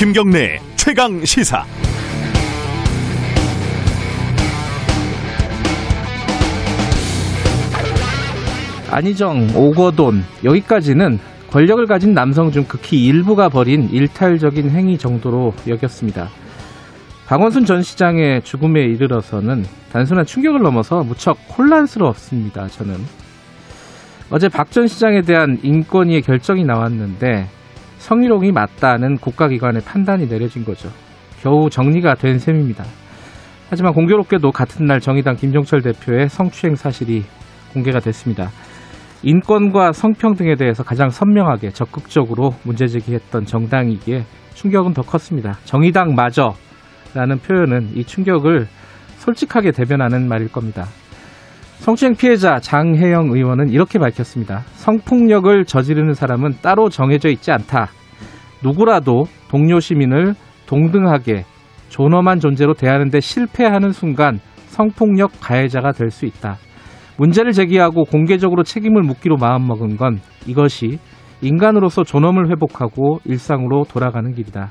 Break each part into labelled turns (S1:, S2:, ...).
S1: 김경래 최강 시사.
S2: 안희정, 오거돈 여기까지는 권력을 가진 남성 중 극히 일부가 벌인 일탈적인 행위 정도로 여겼습니다. 박원순 전 시장의 죽음에 이르러서는 단순한 충격을 넘어서 무척 혼란스러웠습니다. 저는 어제 박 전 시장에 대한 인권위의 결정이 나왔는데 성희롱이 맞다는 국가기관의 판단이 내려진 거죠. 겨우 정리가 된 셈입니다. 하지만 공교롭게도 같은 날 정의당 김종철 대표의 성추행 사실이 공개가 됐습니다. 인권과 성평등에 대해서 가장 선명하게 적극적으로 문제 제기했던 정당이기에 충격은 더 컸습니다. 정의당마저 라는 표현은 이 충격을 솔직하게 대변하는 말일 겁니다. 성추행 피해자 장혜영 의원은 이렇게 밝혔습니다. 성폭력을 저지르는 사람은 따로 정해져 있지 않다. 누구라도 동료 시민을 동등하게 존엄한 존재로 대하는데 실패하는 순간 성폭력 가해자가 될 수 있다. 문제를 제기하고 공개적으로 책임을 묻기로 마음먹은 건 이것이 인간으로서 존엄을 회복하고 일상으로 돌아가는 길이다.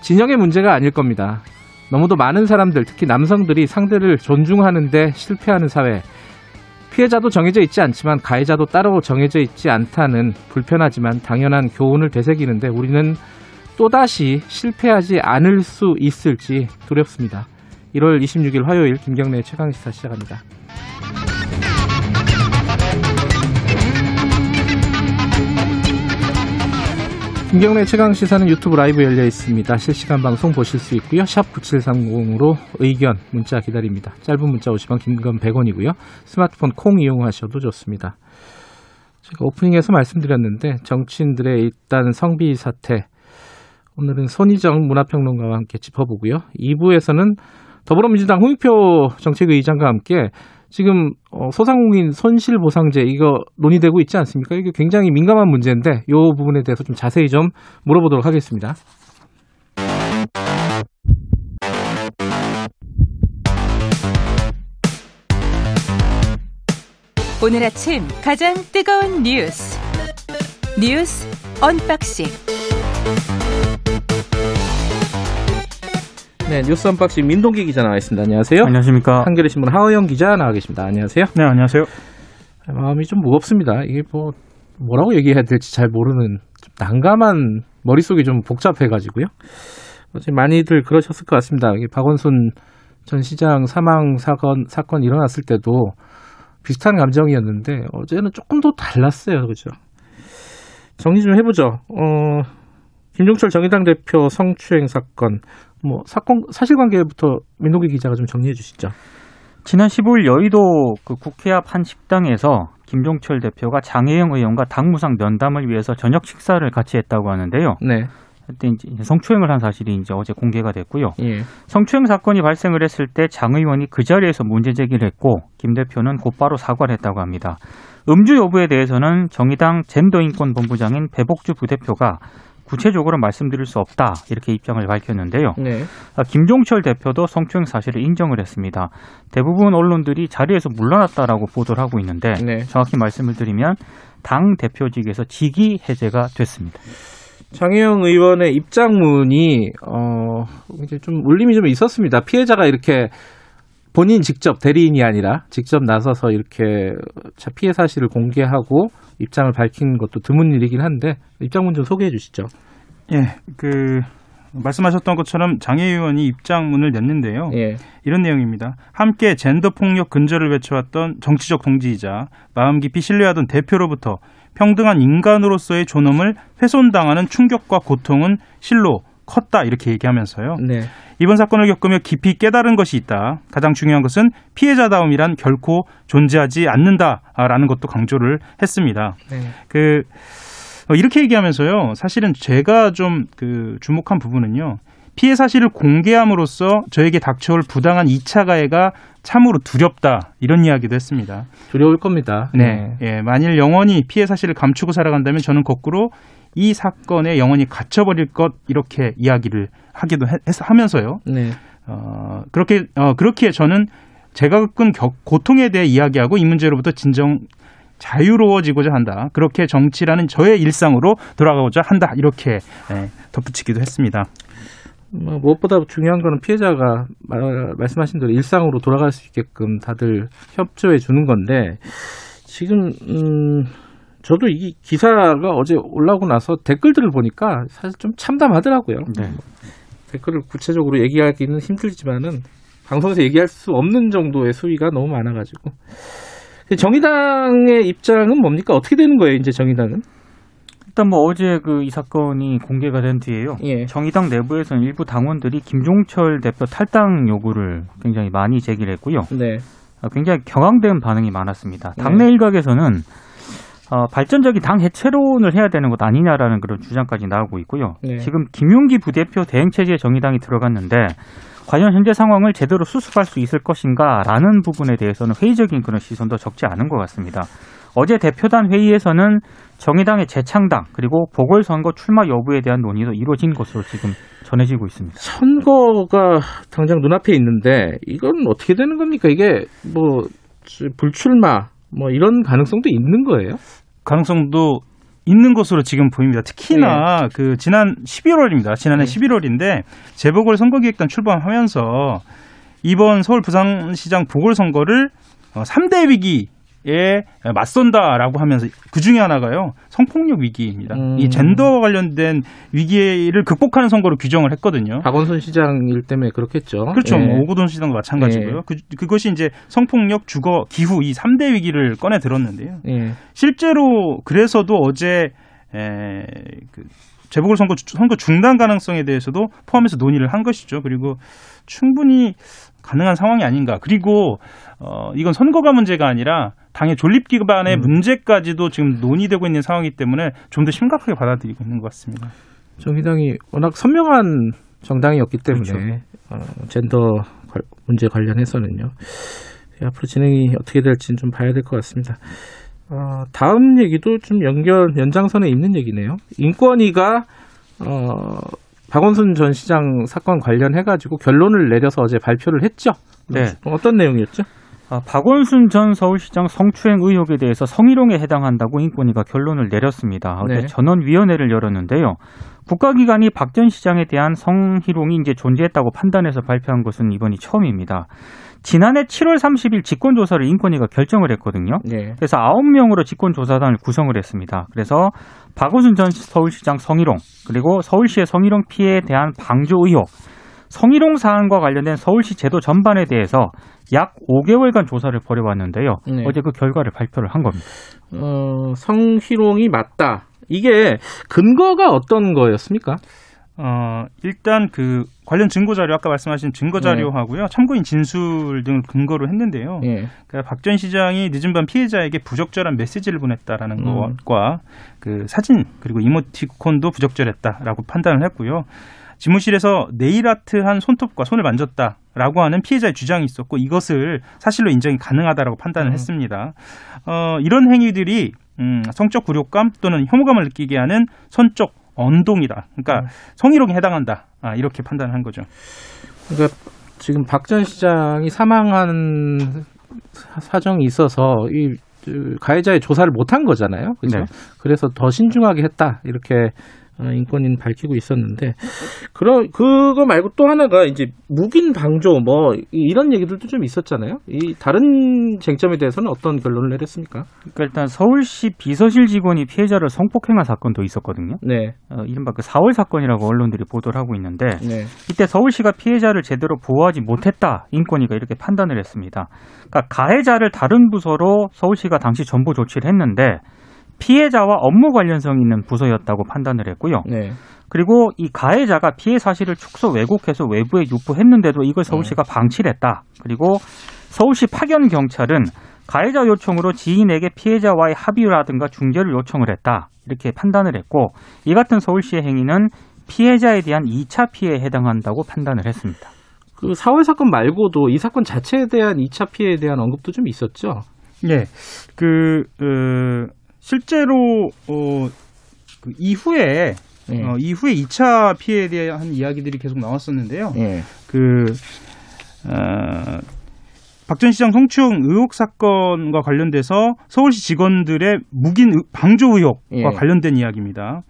S2: 진영의 문제가 아닐 겁니다. 너무도 많은 사람들, 특히 남성들이 상대를 존중하는데 실패하는 사회. 피해자도 정해져 있지 않지만 가해자도 따로 정해져 있지 않다는 불편하지만 당연한 교훈을 되새기는데 우리는 또다시 실패하지 않을 수 있을지 두렵습니다. 1월 26일 화요일 김경래 최강시사 시작합니다. 김경래 최강 시사는 유튜브 라이브 열려 있습니다. 실시간 방송 보실 수 있고요. 샵 9730으로 의견 문자 기다립니다. 짧은 문자 오시면 긴건 100원이고요. 스마트폰 콩 이용하셔도 좋습니다. 제가 오프닝에서 말씀드렸는데 정치인들의 일단 성비 사태 오늘은 손희정 문화평론가와 함께 짚어보고요. 2부에서는 더불어민주당 홍익표 정책의장과 함께 지금 어, 소상공인 손실보상제 이거 논의되고 있지 않습니까? 이게 굉장히 민감한 문제인데 이 부분에 대해서 좀 자세히 좀 물어보도록 하겠습니다.
S3: 오늘 아침 가장 뜨거운 뉴스 뉴스 언박싱
S2: 네, 뉴스 언박싱 민동기 기자 나와 있습니다. 안녕하세요.
S4: 안녕하십니까.
S2: 한겨레 신문 하어영 기자 나와 계십니다. 안녕하세요.
S4: 네, 안녕하세요.
S2: 마음이 좀 무겁습니다. 이게 뭐 뭐라고 얘기해야 될지 잘 모르는 좀 난감한 머릿속이 좀 복잡해가지고요. 어제 많이들 그러셨을 것 같습니다. 이게 박원순 전 시장 사망 사건 사건 일어났을 때도 비슷한 감정이었는데 어제는 조금 더 달랐어요, 그죠? 정리 좀 해보죠. 어, 김종철 정의당 대표 성추행 사건, 뭐 사건 사실관계부터 민동기 기자가 좀 정리해 주시죠.
S4: 지난 15일 여의도 그 국회 앞 한 식당에서 김종철 대표가 장혜영 의원과 당무상 면담을 위해서 저녁 식사를 같이 했다고 하는데요.
S2: 네.
S4: 그때 이제 성추행을 한 사실이 이제 어제 공개가 됐고요.
S2: 예.
S4: 성추행 사건이 발생을 했을 때 장 의원이 그 자리에서 문제 제기를 했고 김 대표는 곧바로 사과를 했다고 합니다. 음주 여부에 대해서는 정의당 젠더인권본부장인 배복주 부대표가 구체적으로 말씀드릴 수 없다 이렇게 입장을 밝혔는데요.
S2: 네.
S4: 아, 김종철 대표도 성추행 사실을 인정을 했습니다. 대부분 언론들이 자리에서 물러났다라고 보도를 하고 있는데
S2: 네.
S4: 정확히 말씀을 드리면 당 대표직에서 직위 해제가 됐습니다.
S2: 장혜영 의원의 입장문이 어 이제 좀 울림이 좀 있었습니다. 피해자가 이렇게 본인 직접 대리인이 아니라 직접 나서서 이렇게 자 피해 사실을 공개하고 입장을 밝힌 것도 드문 일이긴 한데 입장문 좀 소개해 주시죠.
S5: 예, 그 말씀하셨던 것처럼 장애 의원이 입장문을 냈는데요.
S2: 예.
S5: 이런 내용입니다. 함께 젠더 폭력 근절을 외쳐왔던 정치적 동지이자 마음 깊이 신뢰하던 대표로부터 평등한 인간으로서의 존엄을 훼손당하는 충격과 고통은 실로 컸다 이렇게 얘기하면서요.
S2: 네.
S5: 이번 사건을 겪으며 깊이 깨달은 것이 있다. 가장 중요한 것은 피해자다움이란 결코 존재하지 않는다라는 것도 강조를 했습니다.
S2: 네.
S5: 그 어, 이렇게 얘기하면서요. 사실은 제가 좀 그 주목한 부분은요. 피해 사실을 공개함으로써 저에게 닥쳐올 부당한 2차 가해가 참으로 두렵다 이런 이야기도 했습니다.
S2: 두려울 겁니다.
S5: 네, 예, 만일 영원히 피해 사실을 감추고 살아간다면 저는 거꾸로 이 사건에 영원히 갇혀버릴 것 이렇게 이야기를 하기도 해, 하면서요.
S2: 네.
S5: 어, 그렇게 어, 그렇기에 저는 제가 겪은 겨, 고통에 대해 이야기하고 이 문제로부터 진정 자유로워지고자 한다. 그렇게 정치라는 저의 일상으로 돌아가고자 한다. 이렇게 예, 덧붙이기도 했습니다.
S2: 뭐 무엇보다 중요한 거는 피해자가 말, 말씀하신 대로 일상으로 돌아갈 수 있게끔 다들 협조해 주는 건데 지금 음 저도 이 기사가 어제 올라오고 나서 댓글들을 보니까 사실 좀 참담하더라고요.
S4: 네.
S2: 댓글을 구체적으로 얘기하기는 힘들지만은 방송에서 얘기할 수 없는 정도의 수위가 너무 많아가지고 정의당의 입장은 뭡니까 어떻게 되는 거예요 이제 정의당은?
S4: 일단 뭐 어제 그 이 사건이 공개가 된 뒤에요.
S2: 예.
S4: 정의당 내부에서는 일부 당원들이 김종철 대표 탈당 요구를 굉장히 많이 제기를 했고요.
S2: 네.
S4: 어, 굉장히 경황된 반응이 많았습니다.
S2: 네.
S4: 당내 일각에서는 어, 발전적인 당 해체론을 해야 되는 것 아니냐라는 그런 주장까지 나오고 있고요.
S2: 네.
S4: 지금 김용기 부대표 대행 체제에 정의당이 들어갔는데 과연 현재 상황을 제대로 수습할 수 있을 것인가라는 부분에 대해서는 회의적인 그런 시선도 적지 않은 것 같습니다. 어제 대표단 회의에서는 정의당의 재창당 그리고 보궐선거 출마 여부에 대한 논의도 이루어진 것으로 지금 전해지고 있습니다.
S2: 선거가 당장 눈앞에 있는데 이건 어떻게 되는 겁니까? 이게 뭐 불출마 뭐 이런 가능성도 있는 거예요?
S5: 가능성도 있는 것으로 지금 보입니다. 특히나 그 지난 11월입니다. 지난해
S2: 네.
S5: 11월인데 재보궐 선거기획단 출범하면서 이번 서울 부산시장 보궐선거를 어, 3대 위기 에 맞선다라고 하면서 그 중에 하나가요 성폭력 위기입니다.
S2: 음.
S5: 이 젠더와 관련된 위기를 극복하는 선거로 규정을 했거든요.
S2: 박원순 시장 일 때문에 그렇겠죠.
S5: 그렇죠.
S2: 예.
S5: 뭐 오고돈 시장도 마찬가지고요.
S2: 예.
S5: 그, 그것이 이제 성폭력, 주거, 기후 이 3대 위기를 꺼내 들었는데요.
S2: 예.
S5: 실제로 그래서도 어제 에, 그 재보궐 선거 선거 중단 가능성에 대해서도 포함해서 논의를 한 것이죠. 그리고 충분히 가능한 상황이 아닌가. 그리고 어 이건 선거가 문제가 아니라 당의 존립 기반의
S2: 음.
S5: 문제까지도 지금 논의되고 있는 상황이기 때문에 좀 더 심각하게 받아들이고 있는 것 같습니다.
S2: 정의당이 워낙 선명한 정당이었기 때문에
S5: 그렇죠.
S2: 어, 젠더 관- 문제 관련해서는요. 예, 앞으로 진행이 어떻게 될지는 좀 봐야 될 것 같습니다. 어, 다음 얘기도 좀 연결 연장선에 있는 얘기네요. 인권위가 어, 박원순 전 시장 사건 관련해 가지고 결론을 내려서 어제 발표를 했죠.
S4: 네.
S2: 어떤 내용이었죠?
S4: 아, 박원순 전 서울시장 성추행 의혹에 대해서 성희롱에 해당한다고 인권위가 결론을 내렸습니다. 어제
S2: 네.
S4: 전원위원회를 열었는데요. 국가기관이 박 전 시장에 대한 성희롱이 이제 존재했다고 판단해서 발표한 것은 이번이 처음입니다. 지난해 7월 30일 직권조사를 인권위가 결정을 했거든요.
S2: 네.
S4: 그래서 9명으로 직권조사단을 구성을 했습니다. 그래서 박원순 전 서울시장 성희롱, 그리고 서울시의 성희롱 피해에 대한 방조 의혹, 성희롱 사안과 관련된 서울시 제도 전반에 대해서 약 5개월간 조사를 벌여왔는데요.
S2: 네.
S4: 어제 그 결과를 발표를 한 겁니다.
S2: 어, 성희롱이 맞다. 이게 근거가 어떤 거였습니까?
S5: 어, 일단 그 관련 증거 자료 아까 말씀하신 증거 자료하고요. 참고인 진술 등을 근거로 했는데요.
S2: 예.
S5: 그러니까 박전 시장이 늦은 밤 피해자에게 부적절한 메시지를 보냈다라는
S2: 음.
S5: 것과 그 사진 그리고 이모티콘도 부적절했다라고 판단을 했고요. 지무실에서 네일 아트한 손톱과 손을 만졌다라고 하는 피해자의 주장이 있었고 이것을 사실로 인정이 가능하다라고 판단을
S2: 음.
S5: 했습니다. 어, 이런 행위들이 음, 성적 굴욕감 또는 혐오감을 느끼게 하는 선적 언동이다. 그러니까
S2: 음.
S5: 성희롱에 해당한다. 아, 이렇게 판단을 한 거죠.
S2: 그러니까 지금 박 전 시장이 사망한 사- 사정이 있어서 이 그, 가해자의 조사를 못한 거잖아요. 그죠?
S4: 네.
S2: 그래서 더 신중하게 했다. 이렇게 어, 인권인 밝히고 있었는데 그런 그거 말고 또 하나가 이제 묵인 방조 뭐 이- 이런 얘기들도 좀 있었잖아요. 이 다른 쟁점에 대해서는 어떤 결론을 내렸습니까?
S4: 그러니까 일단 서울시 비서실 직원이 피해자를 성폭행한 사건도 있었거든요.
S2: 네,
S4: 어, 이른바 그 4월 사건이라고 언론들이 보도를 하고 있는데
S2: 네,
S4: 이때 서울시가 피해자를 제대로 보호하지 못했다 인권위가 이렇게 판단을 했습니다. 그러니까 가해자를 다른 부서로 서울시가 당시 전보 조치를 했는데 피해자와 업무 관련성이 있는 부서였다고 판단을 했고요.
S2: 네.
S4: 그리고 이 가해자가 피해 사실을 축소 왜곡해서 외부에 유포했는데도 이걸 서울시가 방치를 했다. 그리고 서울시 파견 경찰은 가해자 요청으로 지인에게 피해자와의 합의라든가 중재를 요청을 했다. 이렇게 판단을 했고 이 같은 서울시의 행위는 피해자에 대한 2차 피해에 해당한다고 판단을 했습니다.
S2: 그 4월 사건 말고도 이 사건 자체에 대한 2차 피해에 대한 언급도 좀 있었죠.
S5: 예. 그, 어, 실제로, 어, 그 이후에,
S2: 네.
S5: 어, 이후에 2차 피해에 대한 이야기들이 계속 나왔었는데요.
S2: 예.
S5: 그, 어, 박전 시장 성추행 의혹 사건과 관련돼서 서울시 직원들의 의- 방조 의혹과
S2: 예.
S5: 관련된 이야기입니다.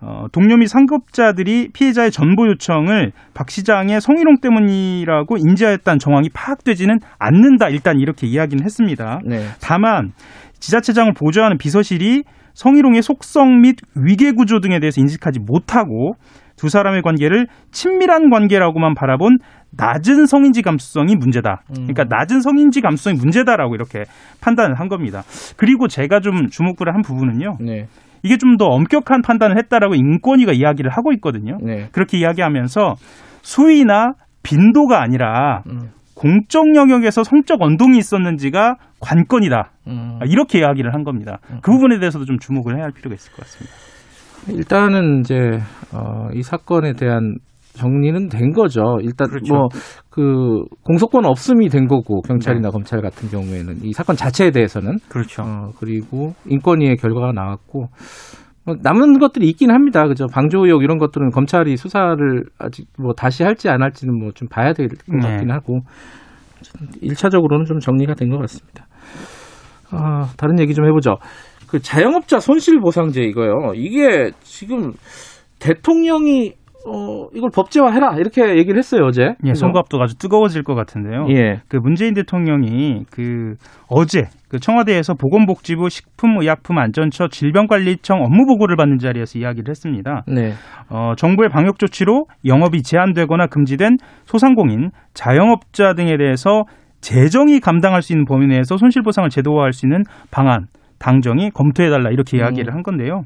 S5: 어, 동료 및 상급자들이 피해자의 전보 요청을 박 시장의 성희롱 때문이라고 인지하였다는 정황이 파악되지는 않는다. 일단 이렇게 이야기는 했습니다.
S2: 네.
S5: 다만 지자체장을 보좌하는 비서실이 성희롱의 속성 및 위계 구조 등에 대해서 인식하지 못하고 두 사람의 관계를 친밀한 관계라고만 바라본 낮은 성인지 감수성이 문제다. 그러니까 낮은 성인지 감수성이 문제다라고 이렇게 판단을 한 겁니다. 그리고 제가 좀 주목을 한 부분은요.
S2: 네.
S5: 이게 좀 더 엄격한 판단을 했다라고 인권위가 이야기를 하고 있거든요.
S2: 네.
S5: 그렇게 이야기하면서 수위나 빈도가 아니라
S2: 음.
S5: 공적 영역에서 성적 언동이 있었는지가 관건이다.
S2: 음.
S5: 아, 이렇게 이야기를 한 겁니다. 그 부분에 대해서도 좀 주목을 해야 할 필요가 있을 것 같습니다.
S2: 일단은 이제 어, 이 사건에 대한 정리는 된 거죠. 일단
S4: 그렇죠.
S2: 뭐그 공소권 없음이 된 거고 경찰이나 검찰 같은 경우에는 이 사건 자체에 대해서는
S4: 그렇죠.
S2: 어, 그리고 인권위의 결과가 나왔고 뭐 남은 것들이 있긴 합니다. 그죠? 방조 의혹 이런 것들은 검찰이 수사를 아직 뭐 다시 할지 안 할지는 뭐 좀 봐야 될것
S5: 네.
S2: 같긴 하고 일차적으로는좀 정리가 된 것 같습니다. 아, 다른 얘기 좀 해보죠. 그 자영업자 손실보상제 이거요. 이게 지금 대통령이 어 이걸 법제화해라 이렇게 얘기를 했어요 어제.
S5: 예, 앞도 아주 뜨거워질 것 같은데요.
S2: 예.
S5: 그 문재인 대통령이 그 어제 그 청와대에서 보건복지부 식품의약품안전처 질병관리청 업무 보고를 받는 자리에서 이야기를 했습니다.
S2: 네.
S5: 어, 정부의 방역 조치로 영업이 제한되거나 금지된 소상공인, 자영업자 등에 대해서 재정이 감당할 수 있는 범위 내에서 손실보상을 제도화할 수 있는 방안, 당정이 검토해달라 이렇게 이야기를 한 건데요.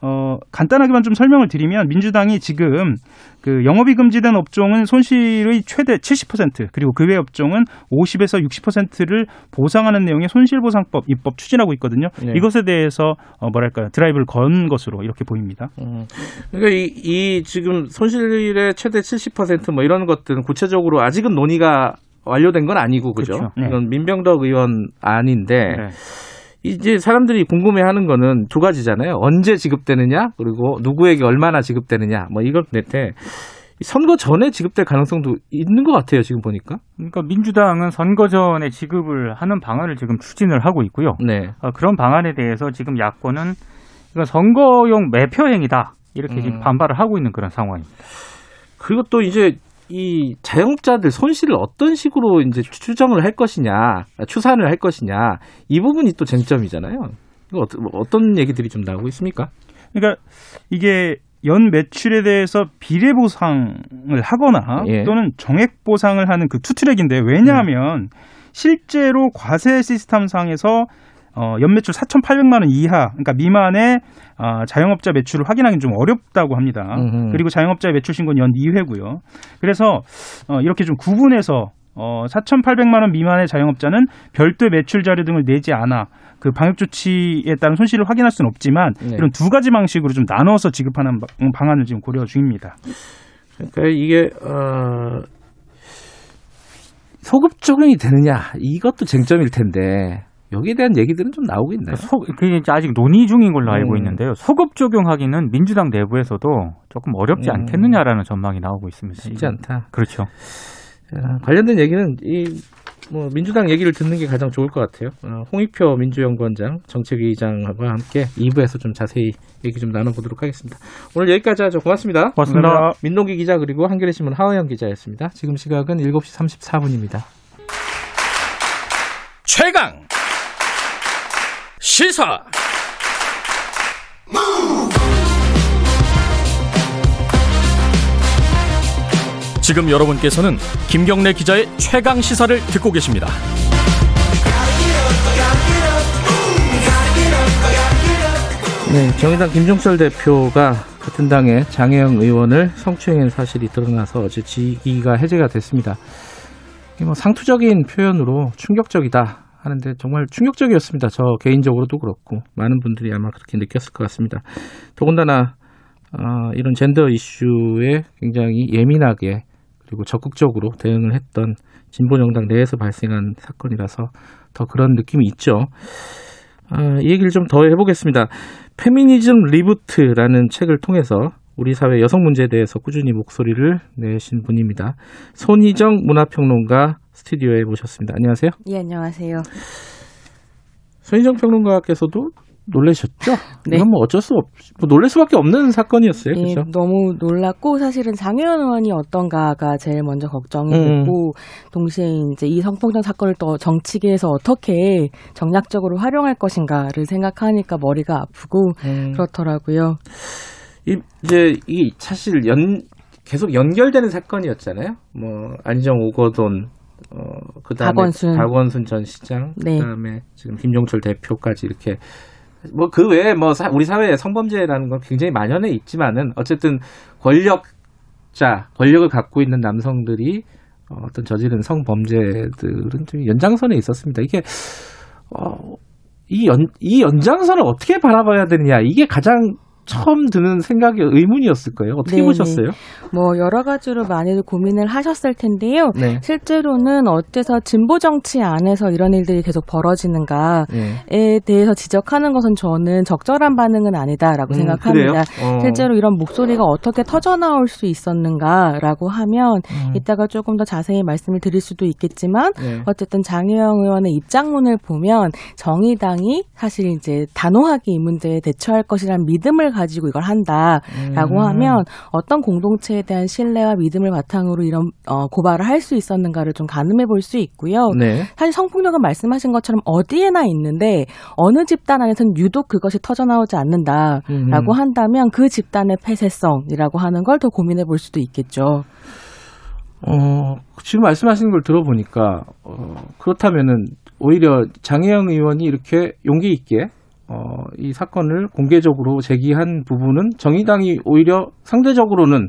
S5: 어, 간단하게만 좀 설명을 드리면 민주당이 지금 그 영업이 금지된 업종은 손실의 최대 70% 그리고 그 외 업종은 50에서 60%를 보상하는 내용의 손실보상법 입법 추진하고 있거든요.
S2: 네.
S5: 이것에 대해서 어, 뭐랄까요 드라이브를 건 것으로 이렇게 보입니다.
S2: 음. 그러니까 이, 이 지금 손실의 최대 70%뭐 이런 것들은 구체적으로 아직은 논의가 완료된 건 아니고 그죠?
S4: 그렇죠.
S5: 네.
S2: 이건 민병덕 의원 안인데
S4: 네.
S2: 이제 사람들이 궁금해하는 거는 두 가지잖아요. 언제 지급되느냐 그리고 누구에게 얼마나 지급되느냐 뭐 이걸 텐데 선거 전에 지급될 가능성도 있는 것 같아요 지금 보니까.
S4: 그러니까 민주당은 선거 전에 지급을 하는 방안을 지금 추진을 하고 있고요.
S2: 네.
S4: 어, 그런 방안에 대해서 지금 야권은 이건 선거용 매표 행위다 이렇게
S2: 음.
S4: 지금 반발을 하고 있는 그런 상황입니다.
S2: 그리고 또 이제 이 자영업자들 손실을 어떤 식으로 이제 추정을 할 것이냐, 추산을 할 것이냐, 이 부분이 또 쟁점이잖아요. 이거 어떤, 뭐 어떤 얘기들이 좀 나오고 있습니까?
S5: 그러니까 이게 연 매출에 대해서 비례 보상을 하거나
S2: 예.
S5: 또는 정액 보상을 하는 그 투트랙인데 왜냐하면 실제로 과세 시스템상에서 어, 연매출 4,800만 원 이하, 그러니까 미만의 어, 자영업자 매출을 확인하기는 좀 어렵다고 합니다.
S2: 음흠.
S5: 그리고 자영업자의 매출 신고는 연 2회고요. 그래서 어, 이렇게 좀 구분해서 어, 4,800만 원 미만의 자영업자는 별도의 매출 자료 등을 내지 않아 그 방역 조치에 따른 손실을 확인할 수는 없지만
S2: 네.
S5: 이런 두 가지 방식으로 좀 나눠서 지급하는 바- 방안을 지금 고려 중입니다.
S2: 그러니까 이게 어, 소급 적용이 되느냐 이것도 쟁점일 텐데 여기에 대한 얘기들은 좀 나오고 있나요?
S4: 소, 그게 이제 아직 논의 중인 걸로 알고
S2: 음.
S4: 있는데요. 소급 적용하기는 민주당 내부에서도 조금 어렵지
S2: 음.
S4: 않겠느냐라는 전망이 나오고 있습니다.
S2: 쉽지 않다.
S4: 그렇죠.
S2: 어, 관련된 얘기는 이 뭐 민주당 얘기를 듣는 게 가장 좋을 것 같아요. 어, 홍익표 민주연구원장 정책위의장과 함께 2부에서 좀 자세히 얘기 좀 나눠보도록 하겠습니다. 오늘 여기까지 하죠. 고맙습니다.
S4: 고맙습니다.
S2: 민동기 기자 그리고 한겨레 신문 하은영 기자였습니다. 지금 시각은 7시 34분입니다.
S1: 최강 시사 지금 여러분께서는 김경래 기자의 최강 시사를 듣고 계십니다.
S2: 네, 정의당 김종철 대표가 같은 당의 장혜영 의원을 성추행한 사실이 드러나서 어제 지기가 해제가 됐습니다. 뭐 상투적인 표현으로 충격적이다 하는데 정말 충격적이었습니다. 저 개인적으로도 그렇고 많은 분들이 아마 그렇게 느꼈을 것 같습니다. 더군다나 어, 이런 젠더 이슈에 굉장히 예민하게 그리고 적극적으로 대응을 했던 진보정당 내에서 발생한 사건이라서 더 그런 느낌이 있죠. 아, 이 얘기를 좀 더 해보겠습니다. 페미니즘 리부트라는 책을 통해서 우리 사회 여성 문제에 대해서 꾸준히 목소리를 내신 분입니다. 손희정 문화평론가 스튜디오에 모셨습니다. 안녕하세요.
S6: 예, 안녕하세요.
S2: 손희정 평론가께서도 놀라셨죠?
S6: 네.
S2: 이건 뭐 어쩔 수 없, 뭐 놀랄 수밖에 없는 사건이었어요.
S6: 예,
S2: 그렇죠?
S6: 너무 놀랐고 사실은 장혜원 의원이 어떤가가 제일 먼저 걱정이
S2: 음.
S6: 됐고 동시에 이제 이 성폭력 사건을 또 정치계에서 어떻게 정략적으로 활용할 것인가를 생각하니까 머리가 아프고
S2: 음.
S6: 그렇더라고요.
S2: 이, 이제 이 사실 연 계속 연결되는 사건이었잖아요. 뭐 안정 오거돈 어 그다음에
S6: 박원순.
S2: 박원순 전 시장
S6: 네.
S2: 그다음에 지금 김종철 대표까지 이렇게 뭐 그 외에 뭐 사- 우리 사회에 성범죄라는 건 굉장히 만연해 있지만은 어쨌든 권력자 권력을 갖고 있는 남성들이 어, 어떤 저지른 성범죄들은 좀 연장선에 있었습니다. 이게 어, 이 연, 이 연장선을 어떻게 바라봐야 되느냐 이게 가장 처음 드는 생각이 의문이었을 거예요. 어떻게
S6: 네네.
S2: 보셨어요?
S6: 뭐 여러 가지로 많이들 고민을 하셨을 텐데요.
S2: 네.
S6: 실제로는 어때서 진보 정치 안에서 이런 일들이 계속 벌어지는가에
S2: 네.
S6: 대해서 지적하는 것은 저는 적절한 반응은 아니다라고 생각합니다.
S2: 그래요? 어.
S6: 실제로 이런 목소리가 어떻게 터져 나올 수 있었는가라고 하면
S2: 음.
S6: 이따가 조금 더 자세히 말씀을 드릴 수도 있겠지만
S2: 네.
S6: 어쨌든 장혜영 의원의 입장문을 보면 정의당이 사실 이제 단호하게 이 문제에 대처할 것이라는 믿음을 가지고 이걸 한다라고
S2: 음.
S6: 하면 어떤 공동체에 대한 신뢰와 믿음을 바탕으로 이런 어, 고발을 할 수 있었는가를 좀 가늠해 볼 수 있고요.
S2: 네.
S6: 사실 성폭력은 말씀하신 것처럼 어디에나 있는데 어느 집단 안에서는 유독 그것이 터져 나오지 않는다라고
S2: 음.
S6: 한다면 그 집단의 폐쇄성이라고 하는 걸 더 고민해 볼 수도 있겠죠.
S2: 어, 지금 말씀하시는 걸 들어보니까 어, 그렇다면은 오히려 장혜영 의원이 이렇게 용기 있게 어, 이 사건을 공개적으로 제기한 부분은 정의당이 오히려 상대적으로는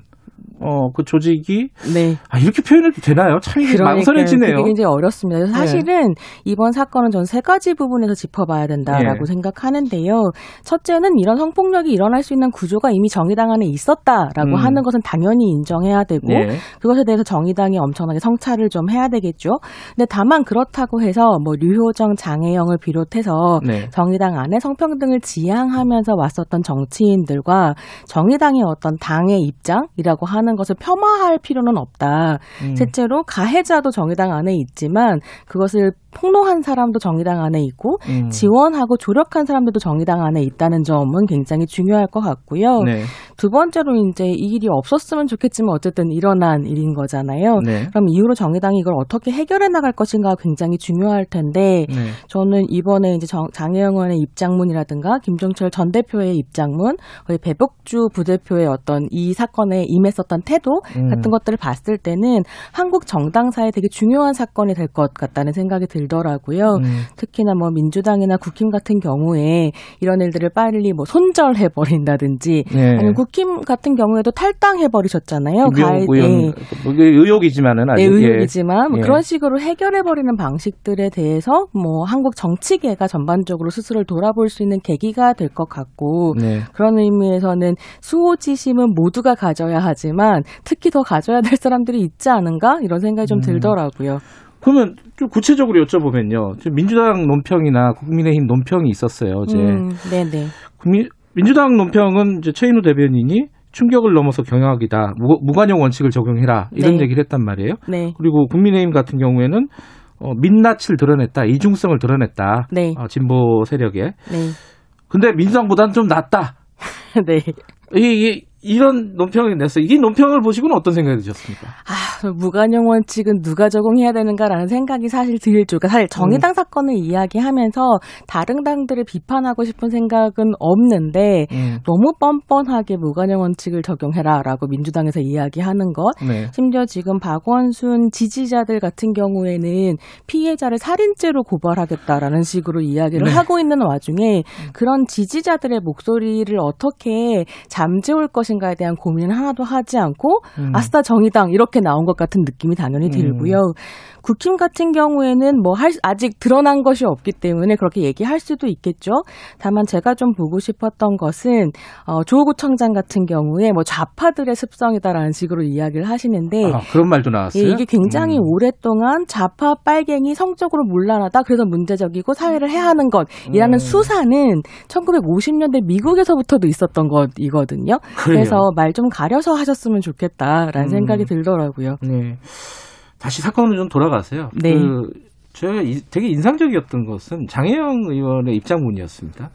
S2: 어, 그 조직이
S6: 네.
S2: 아, 이렇게 표현해도 되나요? 참 이게 망설여지네요.
S6: 그게 굉장히 어렵습니다. 그래서 사실은 이번 사건은 전 세 가지 부분에서 짚어봐야 된다라고
S2: 예.
S6: 생각하는데요. 첫째는 이런 성폭력이 일어날 수 있는 구조가 이미 정의당 안에 있었다라고
S2: 음.
S6: 하는 것은 당연히 인정해야 되고
S2: 네.
S6: 그것에 대해서 정의당이 엄청나게 성찰을 좀 해야 되겠죠. 근데 다만 그렇다고 해서 뭐 류효정, 장혜영을 비롯해서
S2: 네.
S6: 정의당 안에 성평등을 지향하면서 왔었던 정치인들과 정의당의 어떤 당의 입장이라고 하는 것을 폄하할 필요는 없다.
S2: 음.
S6: 실제로 가해자도 정의당 안에 있지만 그것을 폭로한 사람도 정의당 안에 있고
S2: 음.
S6: 지원하고 조력한 사람들도 정의당 안에 있다는 점은 굉장히 중요할 것 같고요.
S2: 네.
S6: 두 번째로 이제 이 일이 없었으면 좋겠지만 어쨌든 일어난 일인 거잖아요.
S2: 네.
S6: 그럼 이후로 정의당이 이걸 어떻게 해결해 나갈 것인가 굉장히 중요할 텐데
S2: 네.
S6: 저는 이번에 이제 정, 장혜영 의원의 입장문이라든가 김종철 전 대표의 입장문, 배복주 부대표의 어떤 이 사건에 임했었던 태도
S2: 음.
S6: 같은 것들을 봤을 때는 한국 정당사에 되게 중요한 사건이 될 것 같다는 생각이 들 더라고요.
S2: 음.
S6: 특히나 뭐 민주당이나 국힘 같은 경우에 이런 일들을 빨리 뭐 손절해 버린다든지
S2: 네.
S6: 아니면 국힘 같은 경우에도 탈당해 버리셨잖아요.
S2: 김병욱 의원 뭐 이게 의혹이지만은 아직
S6: 네,
S2: 예.
S6: 의혹이지만 뭐
S2: 예.
S6: 그런 식으로 해결해 버리는 방식들에 대해서 뭐 한국 정치계가 전반적으로 스스로를 돌아볼 수 있는 계기가 될 것 같고
S2: 네.
S6: 그런 의미에서는 수호지심은 모두가 가져야 하지만 특히 더 가져야 될 사람들이 있지 않은가 이런 생각이 좀
S2: 음.
S6: 들더라고요.
S2: 그러면 좀 구체적으로 여쭤보면요. 지금 민주당 논평이나 국민의힘 논평이 있었어요. 어제.
S6: 음, 네네.
S2: 국민, 민주당 논평은 이제 최인호 대변인이 충격을 넘어서. 무, 무관용 원칙을 적용해라. 이런
S6: 네.
S2: 얘기를 했단 말이에요.
S6: 네.
S2: 그리고 국민의힘 같은 경우에는 어, 민낯을 드러냈다. 이중성을 드러냈다.
S6: 네.
S2: 어, 진보 세력에.
S6: 네.
S2: 근데 민주당보다는 좀 낫다.
S6: 네.
S2: 이, 이, 이런 논평을 냈어요. 이 논평을 보시고는 어떤 생각이 드셨습니까?
S6: 아, 무관용 원칙은 누가 적용해야 되는가라는 생각이 사실 들죠. 그러니까 사실
S2: 음.
S6: 정의당 사건을 이야기하면서 다른 당들을 비판하고 싶은 생각은 없는데
S2: 음,
S6: 너무 뻔뻔하게 무관용 원칙을 적용해라라고 민주당에서 이야기하는 것.
S2: 네.
S6: 심지어 지금 박원순 지지자들 같은 경우에는 피해자를 살인죄로 고발하겠다라는 식으로 이야기를
S2: 네.
S6: 하고 있는 와중에 그런 지지자들의 목소리를 어떻게 잠재울 것 인가에 대한 고민을 하나도 하지 않고
S2: 음.
S6: 아스타 정의당 이렇게 나온 것 같은 느낌이 당연히
S2: 음.
S6: 들고요. 국힘 같은 경우에는 뭐 할, 아직 드러난 것이 없기 때문에 그렇게 얘기할 수도 있겠죠. 다만 제가 좀 보고 싶었던 것은 어, 조구청장 같은 경우에 뭐 좌파들의 습성이다라는 식으로 이야기를 하시는데
S2: 아, 그런 말도 나왔어요.
S6: 예, 이게 굉장히
S2: 음.
S6: 오랫동안 좌파 빨갱이 성적으로 문란하다 그래서 문제적이고 사회를 해하는 것이라는
S2: 음.
S6: 수사는 1950년대 미국에서부터도 있었던 것이거든요.
S2: 그래요.
S6: 그래서 말 좀 가려서 하셨으면 좋겠다라는
S2: 음.
S6: 생각이 들더라고요.
S2: 네. 다시 사건으로 좀 돌아가세요.
S6: 네.
S2: 그 제가 이- 되게 인상적이었던 것은 장혜영 의원의 입장문이었습니다.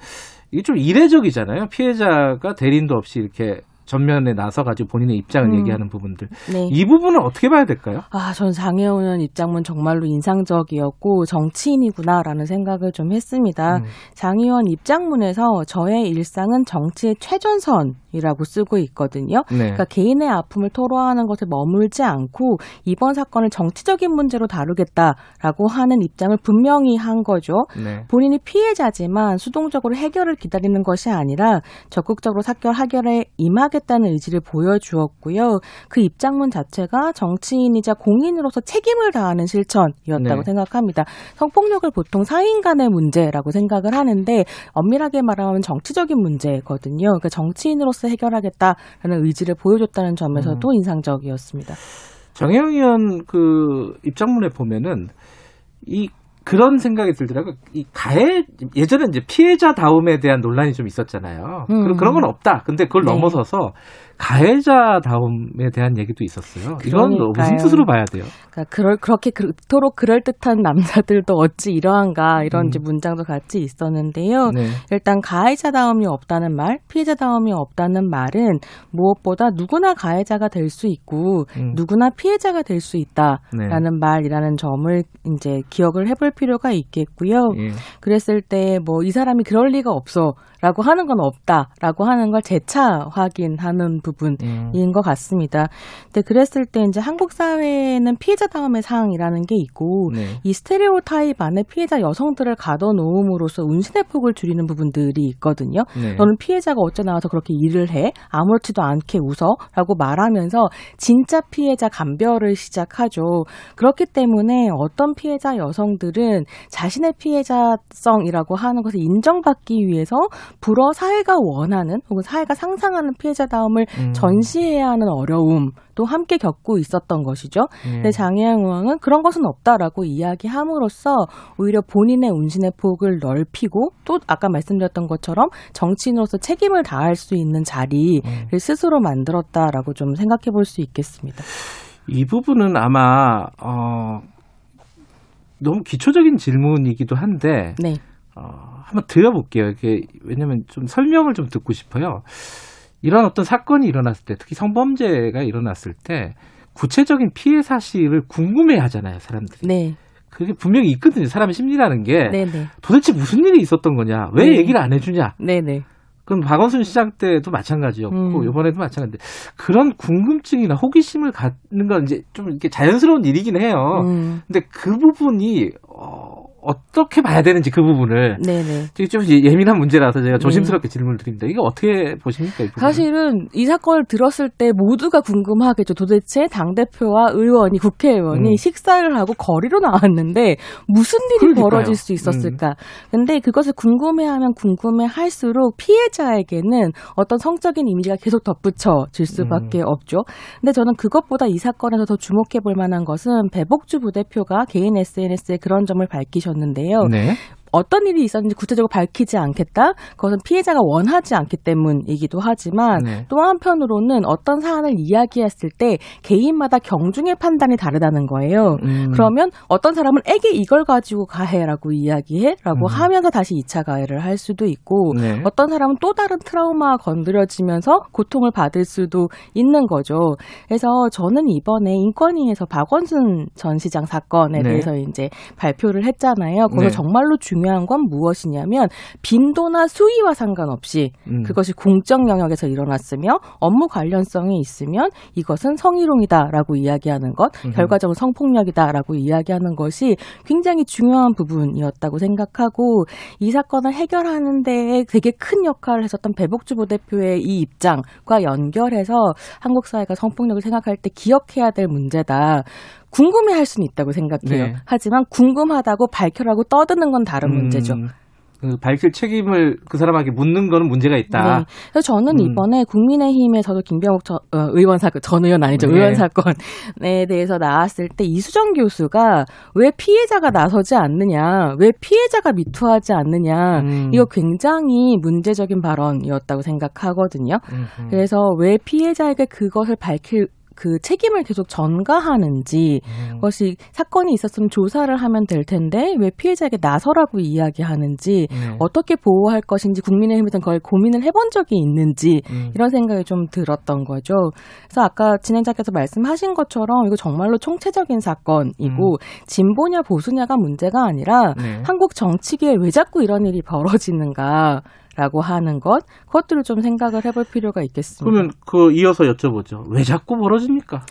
S2: 이게 좀 이례적이잖아요. 피해자가 대리인도 없이 이렇게 전면에 나서가지고 본인의 입장을
S6: 음.
S2: 얘기하는 부분들.
S6: 네.
S2: 이 부분은 어떻게 봐야 될까요?
S6: 아, 전 장혜원 의원 입장문 정말로 인상적이었고 정치인이구나라는 생각을 좀 했습니다.
S2: 음.
S6: 장 의원 입장문에서 저의 일상은 정치의 최전선 이라고 쓰고 있거든요.
S2: 네.
S6: 그러니까 개인의 아픔을 토로하는 것에 머물지 않고 이번 사건을 정치적인 문제로 다루겠다라고 하는 입장을 분명히 한 거죠.
S2: 네.
S6: 본인이 피해자지만 수동적으로 해결을 기다리는 것이 아니라 적극적으로 사건 해결에 임하겠다는 의지를 보여주었고요. 그 입장문 자체가 정치인이자 공인으로서 책임을 다하는 실천이었다고
S2: 네.
S6: 생각합니다. 성폭력을 보통 사인 간의 문제라고 생각을 하는데 엄밀하게 말하면 정치적인 문제거든요. 그러니까 정치인으로서 해결하겠다라는 의지를 보여줬다는 점에서도
S2: 음.
S6: 인상적이었습니다.
S2: 정혜영 의원 그 입장문에 보면은 이 그런 생각이 들더라고요. 이 가해 예전에 이제 피해자 다움에 대한 논란이 좀 있었잖아요.
S6: 음.
S2: 그런- 그런 건 없다. 근데 그걸
S6: 네.
S2: 넘어서서 가해자다움에 대한 얘기도 있었어요. 이건 무슨
S6: 그러니까요.
S2: 뜻으로 봐야 돼요?
S6: 그러니까 그럴 그렇게 그토록 그럴 듯한 남자들도 어찌 이러한가 이런
S2: 음.
S6: 문장도 같이 있었는데요.
S2: 네.
S6: 일단 가해자다움이 없다는 말, 피해자다움이 없다는 말은 무엇보다 누구나 가해자가 될 수 있고
S2: 음.
S6: 누구나 피해자가 될수
S2: 네.
S6: 있다라는 말이라는 점을 이제 기억을 해볼 필요가 있겠고요.
S2: 예.
S6: 그랬을 때 뭐 이 사람이 그럴 리가 없어 라고 하는 건 없다라고 하는 걸 재차 확인하는 부분.
S2: 음.
S6: 인것 같습니다. 근데 그랬을 때 이제 한국 사회에는 피해자다움의 상이라는 게 있고
S2: 네.
S6: 이 스테레오 타입 안에 피해자 여성들을 가둬놓음으로써 운신의 폭을 줄이는 부분들이 있거든요.
S2: 네.
S6: 너는 피해자가 어째 나와서 그렇게 일을 해? 아무렇지도 않게 웃어? 라고 말하면서 진짜 피해자 감별을 시작하죠. 그렇기 때문에 어떤 피해자 여성들은 자신의 피해자성이라고 하는 것을 인정받기 위해서 불어 사회가 원하는 혹은 사회가 상상하는 피해자다움을
S2: 음.
S6: 전시해야 하는 어려움도 함께 겪고 있었던 것이죠.
S2: 예.
S6: 근데 장혜영 의원은 그런 것은 없다라고 이야기함으로써 오히려 본인의 운신의 폭을 넓히고 또 아까 말씀드렸던 것처럼 정치인으로서 책임을 다할 수 있는 자리를
S2: 음.
S6: 스스로 만들었다라고 좀 생각해 볼 수 있겠습니다.
S2: 이 부분은 아마 어 너무 기초적인 질문이기도 한데
S6: 네.
S2: 어, 한번 드려볼게요. 이게 왜냐면 좀 설명을 좀 듣고 싶어요. 이런 어떤 사건이 일어났을 때, 특히 성범죄가 일어났을 때 구체적인 피해 사실을 궁금해 하잖아요, 사람들이.
S6: 네.
S2: 그게 분명히 있거든요. 사람의 심리라는 게
S6: 네, 네.
S2: 도대체 무슨 일이 있었던 거냐, 왜
S6: 네.
S2: 얘기를 안 해주냐.
S6: 네, 네.
S2: 그럼 박원순 시장 때도 마찬가지였고
S6: 음.
S2: 이번에도 마찬가지인데 그런 궁금증이나 호기심을 갖는 건 이제 좀 이렇게 자연스러운 일이긴 해요.
S6: 음.
S2: 근데 그 부분이 어, 어떻게 봐야 되는지 그 부분을
S6: 네, 네.
S2: 되게 좀 예민한 문제라서 제가 조심스럽게 질문을 드립니다. 이거 어떻게 보십니까? 이?
S6: 사실은 이 사건을 들었을 때 모두가 궁금하겠죠. 도대체 당 대표와 의원이, 국회의원이
S2: 음.
S6: 식사를 하고 거리로 나왔는데 무슨 일이
S2: 그러니까요. 음.
S6: 벌어질 수 있었을까. 근데 그것을 궁금해하면 궁금해할수록 피해자에게는 어떤 성적인 이미지가 계속 덧붙여질 수밖에
S2: 음.
S6: 없죠. 근데 저는 그것보다 이 사건에서 더 주목해 볼 만한 것은 배복주 부대표가 개인 SNS에 그런 점을 밝히셨 는데요.
S2: 네.
S6: 어떤 일이 있었는지 구체적으로 밝히지 않겠다. 그것은 피해자가 원하지 않기 때문이기도 하지만
S2: 네.
S6: 또 한편으로는 어떤 사안을 이야기했을 때 개인마다 경중의 판단이 다르다는 거예요.
S2: 음.
S6: 그러면 어떤 사람은 에게 이걸 가지고 가해라고 이야기해라고
S2: 음.
S6: 하면서 다시 2차 가해를 할 수도 있고
S2: 네.
S6: 어떤 사람은 또 다른 트라우마가 건드려지면서 고통을 받을 수도 있는 거죠. 그래서 저는 이번에 인권위에서 박원순 전 시장 사건에
S2: 네.
S6: 대해서 이제 발표를 했잖아요. 거기서
S2: 네.
S6: 정말로 중요 한 건 무엇이냐면 빈도나 수위와 상관없이
S2: 음.
S6: 그것이 공적 영역에서 일어났으며 업무 관련성이 있으면 이것은 성희롱이다라고 이야기하는 것,
S2: 음흠.
S6: 결과적으로 성폭력이다라고 이야기하는 것이 굉장히 중요한 부분이었다고 생각하고 이 사건을 해결하는 데에 되게 큰 역할을 했었던 배복주 부대표의 이 입장과 연결해서 한국 사회가 성폭력을 생각할 때 기억해야 될 문제다. 궁금해 할 수는 있다고 생각해요.
S2: 네.
S6: 하지만 궁금하다고 발표하고 떠드는 건 다른
S2: 음.
S6: 문제죠.
S2: 그 밝힐 책임을 그 사람에게 묻는 거는 문제가 있다.
S6: 네. 그래서 저는
S2: 음.
S6: 이번에 국민의힘에서도 김병욱 전, 어, 의원 사건, 전 의원 아니죠.
S2: 네.
S6: 의원 사건에 대해서 나왔을 때 이수정 교수가 왜 피해자가 나서지 않느냐, 왜 피해자가 미투하지 않느냐,
S2: 음.
S6: 이거 굉장히 문제적인 발언이었다고 생각하거든요.
S2: 음흠.
S6: 그래서 왜 피해자에게 그것을 밝힐 그 책임을 계속 전가하는지
S2: 음.
S6: 그것이 사건이 있었으면 조사를 하면 될 텐데 왜 피해자에게 나서라고 이야기하는지
S2: 네.
S6: 어떻게 보호할 것인지 국민의힘에서는 그걸 고민을 해본 적이 있는지
S2: 음.
S6: 이런 생각이 좀 들었던 거죠. 그래서 아까 진행자께서 말씀하신 것처럼 이거 정말로 총체적인 사건이고 진보냐 보수냐가 문제가 아니라
S2: 음. 네.
S6: 한국 정치계에 왜 자꾸 이런 일이 벌어지는가. 라고 하는 것, 그것들을 좀 생각을 해볼 필요가 있겠습니다.
S2: 그러면 그 이어서 여쭤보죠. 왜 자꾸 벌어집니까?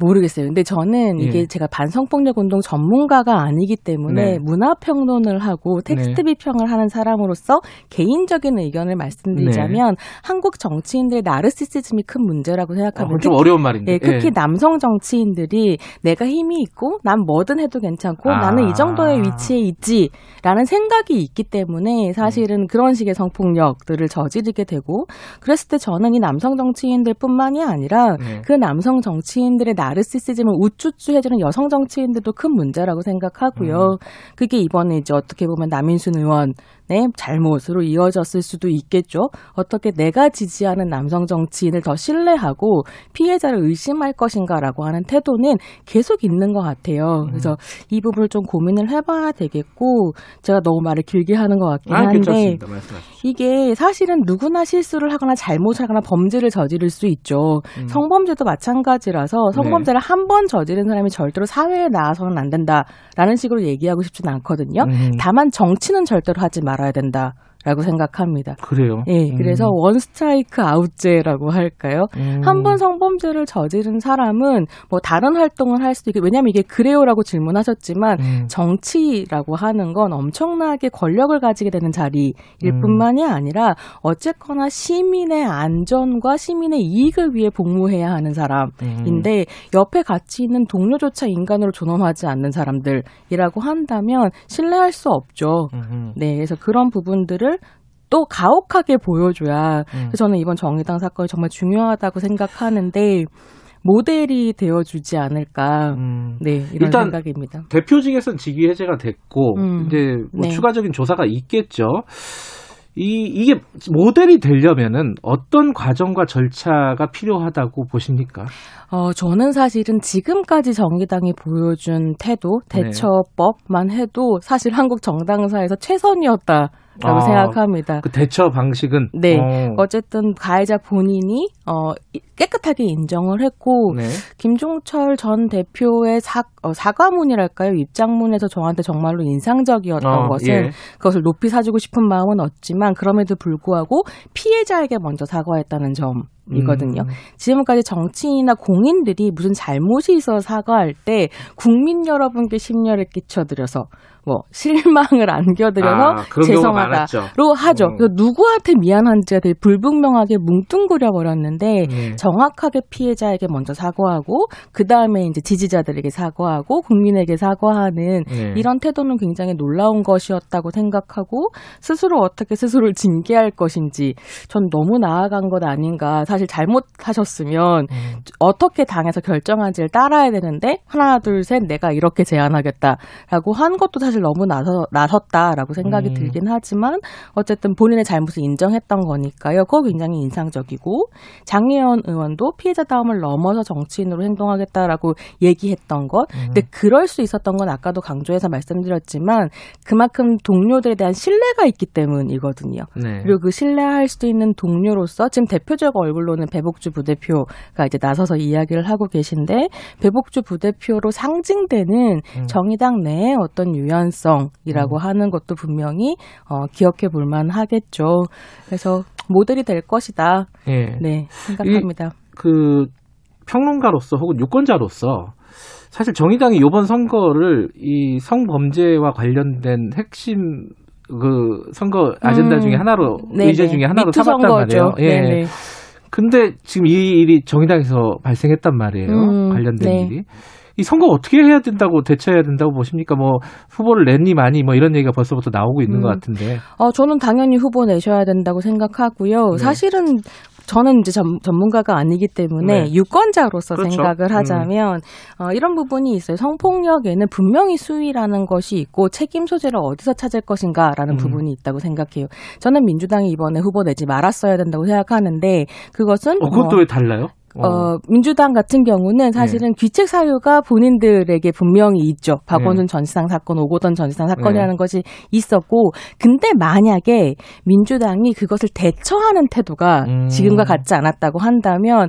S6: 모르겠어요. 근데 저는 이게
S2: 예.
S6: 제가 반성폭력 운동 전문가가 아니기 때문에
S2: 네.
S6: 문화평론을 하고 텍스트
S2: 네.
S6: 비평을 하는 사람으로서 개인적인 의견을 말씀드리자면 한국 정치인들의 나르시시즘이 큰 문제라고
S2: 어,
S6: 생각합니다.
S2: 좀 어려운 말인데.
S6: 예, 특히 남성 정치인들이 내가 힘이 있고 난 뭐든 해도 괜찮고
S2: 아.
S6: 나는 이 정도의 위치에 있지라는 생각이 있기 때문에 사실은 그런 식의 성폭력들을 저지르게 되고 그랬을 때 저는 이 남성 정치인들뿐만이 아니라
S2: 네.
S6: 그 남성 정치인들의 나 르시시즘을 우쭈쭈 해주는 여성 정치인들도 큰 문제라고 생각하고요. 그게 이번에 이제 어떻게 보면 남인순 의원 의 잘못으로 이어졌을 수도 있겠죠. 어떻게 내가 지지하는 남성 정치인을 더 신뢰하고 피해자를 의심할 것인가라고 하는 태도는 계속 있는 것 같아요. 그래서 이 부분을 좀 고민을 해봐야 되겠고 제가 너무 말을 길게 하는 것 같긴
S2: 아,
S6: 한데.
S2: 말씀하십시오.
S6: 이게 사실은 누구나 실수를 하거나 잘못을 하거나 범죄를 저지를 수 있죠.
S2: 음.
S6: 성범죄도 마찬가지라서 성범죄를 한번 저지른 사람이 절대로 사회에 나와서는 안 된다라는 식으로 얘기하고 싶지는 않거든요.
S2: 음.
S6: 다만 정치는 절대로 하지 말아 야 된다 라고 생각합니다.
S2: 그래요.
S6: 예, 그래서
S2: 음.
S6: 원 스트라이크 아웃제라고 할까요?
S2: 음.
S6: 한번 성범죄를 저지른 사람은 뭐 다른 활동을 할 수도 있고 왜냐하면 이게 그래요라고 질문하셨지만
S2: 음.
S6: 정치라고 하는 건 엄청나게 권력을 가지게 되는 자리일
S2: 음.
S6: 뿐만이 아니라 어쨌거나 시민의 안전과 시민의 이익을 위해 복무해야 하는 사람인데 옆에 같이 있는 동료조차 인간으로 존엄하지 않는 사람들이라고 한다면 신뢰할 수 없죠.
S2: 음.
S6: 네, 그래서 그런 부분들을 또 가혹하게 보여줘야
S2: 음.
S6: 그래서 저는 이번 정의당 사건이 정말 중요하다고 생각하는데 모델이 되어주지 않을까.
S2: 음.
S6: 네, 이런
S2: 일단
S6: 생각입니다.
S2: 대표직에선 직위 해제가 됐고
S6: 음.
S2: 이제 뭐
S6: 네.
S2: 추가적인 조사가 있겠죠. 이 이게 모델이 되려면은 어떤 과정과 절차가 필요하다고 보십니까?
S6: 어, 저는 사실은 지금까지 정의당이 보여준 태도,
S2: 네.
S6: 대처법만 해도 사실 한국 정당사에서 최선이었다라고
S2: 아,
S6: 생각합니다.
S2: 그 대처 방식은
S6: 네.
S2: 어,
S6: 어쨌든 가해자 본인이 어, 이- 깨끗하게 인정을 했고
S2: 네.
S6: 김종철 전 대표의 사, 어, 사과문이랄까요? 입장문에서 저한테 정말로 인상적이었던
S2: 어,
S6: 것은
S2: 예.
S6: 그것을 높이 사주고 싶은 마음은 없지만 그럼에도 불구하고 피해자에게 먼저 사과했다는 점 이거든요.
S2: 음.
S6: 지금까지 정치인이나 공인들이 무슨 잘못이 있어 사과할 때 국민 여러분께 심려를 끼쳐드려서 뭐 실망을 안겨드려서
S2: 아.
S6: 죄송하다로 하죠.
S2: 음.
S6: 누구한테 미안한지가 되게 불분명하게 뭉뚱그려 버렸는데
S2: 네.
S6: 정확하게 피해자에게 먼저 사과하고 그 다음에 이제 지지자들에게 사과하고 국민에게 사과하는
S2: 네.
S6: 이런 태도는 굉장히 놀라운 것이었다고 생각하고 스스로 어떻게 스스로를 징계할 것인지 전 너무 나아간 것 아닌가. 사실 잘못하셨으면
S2: 음.
S6: 어떻게 당에서 결정한지를 따라야 되는데 하나 둘 셋 내가 이렇게 제안하겠다라고 한 것도 사실 너무 나서 나섰다라고 생각이
S2: 음.
S6: 들긴 하지만 어쨌든 본인의 잘못을 인정했던 거니까요. 그거 굉장히 인상적이고 장혜원 의원 도 피해자다움을 넘어서 정치인으로 행동하겠다라고 얘기했던 것.
S2: 음.
S6: 근데 그럴 수 있었던 건 아까도 강조해서 말씀드렸지만 그만큼 동료들에 대한 신뢰가 있기 때문이거든요.
S2: 네.
S6: 그리고 그 신뢰할 수도 있는 동료로서 지금 대표적 얼굴로는 배복주 부대표가 이제 나서서 이야기를 하고 계신데 배복주 부대표로 상징되는
S2: 음.
S6: 정의당 내의 어떤 유연성이라고 하는 것도 분명히 어, 기억해 볼 만하겠죠. 그래서 모델이 될 것이다.
S2: 예.
S6: 네, 생각합니다.
S2: 그 평론가로서 혹은 유권자로서 사실 정의당이 이번 선거를 이 성범죄와 관련된 핵심 그 선거 아젠다
S6: 음,
S2: 중에 하나로
S6: 네네.
S2: 의제 중에 하나로 삼았단 말이에요. 예.
S6: 네네.
S2: 근데 지금 이 일이 정의당에서 발생했단 말이에요.
S6: 음,
S2: 관련된
S6: 네.
S2: 일이. 이 선거 어떻게 해야 된다고 대처해야 된다고 보십니까? 뭐 후보를 냈니 많이 뭐 이런 얘기가 벌써부터 나오고 있는
S6: 음.
S2: 것 같은데.
S6: 어, 저는 당연히 후보 내셔야 된다고 생각하고요.
S2: 네.
S6: 사실은 저는 이제 전, 전문가가 아니기 때문에
S2: 네.
S6: 유권자로서
S2: 그렇죠.
S6: 생각을 하자면 어, 이런 부분이 있어요. 성폭력에는 분명히 수위라는 것이 있고 책임 소재를 어디서 찾을 것인가라는
S2: 음.
S6: 부분이 있다고 생각해요. 저는 민주당이 이번에 후보 내지 말았어야 된다고 생각하는데 그것은
S2: 어, 그것도 뭐왜 달라요?
S6: 어, 민주당 같은 경우는 사실은 귀책 사유가 본인들에게 분명히 있죠. 박원순 전 시장 사건, 오고던 전 시장 사건이라는 것이 있었고, 근데 만약에 민주당이 그것을 대처하는 태도가
S2: 음.
S6: 지금과 같지 않았다고 한다면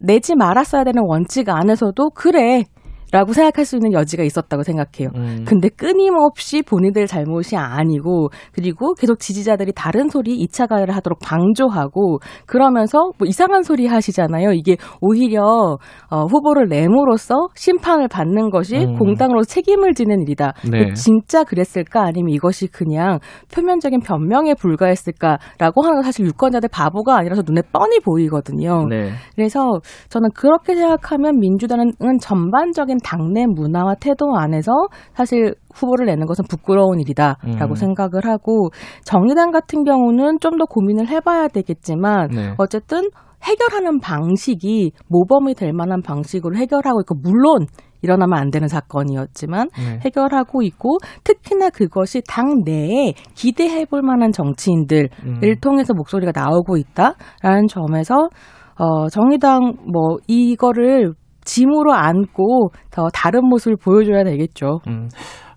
S6: 내지 말았어야 되는 원칙 안에서도 그래. 라고 생각할 수 있는 여지가 있었다고 생각해요.
S2: 음.
S6: 근데 끊임없이 본인들 잘못이 아니고 그리고 계속 지지자들이 다른 소리 2차 가해를 하도록 방조하고 그러면서 뭐 이상한 소리 하시잖아요. 이게 오히려 어, 후보를 내므로써 심판을 받는 것이
S2: 음.
S6: 공당으로 책임을 지는 일이다.
S2: 네.
S6: 진짜 그랬을까 아니면 이것이 그냥 표면적인 변명에 불과했을까라고 하는 건 사실 유권자들 바보가 아니라서 눈에 뻔히 보이거든요.
S2: 네.
S6: 그래서 저는 그렇게 생각하면 민주당은 전반적인 당내 문화와 태도 안에서 사실 후보를 내는 것은 부끄러운 일이다라고
S2: 음.
S6: 생각을 하고 정의당 같은 경우는 좀 더 고민을 해봐야 되겠지만
S2: 네.
S6: 어쨌든 해결하는 방식이 모범이 될 만한 방식으로 해결하고 있고 물론 일어나면 안 되는 사건이었지만
S2: 네.
S6: 해결하고 있고 특히나 그것이 당 내에 기대해 볼 만한 정치인들을
S2: 음.
S6: 통해서 목소리가 나오고 있다라는 점에서 어 정의당 뭐 이거를 짐으로 안고 더 다른 모습을 보여줘야 되겠죠.
S2: 음.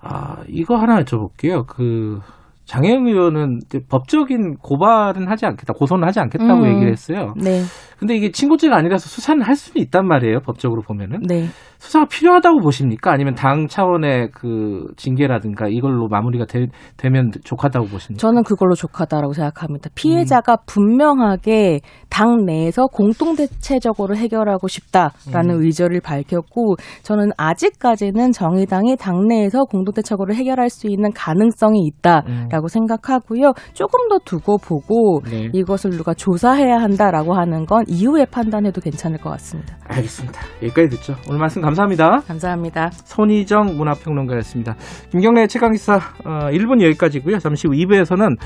S2: 아, 이거 하나 여쭤볼게요. 그, 장혜영 의원은 법적인 고발은 하지 않겠다, 고소는 하지 않겠다고
S6: 음.
S2: 얘기를 했어요.
S6: 네,
S2: 근데 이게 친고죄가 아니라서 수사는 할 수는 있단 말이에요, 법적으로 보면은.
S6: 네.
S2: 수사가 필요하다고 보십니까? 아니면 당 차원의 그 징계라든가 이걸로 마무리가 되, 면 좋겠다고 보십니까?
S6: 저는 그걸로 족하다라고 생각합니다. 피해자가 분명하게 당 내에서 공동 대체적으로 해결하고 싶다라는 의지를 밝혔고 저는 아직까지는 정의당이 당 내에서 공동 대책으로 해결할 수 있는 가능성이 있다라고 생각하고요. 조금 더 두고 보고
S2: 네.
S6: 이것을 누가 조사해야 한다라고 하는 건 이후에 판단해도 괜찮을 것 같습니다.
S2: 알겠습니다. 여기까지 듣죠. 오늘 말씀 감 사합니다.
S6: 감사합니다.
S2: 손희정 문화평론가였습니다. 김경래 최강기사 어, 1분 여기까지고요. 잠시 후 2부에서는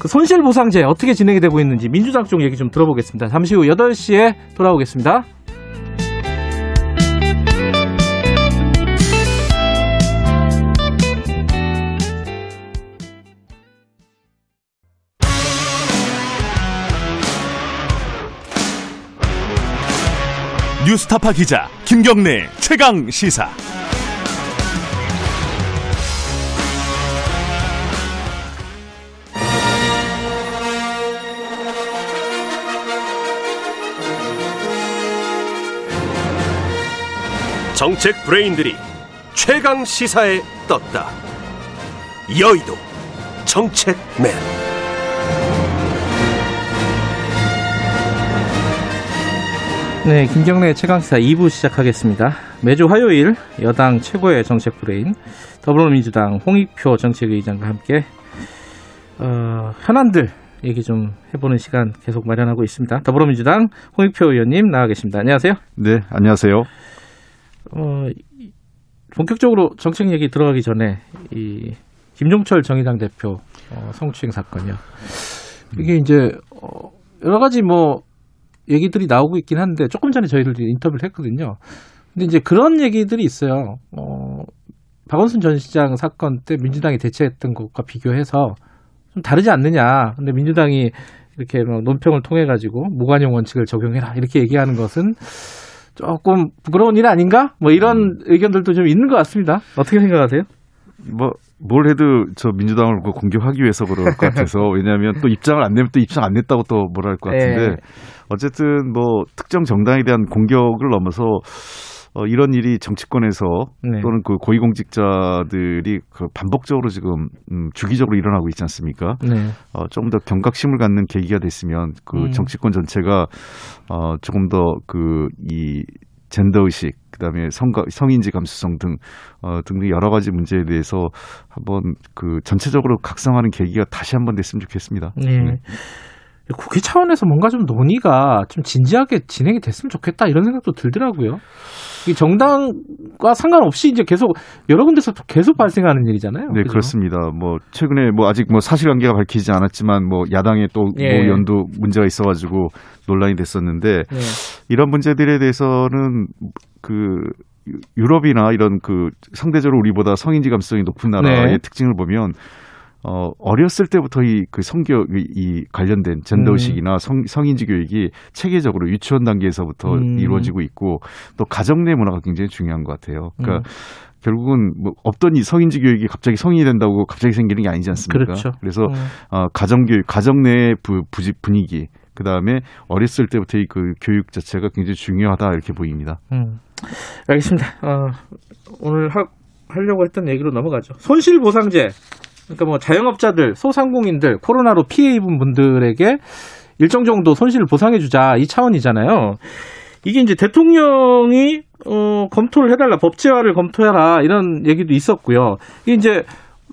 S2: 그 손실보상제 어떻게 진행이 되고 있는지 민주당 쪽 얘기 좀 들어보겠습니다. 잠시 후 8시에 돌아오겠습니다.
S7: 뉴스타파 기자 김경래 최강 시사.
S8: 정책 브레인들이 최강 시사에 떴다. 여의도 정책맨.
S2: 네, 김경래 최강시사 2부 시작하겠습니다. 매주 화요일 여당 최고의 정책 브레인 더불어민주당 홍익표 정책의장과 함께 어, 현안들 얘기 좀 해보는 시간 계속 마련하고 있습니다. 더불어민주당 홍익표 의원님 나와 계십니다. 안녕하세요.
S9: 네, 안녕하세요.
S2: 어, 이- 본격적으로 정책 얘기 들어가기 전에 이 김종철 정의당 대표 어, 성추행 사건이요. 이게 이제 어, 여러 가지 뭐 얘기들이 나오고 있긴 한데 조금 전에 저희들도 인터뷰를 했거든요. 근데 이제 그런 얘기들이 있어요. 어, 박원순 전 시장 사건 때 민주당이 대처했던 것과 비교해서 좀 다르지 않느냐. 근데 민주당이 이렇게 뭐 논평을 통해 가지고 무관용 원칙을 적용해라 이렇게 얘기하는 것은 조금 부끄러운 일 아닌가? 뭐 이런 의견들도 좀 있는 것 같습니다. 어떻게 생각하세요?
S9: 뭐, 뭘 해도 저 민주당을 그 공격하기 위해서 그럴 것 같아서, 왜냐하면 또 입장을 안 내면 또 입장 안 냈다고 또 뭐라 할것 같은데,
S2: 네.
S9: 어쨌든 뭐 특정 정당에 대한 공격을 넘어서 어, 이런 일이 정치권에서
S2: 네.
S9: 또는 그 고위공직자들이 그 반복적으로 지금 음, 주기적으로 일어나고 있지 않습니까?
S2: 네.
S9: 어, 조금 더 경각심을 갖는 계기가 됐으면 그
S2: 음.
S9: 정치권 전체가 어, 조금 더 그 이 젠더 의식 그다음에 성가, 성인지 감수성 등 어, 등등 여러 가지 문제에 대해서 한번 그 전체적으로 각성하는 계기가 다시 한번 됐으면 좋겠습니다.
S2: 네. 국회 차원에서 뭔가 좀 논의가 좀 진지하게 진행이 됐으면 좋겠다 이런 생각도 들더라고요. 이 정당과 상관없이 이제 계속 여러 군데서 또 계속 발생하는 일이잖아요.
S9: 네,
S2: 그죠?
S9: 그렇습니다. 뭐 최근에 뭐 아직 뭐 사실관계가 밝히지 않았지만 뭐 야당에 또뭐
S2: 예.
S9: 연도 문제가 있어가지고 논란이 됐었는데
S2: 네.
S9: 이런 문제들에 대해서는 그 유- 유럽이나 이런 그 상대적으로 우리보다 성인지 감수성이 높은 나라의
S2: 네.
S9: 특징을 보면 어, 어렸을 때부터 이 그 성교육, 이, 이 관련된 젠더의식이나 성, 성인지 교육이 체계적으로 유치원 단계에서부터
S2: 음.
S9: 이루어지고 있고 또 가정 내 문화가 굉장히 중요한 것 같아요. 그러니까
S2: 음.
S9: 결국은 뭐 없던 이 성인지 교육이 갑자기 성인이 된다고 갑자기 생기는 게 아니지 않습니까?
S2: 그렇죠.
S9: 래서
S2: 음.
S9: 어, 가정 교육, 가정 내의 부, 부지, 분위기, 그 다음에 어렸을 때부터 이그 교육 자체가 굉장히 중요하다 이렇게 보입니다.
S2: 음. 알겠습니다. 어, 오늘 하, 하려고 했던 얘기로 넘어가죠. 손실보상제. 그러니까 뭐 자영업자들, 소상공인들, 코로나로 피해 입은 분들에게 일정 정도 손실을 보상해 주자 이 차원이잖아요. 이게 이제 대통령이 어, 검토를 해달라, 법제화를 검토해라 이런 얘기도 있었고요. 이게 이제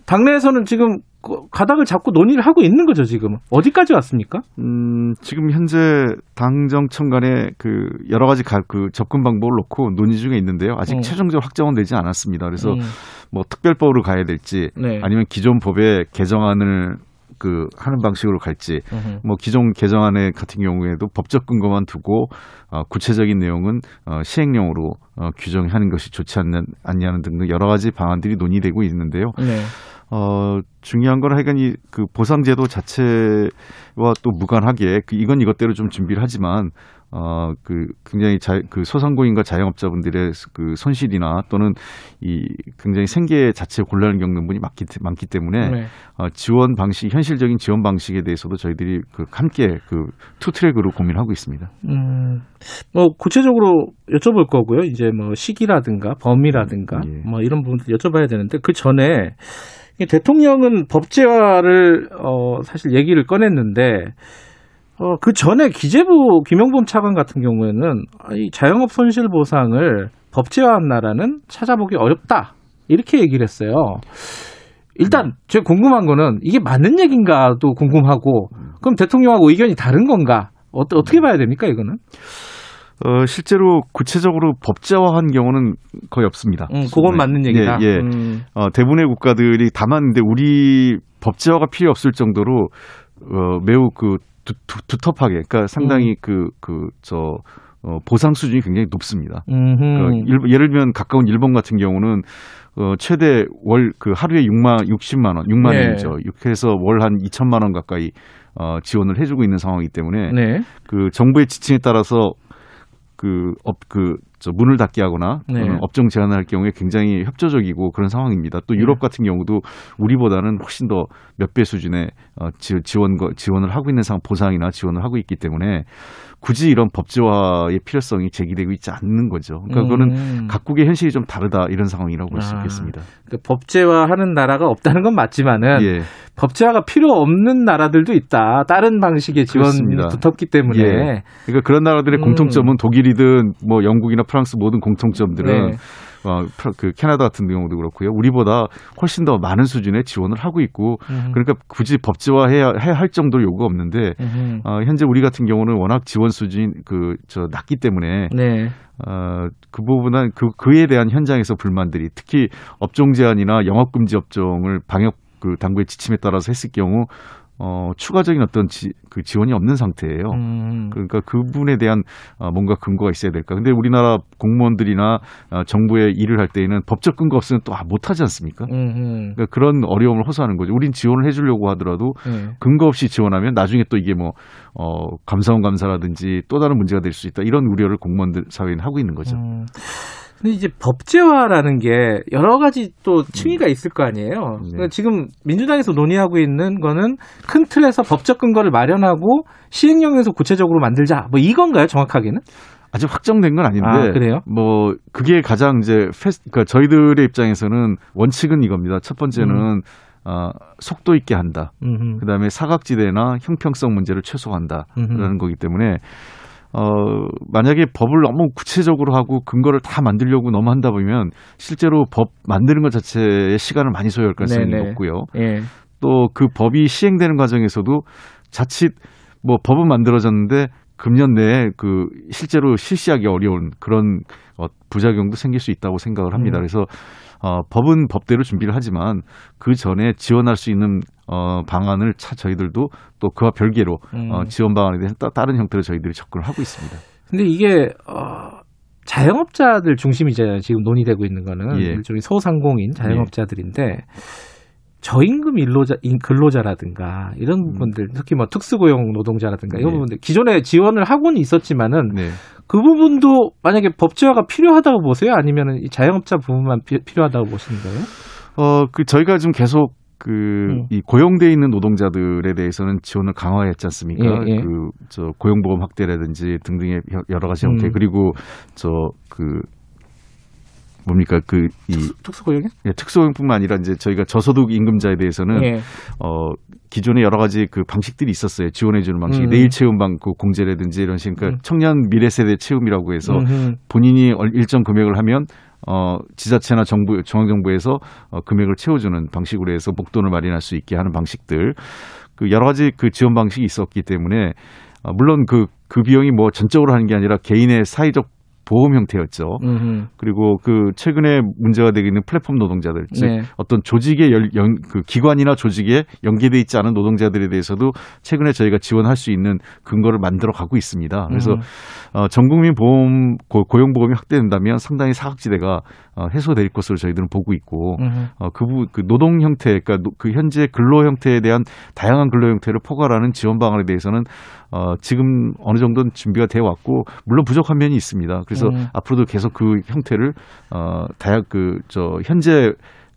S2: 당내에서는 지금 그 가닥을 잡고 논의를 하고 있는 거죠 지금 어디까지 왔습니까?
S9: 음, 지금 현재 당정청 간에 그 여러 가지 가, 그 접근 방법을 놓고 논의 중에 있는데요. 아직
S2: 음.
S9: 최종적으로 확정은 되지 않았습니다. 그래서
S2: 음.
S9: 뭐 특별법으로 가야 될지
S2: 네.
S9: 아니면 기존 법의 개정안을 그 하는 방식으로 갈지
S2: 음흠.
S9: 뭐 기존 개정안에 같은 경우에도 법적 근거만 두고 어, 구체적인 내용은 어, 시행령으로 어, 규정하는 것이 좋지 않는 않냐는 등등 여러 가지 방안들이 논의되고 있는데요.
S2: 네.
S9: 어, 중요한 건 하여간 이 그 보상제도 자체와 또 무관하게 그 이건 이것대로 좀 준비를 하지만 어, 그 굉장히 자, 그 소상공인과 자영업자분들의 그 손실이나 또는 이 굉장히 생계 자체 곤란을 겪는 분이 많기, 많기 때문에
S2: 네.
S9: 어, 지원 방식, 현실적인 지원 방식에 대해서도 저희들이 그 함께 그 투트랙으로 고민하고 있습니다.
S2: 음, 뭐 구체적으로 여쭤볼 거고요. 이제 뭐 시기라든가 범위라든가
S9: 예.
S2: 뭐 이런 부분들 여쭤봐야 되는데 그 전에 이 대통령은 법제화를 어 사실 얘기를 꺼냈는데 어 그 전에 기재부 김영범 차관 같은 경우에는 아, 이 자영업 손실 보상을 법제화한 나라는 찾아보기 어렵다 이렇게 얘기를 했어요. 일단 제가 궁금한 거는 이게 맞는 얘기인가도 궁금하고 그럼 대통령하고 의견이 다른 건가? 어, 어떻게 봐야 됩니까 이거는?
S9: 어, 실제로 구체적으로 법제화한 경우는 거의 없습니다.
S2: 음, 그건 맞는 얘기다.
S9: 예, 예.
S2: 음,
S9: 어, 대부분의 국가들이 담았는데 우리 법제화가 필요 없을 정도로 어, 매우 그 두, 두, 텁하게 그러니까 상당히 그 그 저 어, 보상 수준이 굉장히 높습니다.
S2: 음흠.
S9: 그 일, 예를 들면 가까운 일본 같은 경우는 어, 최대 월 그 하루에 6만 60만 원, 6만
S2: 네.
S9: 원이죠. 이렇게 해서 월 한 2천만 원 가까이 어, 지원을 해주고 있는 상황이기 때문에
S2: 네.
S9: 그 정부의 지침에 따라서 그 업 그 저 문을 닫게 하거나
S2: 네.
S9: 업종 제한을 할 경우에 굉장히 협조적이고 그런 상황입니다. 또 유럽 같은 경우도 우리보다는 훨씬 더 몇 배 수준의 어, 지, 지원 지원을 하고 있는 상황 보상이나 지원을 하고 있기 때문에 굳이 이런 법제화의 필요성이 제기되고 있지 않는 거죠. 그러니까 그거는
S2: 음.
S9: 각국의 현실이 좀 다르다 이런 상황이라고 볼수
S2: 아.
S9: 있겠습니다.
S2: 그 법제화하는 나라가 없다는 건 맞지만은
S9: 예.
S2: 법제화가 필요 없는 나라들도 있다. 다른 방식의 지원이. 붙었기 때문에.
S9: 예. 그러니까 그런 나라들의
S2: 음.
S9: 공통점은 독일이든 뭐 영국이나 프랑스 모든 공통점들은
S2: 네.
S9: 어, 그 캐나다 같은 경우도 그렇고요. 우리보다 훨씬 더 많은 수준의 지원을 하고 있고
S2: 음.
S9: 그러니까 굳이 법제화해야 해야 할 정도로 요구가 없는데
S2: 음흠.
S9: 어, 현재 우리 같은 경우는 워낙 지원 수준이 그 저 낮기 때문에
S2: 네.
S9: 어, 그 부분은 그 그에 대한 현장에서 불만들이 특히 업종 제한이나 영업 금지 업종을 방역 그 당국의 지침에 따라서 했을 경우 어, 추가적인 어떤 지, 그 지원이 없는 상태예요.
S2: 음.
S9: 그러니까 그 부분에 대한 어, 뭔가 근거가 있어야 될까. 근데 우리나라 공무원들이나 어, 정부에 일을 할 때에는 법적 근거 없으면 또 아, 못하지 않습니까?
S2: 음흠.
S9: 그러니까 그런 어려움을 호소하는 거죠. 우린 지원을 해주려고 하더라도
S2: 네.
S9: 근거 없이 지원하면 나중에 또 이게 뭐 어, 감사원 감사라든지 또 다른 문제가 될 수 있다. 이런 우려를 공무원들 사회는 하고 있는 거죠.
S2: 음. 근데 이제 법제화라는 게 여러 가지 또 층위가 있을 거 아니에요.
S9: 네.
S2: 그러니까 지금 민주당에서 논의하고 있는 거는 큰 틀에서 법적 근거를 마련하고 시행령에서 구체적으로 만들자. 뭐 이건가요, 정확하게는?
S9: 아직 확정된 건 아닌데
S2: 아, 그래요?
S9: 뭐 그게 가장 이제 페스, 그러니까 저희들의 입장에서는 원칙은 이겁니다. 첫 번째는 어, 속도 있게 한다.
S2: 음흠.
S9: 그다음에 사각지대나 형평성 문제를 최소화한다라는
S2: 음흠.
S9: 거기 때문에 어 만약에 법을 너무 구체적으로 하고 근거를 다 만들려고 너무 한다 보면 실제로 법 만드는 것 자체에 시간을 많이 소요할 가능성이
S2: 네네.
S9: 높고요.
S2: 예.
S9: 또그 법이 시행되는 과정에서도 자칫 뭐 법은 만들어졌는데 금년 내에 그 실제로 실시하기 어려운 그런 어, 부작용도 생길 수 있다고 생각을 합니다.
S2: 음.
S9: 그래서 어, 법은 법대로 준비를 하지만 그 전에 지원할 수 있는 어, 방안을 차 저희들도 또 그와 별개로
S2: 음.
S9: 어, 지원 방안에 대해서 따, 다른 형태로 저희들이 접근을 하고 있습니다.
S2: 근데 이게 어, 자영업자들 중심이잖아요. 지금 논의되고 있는 거는
S9: 예.
S2: 일종의 소상공인 자영업자들인데 저임금 일로자, 인- 근로자라든가 이런 부분들 특히 뭐 특수고용 노동자라든가 이런
S9: 네.
S2: 부분들 기존에 지원을 하고는 있었지만은
S9: 네.
S2: 그 부분도 만약에 법제화가 필요하다고 보세요? 아니면 이 자영업자 부분만 피- 필요하다고 보시는 거예요?
S9: 어, 그 저희가 좀 계속 그
S2: 음.
S9: 이 고용돼 있는 노동자들에 대해서는 지원을 강화했지 않습니까?
S2: 예, 예.
S9: 그 저 고용보험 확대라든지 등등의 여- 여러 가지 형태
S2: 음.
S9: 그리고 저 그 뭡니까 그이
S2: 특수고용이?
S9: 특수고용뿐만 아니라 이제 저희가 저소득 임금자에 대해서는
S2: 예.
S9: 어 기존에 여러 가지 그 방식들이 있었어요. 지원해 주는 방식.
S2: 음.
S9: 내일 체험 방그 공제라든지 이런 식 그러니까
S2: 음.
S9: 청년 미래 세대 체험이라고 해서
S2: 음흠.
S9: 본인이 얼- 일정 금액을 하면 어 지자체나 정부 중앙 정부에서 어, 금액을 채워주는 방식으로 해서 목돈을 마련할 수 있게 하는 방식들. 그 여러 가지 그 지원 방식이 있었기 때문에 어, 물론 그 그 비용이 뭐 전적으로 하는 게 아니라 개인의 사회적 보험 형태였죠.
S2: 음흠.
S9: 그리고 그 최근에 문제가 되고 있는 플랫폼 노동자들, 즉
S2: 네.
S9: 어떤 조직의 열, 연, 그 기관이나 조직에 연계돼 있지 않은 노동자들에 대해서도 최근에 저희가 지원할 수 있는 근거를 만들어 가고 있습니다. 그래서
S2: 음.
S9: 어, 전국민 보험 고, 고용보험이 확대된다면 상당히 사각지대가 어, 해소될 것으로 저희들은 보고 있고. 어, 그, 부, 그 노동 형태, 그러니까 노- 그 현재 근로 형태에 대한 다양한 근로 형태를 포괄하는 지원 방안에 대해서는 어, 지금 어느 정도는 준비가 되어 왔고 물론 부족한 면이 있습니다. 그래서
S2: 음.
S9: 앞으로도 계속 그 형태를 어, 다양 그저 현재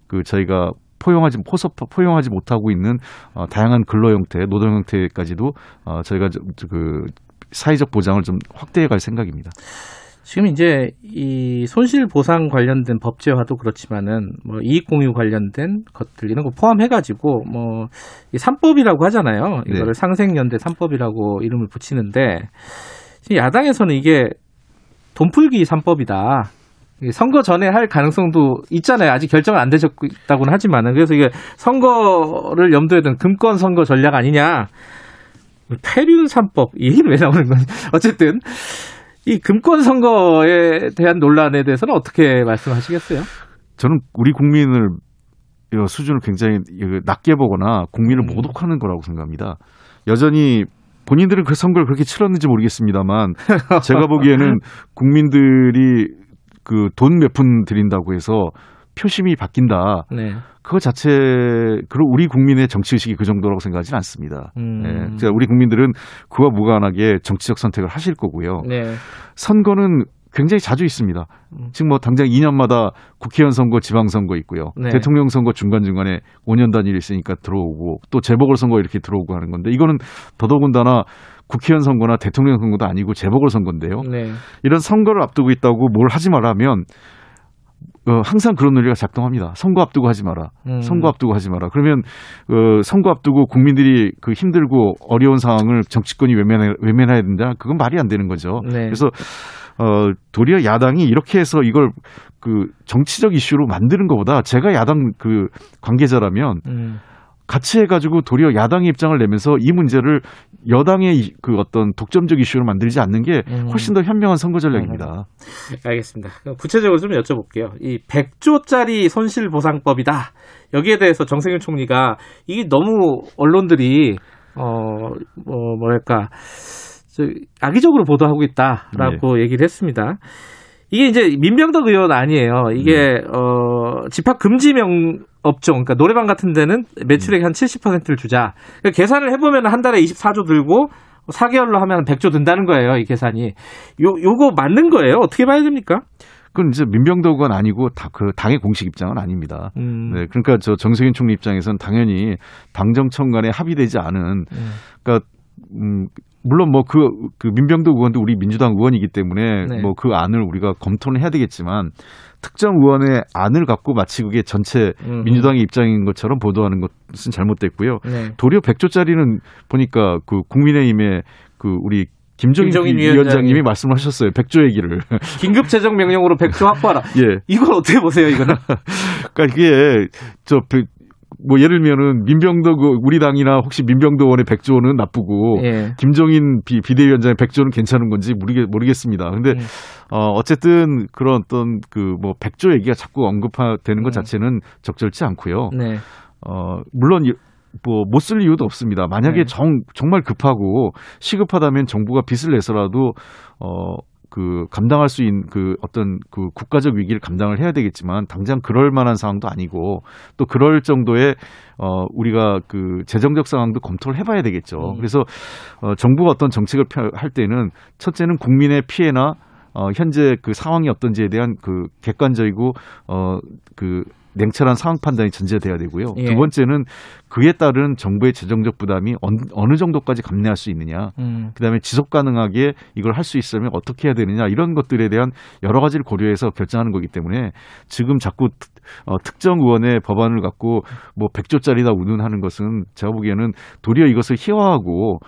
S9: 그 저희가 포용하지 포섭 포용하지 못하고 있는 어, 다양한 근로 형태, 노동 형태까지도 어, 저희가 저- 저그 사회적 보장을 좀 확대해 갈 생각입니다.
S2: 지금 이제 이 손실 보상 관련된 법제화도 그렇지만은 뭐 이익 공유 관련된 것들 이런 거 포함해 가지고 뭐이 삼법이라고 하잖아요. 이거를
S9: 네.
S2: 상생연대 삼법이라고 이름을 붙이는데 지금 야당에서는 이게 돈풀기 삼법이다. 이게 선거 전에 할 가능성도 있잖아요. 아직 결정은 안 되셨다고는 하지만은 그래서 이게 선거를 염두에 둔 금권 선거 전략 아니냐. 폐륜 삼법 이 얘기는 왜 나오는 건지 어쨌든 이 금권 선거에 대한 논란에 대해서는 어떻게 말씀하시겠어요?
S9: 저는 우리 국민을 이 수준을 굉장히 이 낮게 보거나 국민을
S2: 음.
S9: 모독하는 거라고 생각합니다. 여전히 본인들은 그 선거를 그렇게 치렀는지 모르겠습니다만 제가 보기에는 국민들이 그 돈 몇 푼 드린다고 해서 표심이 바뀐다.
S2: 네.
S9: 그거 자체 그리고 우리 국민의 정치 의식이 그 정도라고 생각하지는 않습니다.
S2: 음.
S9: 예, 그러니까 우리 국민들은 그와 무관하게 정치적 선택을 하실 거고요.
S2: 네.
S9: 선거는 굉장히 자주 있습니다.
S2: 음.
S9: 지금 뭐 당장 2년마다 국회의원 선거, 지방 선거 있고요.
S2: 네.
S9: 대통령 선거 중간 중간에 5년 단위로 있으니까 들어오고 또 재보궐 선거 이렇게 들어오고 하는 건데 이거는 더더군다나 국회의원 선거나 대통령 선거도 아니고 재보궐 선거인데요.
S2: 네.
S9: 이런 선거를 앞두고 있다고 뭘 하지 말라면 어, 항상 그런 논리가 작동합니다. 선거 앞두고 하지 마라.
S2: 음.
S9: 선거 앞두고 하지 마라. 그러면 어, 선거 앞두고 국민들이 그 힘들고 어려운 상황을 정치권이 외면해, 외면해야 된다. 그건 말이 안 되는 거죠.
S2: 네.
S9: 그래서 어, 도리어 야당이 이렇게 해서 이걸 그 정치적 이슈로 만드는 것보다 제가 야당 그 관계자라면
S2: 음.
S9: 같이 해가지고 도리어 야당의 입장을 내면서 이 문제를 여당의 이- 그 어떤 독점적 이슈로 만들지 않는 게
S2: 음.
S9: 훨씬 더 현명한 선거 전략입니다.
S2: 알겠습니다. 구체적으로 좀 여쭤볼게요. 이 100조짜리 손실보상법이다. 여기에 대해서 정세균 총리가 이게 너무 언론들이 어 뭐 뭐랄까 저 악의적으로 보도하고 있다라고 얘기를 했습니다. 이게 이제 민병덕 의원 아니에요. 이게 어 집합 금지 명 업종, 그러니까 노래방 같은 데는 매출액 한 70%를 주자. 그러니까 계산을 해보면 한 달에 24조 들고 4개월로 하면 100조 든다는 거예요. 이 계산이. 요 요거 맞는 거예요? 어떻게 봐야 됩니까?
S9: 그건 이제 민병덕은 아니고 다 그 당의 공식 입장은 아닙니다.
S2: 음.
S9: 네, 그러니까 저 정세균 총리 입장에서는 당연히 당정청 간에 합의되지 않은
S2: 음.
S9: 그러니까 음 물론 뭐그 그 민병덕 의원도 우리 민주당 의원이기 때문에
S2: 네.
S9: 뭐그 안을 우리가 검토는 해야 되겠지만 특정 의원의 안을 갖고 마치 그게 전체
S2: 음.
S9: 민주당의 입장인 것처럼 보도하는 것은 잘못됐고요.
S2: 네.
S9: 도리어 100조짜리는 보니까 그 국민의힘의 그 우리 김종인,
S2: 김종인
S9: 위원장님이
S2: 위원장님.
S9: 말씀을 하셨어요. 100조 얘기를.
S2: 긴급 재정 명령으로 100조 확보하라.
S9: 예.
S2: 이걸 어떻게 보세요, 이거는?
S9: 그러니까 이게 저 뭐 예를 들면은 민병덕 그 우리 당이나 혹시 민병덕 의원의 100조는 나쁘고
S2: 예.
S9: 김종인 비, 비대위원장의 100조는 괜찮은 건지 모르겠, 모르겠습니다. 근데
S2: 음.
S9: 어 어쨌든 그런 어떤 그뭐 100조 얘기가 자꾸 언급되는 것
S2: 음.
S9: 자체는 적절치 않고요.
S2: 네.
S9: 어 물론 뭐못쓸 이유도 없습니다. 만약에
S2: 네.
S9: 정 정말 급하고 시급하다면 정부가 빚을 내서라도 어 그 감당할 수 있는 그 어떤 그 국가적 위기를 감당을 해야 되겠지만 당장 그럴 만한 상황도 아니고 또 그럴 정도의 어 우리가 그 재정적 상황도 검토를 해봐야 되겠죠. 그래서 어 정부가 어떤 정책을 펴- 할 때는 첫째는 국민의 피해나 어 현재 그 상황이 어떤지에 대한 그 객관적이고 어그 냉철한 상황 판단이 전제돼야 되고요.
S2: 예.
S9: 두 번째는 그에 따른 정부의 재정적 부담이 어느, 정도까지 감내할 수 있느냐.
S2: 음.
S9: 그다음에 지속 가능하게 이걸 할 수 있으면 어떻게 해야 되느냐 이런 것들에 대한 여러 가지를 고려해서 결정하는 거기 때문에 지금 자꾸 특- 어, 특정 의원의 법안을 갖고 뭐 100조짜리다 운운하는 것은 제가 보기에는 도리어 이것을 희화하고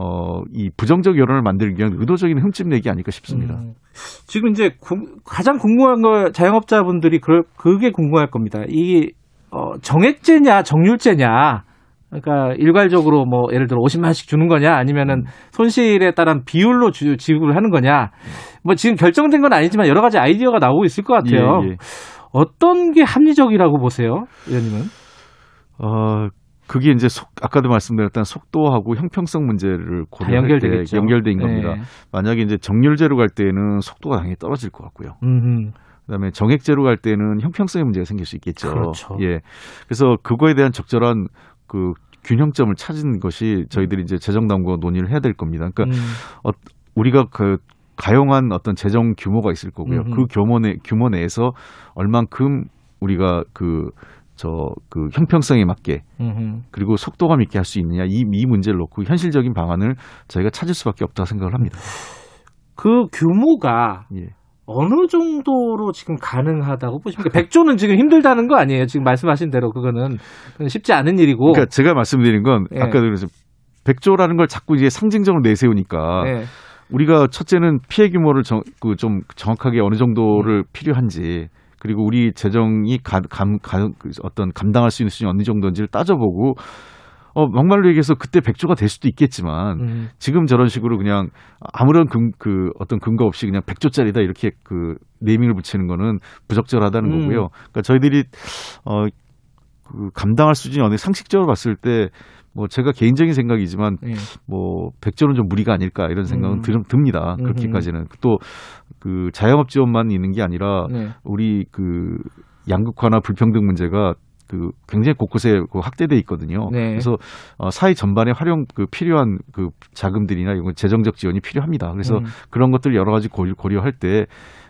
S9: 어, 이 부정적 여론을 만들기 위한 의도적인 흠집 내기 아닐까 싶습니다.
S2: 음. 지금 이제 구- 가장 궁금한 거 자영업자분들이 그, 그게 궁금할 겁니다. 이 어, 정액제냐 정률제냐. 그러니까 일괄적으로 뭐 예를 들어 50만 원씩 주는 거냐 아니면은 손실에 따른 비율로 주, 지급을 하는 거냐. 뭐 지금 결정된 건 아니지만 여러 가지 아이디어가 나오고 있을 것 같아요.
S9: 예, 예.
S2: 어떤 게 합리적이라고 보세요, 의원님은?
S9: 어, 그게 이제 속, 아까도 말씀드렸던 속도하고 형평성 문제를
S2: 다
S9: 고려할 때. 연결된 겁니다.
S2: 네.
S9: 만약에 이제 정률제로 갈 때는 속도가 당연히 떨어질 것 같고요.
S2: 음,
S9: 그다음에 정액제로 갈 때는 형평성의 문제가 생길 수 있겠죠.
S2: 그렇죠.
S9: 예. 그래서 그거에 대한 적절한 그 균형점을 찾은 것이 저희들이 이제 재정당국과 논의를 해야 될 겁니다. 그러니까
S2: 음.
S9: 어, 우리가 그 가용한 어떤 재정 규모가 있을 거고요.
S2: 음흠.
S9: 그 규모 내 규모 내에서 얼만큼 우리가 그 저 그 형평성에 맞게
S2: 음흠.
S9: 그리고 속도감 있게 할 수 있느냐 이, 이 문제를 놓고 현실적인 방안을 저희가 찾을 수밖에 없다고 생각을 합니다.
S2: 그 규모가
S9: 예.
S2: 어느 정도로 지금 가능하다고 보십니까? 100조는 지금 힘들다는 거 아니에요? 지금 말씀하신 대로 그거는 쉽지 않은 일이고.
S9: 그러니까 제가 말씀드린 건
S2: 예.
S9: 아까도 그래서 백조라는 걸 자꾸 이제 상징적으로 내세우니까
S2: 예.
S9: 우리가 첫째는 피해 규모를 정, 그 좀 정확하게 어느
S2: 음.
S9: 정도를 필요한지 그리고 우리 재정이 가, 감, 가, 그 어떤 감당할 수 있는 수준이 어느 정도인지를 따져보고 어, 막말로 얘기해서 그때 백조가 될 수도 있겠지만
S2: 음.
S9: 지금 저런 식으로 그냥 아무런 근, 그 어떤 근거 없이 그냥 백조짜리다 이렇게 그 네이밍을 붙이는 거는 부적절하다는
S2: 음.
S9: 거고요. 그러니까 저희들이 어, 그 감당할 수준이 어느 상식적으로 봤을 때 뭐 제가 개인적인 생각이지만
S2: 예.
S9: 뭐 백조는 좀 무리가 아닐까 이런 생각은
S2: 음.
S9: 들, 듭니다.
S2: 음흠.
S9: 그렇게까지는 또 그 자영업 지원만 있는 게 아니라
S2: 네.
S9: 우리 그 양극화나 불평등 문제가 그 굉장히 곳곳에 그 확대돼 있거든요.
S2: 네.
S9: 그래서 어, 사회 전반에 활용 그 필요한 그 자금들이나 이런 재정적 지원이 필요합니다. 그래서
S2: 음.
S9: 그런 것들 여러 가지 고려, 고려할 때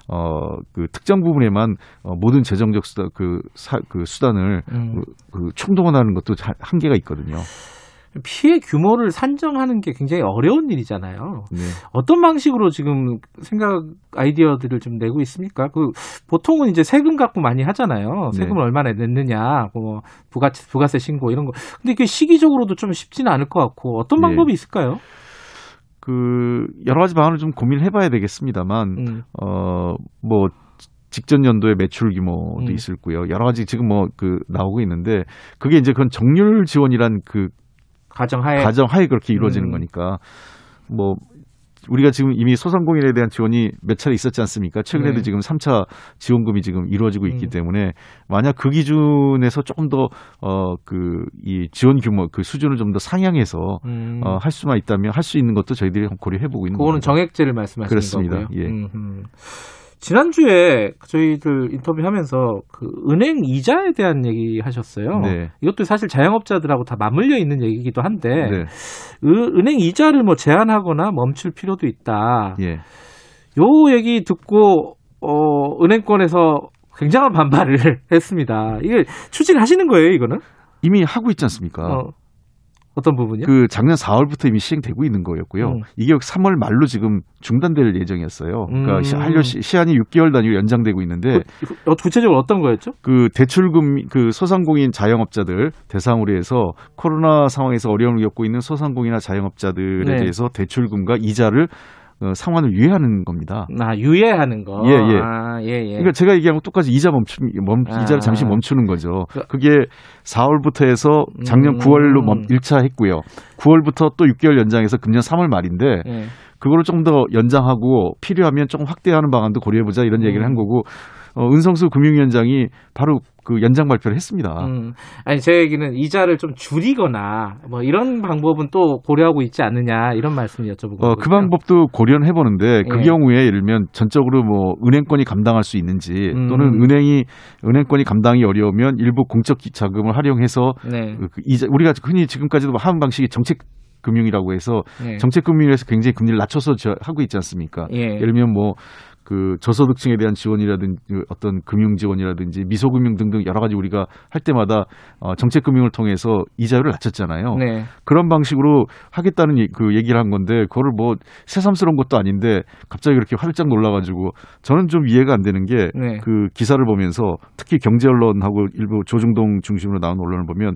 S9: 어, 그 특정 부분에만 어, 모든 재정적 수단, 그, 사, 그 수단을
S2: 음.
S9: 그, 그 충동하는 것도 자- 한계가 있거든요.
S2: 피해 규모를 산정하는 게 굉장히 어려운 일이잖아요.
S9: 네.
S2: 어떤 방식으로 지금 생각 아이디어들을 좀 내고 있습니까? 그 보통은 이제 세금 갖고 많이 하잖아요.
S9: 네.
S2: 세금을 얼마나 냈느냐, 뭐 부가 부가세 신고 이런 거. 근데 이게 시기적으로도 좀 쉽지는 않을 것 같고 어떤
S9: 예.
S2: 방법이 있을까요?
S9: 그 여러 가지 방안을 좀 고민을 해봐야 되겠습니다만
S2: 음.
S9: 어뭐 직전 연도의 매출 규모도
S2: 음.
S9: 있을 거고요. 여러 가지 지금 뭐 그 나오고 있는데 그게 이제 그건 정률 지원이란 그
S2: 가정하에
S9: 가정 하에 그렇게 이루어지는
S2: 음.
S9: 거니까 뭐 우리가 지금 이미 소상공인에 대한 지원이 몇 차례 있었지 않습니까? 최근에도
S2: 네.
S9: 지금 3차 지원금이 지금 이루어지고 있기
S2: 음.
S9: 때문에 만약 그 기준에서 조금 더 어 그 이 지원 규모 그 수준을 좀 더 상향해서
S2: 음.
S9: 어, 할 수만 있다면 할 수 있는 것도 저희들이 고려해 보고 있는
S2: 그거는
S9: 겁니다.
S2: 정액제를 말씀하시는
S9: 그렇습니다.
S2: 거고요.
S9: 예.
S2: 음, 음. 지난주에 저희들 인터뷰하면서 그 은행 이자에 대한 얘기 하셨어요.
S9: 네.
S2: 이것도 사실 자영업자들하고 다 맞물려 있는 얘기이기도 한데
S9: 네.
S2: 은- 은행 이자를 뭐 제한하거나 멈출 필요도 있다.
S9: 예.
S2: 요 얘기 듣고 어, 은행권에서 굉장한 반발을 했습니다. 이게 추진하시는 거예요, 이거는?
S9: 이미 하고 있지 않습니까?
S2: 어, 어떤 부분이요?
S9: 그 작년 4월부터 이미 시행되고 있는 거였고요.
S2: 음.
S9: 이게 3월 말로 지금 중단될 예정이었어요. 그러니까
S2: 음.
S9: 시- 한려 시- 시한이 6개월 단위로 연장되고 있는데
S2: 그, 어, 구체적으로 어떤 거였죠?
S9: 그 대출금 그 소상공인 자영업자들 대상으로 해서 코로나 상황에서 어려움을 겪고 있는 소상공인이나 자영업자들에
S2: 네.
S9: 대해서 대출금과 이자를 어, 상환을 유예하는 겁니다.
S2: 아, 유예하는 거.
S9: 예, 예.
S2: 아, 예, 예.
S9: 그러니까 제가 얘기한 거 똑같이 이자 멈춤 멈,
S2: 아.
S9: 이자를 잠시 멈추는 거죠.
S2: 그-
S9: 그게 4월부터 해서 작년
S2: 음.
S9: 9월로 멈 1차 했고요. 9월부터 또 6개월 연장해서 금년 3월 말인데
S2: 예.
S9: 그거를 좀 더 연장하고 필요하면 조금 확대하는 방안도 고려해 보자 이런 얘기를
S2: 음.
S9: 한 거고 어, 은성수 금융위원장이 바로 그 연장 발표를 했습니다.
S2: 음, 아니 제 얘기는 이자를 좀 줄이거나 뭐 이런 방법은 또 고려하고 있지 않느냐 이런 말씀을 여쭤보고
S9: 어, 그 방법도 고려는 해보는데 그
S2: 예.
S9: 경우에 예를 들면 전적으로 뭐 은행권이 감당할 수 있는지
S2: 음.
S9: 또는 은행이 은행권이 감당이 어려우면 일부 공적 기- 자금을 활용해서
S2: 네.
S9: 그 이자 우리가 흔히 지금까지도 하는 방식이 정책 금융이라고 해서
S2: 네.
S9: 정책 금융에서 굉장히 금리를 낮춰서 저- 하고 있지 않습니까?
S2: 예.
S9: 예를 들면 뭐 그 저소득층에 대한 지원이라든지 어떤 금융 지원이라든지 미소금융 등등 여러 가지 우리가 할 때마다 어, 정책 금융을 통해서 이자율을 낮췄잖아요.
S2: 네.
S9: 그런 방식으로 하겠다는 예- 그 얘기를 한 건데 그거를 뭐 새삼스러운 것도 아닌데 갑자기 그렇게 활짝 놀라가지고 저는 좀 이해가 안 되는 게그
S2: 네.
S9: 기사를 보면서 특히 경제 언론하고 일부 조중동 중심으로 나온 언론을 보면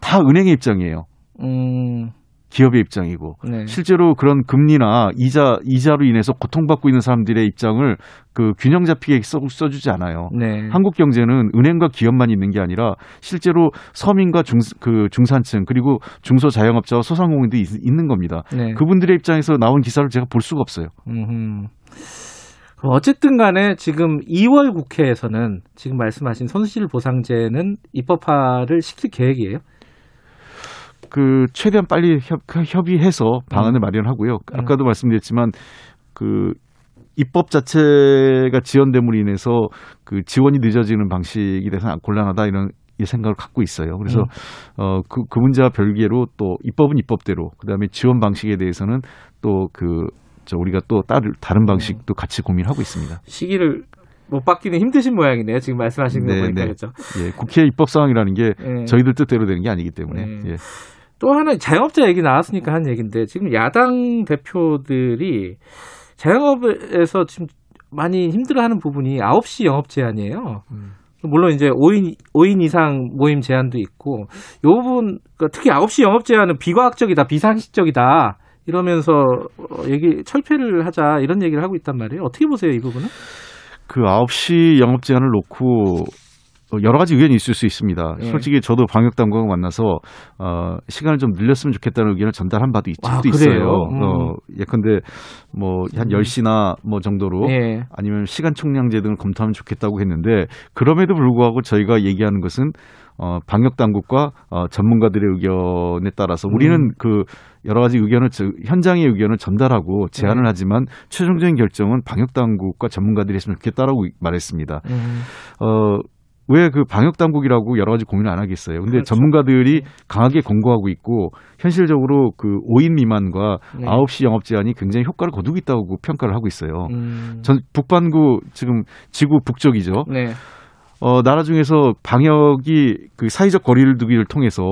S9: 다 은행의 입장이에요.
S2: 음,
S9: 기업의 입장이고
S2: 네.
S9: 실제로 그런 금리나 이자 이자로 인해서 고통받고 있는 사람들의 입장을 그 균형 잡히게 써, 써주지 않아요.
S2: 네.
S9: 한국 경제는 은행과 기업만 있는 게 아니라 실제로 서민과 중, 그 중산층 그리고 중소자영업자와 소상공인도 있, 는 겁니다.
S2: 네.
S9: 그분들의 입장에서 나온 기사를 제가 볼 수가 없어요.
S2: 음흠. 어쨌든 간에 지금 2월 국회에서는 지금 말씀하신 손실 보상제는 입법화를 시킬 계획이에요?
S9: 그 최대한 빨리 협, 협의해서 방안을
S2: 음.
S9: 마련하고요. 아까도 말씀드렸지만 그 입법 자체가 지연됨으로 인해서 그 지원이 늦어지는 방식이 돼서 곤란하다 이런 이 생각을 갖고 있어요. 그래서
S2: 음.
S9: 어그 그 문제와 별개로 또 입법은 입법대로 그다음에 지원 방식에 대해서는 또그 저 우리가 또 다른 다른 방식도 같이 고민하고 있습니다.
S2: 시기를 못 받기는 힘드신 모양이네요. 지금 말씀하시는 거
S9: 네,
S2: 보니까
S9: 네.
S2: 그렇죠.
S9: 예, 국회 입법 상황이라는 게
S2: 예.
S9: 저희들 뜻대로 되는 게 아니기 때문에
S2: 네.
S9: 예.
S2: 또 하나 자영업자 얘기 나왔으니까 한 얘기인데 지금 야당 대표들이 자영업에서 지금 많이 힘들어하는 부분이 9시 영업 제한이에요. 물론 이제 5인 5인 이상 모임 제한도 있고 요 부분 그러니까 특히 9시 영업 제한은 비과학적이다, 비상식적이다. 이러면서 어, 얘기 철폐를 하자 이런 얘기를 하고 있단 말이에요. 어떻게 보세요, 이 부분은?
S9: 그 9시 영업 제한을 놓고 어, 여러 가지 의견이 있을 수 있습니다.
S2: 예.
S9: 솔직히 저도 방역 당국을 만나서 어, 시간을 좀 늘렸으면 좋겠다는 의견을 전달한 바도 있,
S2: 아?
S9: 있어요.
S2: 음.
S9: 어, 예컨대 뭐한 10시나 뭐 정도로
S2: 예.
S9: 아니면 시간 총량제 등을 검토하면 좋겠다고 했는데 그럼에도 불구하고 저희가 얘기하는 것은 어, 방역 당국과 어, 전문가들의 의견에 따라서 우리는
S2: 음.
S9: 그 여러 가지 의견을 저- 현장의 의견을 전달하고 제안을
S2: 네.
S9: 하지만 최종적인 결정은 방역 당국과 전문가들이 했으면 좋겠다라고 말했습니다.
S2: 음.
S9: 어, 왜 그 방역 당국이라고 여러 가지 고민을 안 하겠어요. 근데
S2: 그렇죠.
S9: 전문가들이 강하게 권고하고 있고 현실적으로 그 5인 미만과
S2: 네.
S9: 9시 영업 제한이 굉장히 효과를 거두고 있다고 평가를 하고 있어요.
S2: 음.
S9: 전 북반구 지금 지구 북쪽이죠.
S2: 네.
S9: 어, 나라 중에서 방역이 그 사회적 거리를 두기를 통해서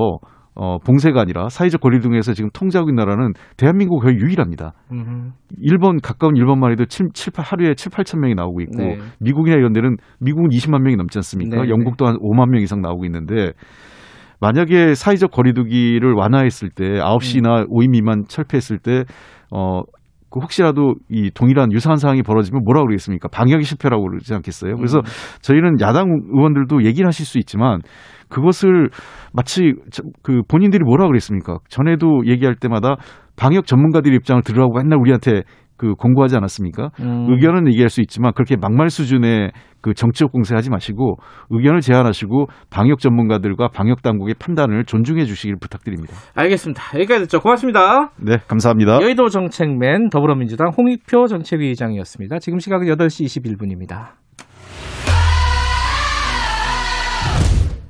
S9: 어, 봉쇄가 아니라 사회적 거리를 두기에서 지금 통제하고 있는 나라는 대한민국 거의 유일합니다.
S2: 음.
S9: 일본 가까운 일본만 해도 7, 7 8, 하루에 7, 8천 명이 나오고 있고
S2: 네.
S9: 미국이나 이런 데는 미국은 20만 명이 넘지 않습니까?
S2: 네,
S9: 영국도 한 5만 명 이상 나오고 있는데 만약에 사회적 거리두기를 완화했을 때
S2: 음.
S9: 9시나 5인 미만 철폐했을 때 어, 그 혹시라도 이 동일한 유사한 상황이 벌어지면 뭐라고 그러겠습니까? 방역이 실패라고 그러지 않겠어요? 그래서
S2: 음.
S9: 저희는 야당 의원들도 얘기를 하실 수 있지만 그것을 마치 저- 그 본인들이 뭐라고 그랬습니까? 전에도 얘기할 때마다 방역 전문가들의 입장을 들으라고 맨날 우리한테 그 공고하지 않았습니까?
S2: 음.
S9: 의견은 얘기할 수 있지만 그렇게 막말 수준의 그 정치적 공세하지 마시고 의견을 제안하시고 방역 전문가들과 방역 당국의 판단을 존중해 주시길 부탁드립니다.
S2: 알겠습니다. 여기까지 듣죠. 고맙습니다.
S9: 네, 감사합니다.
S2: 여의도 정책맨 더불어민주당 홍익표 정책위의장이었습니다. 지금 시각은 8시 21분입니다.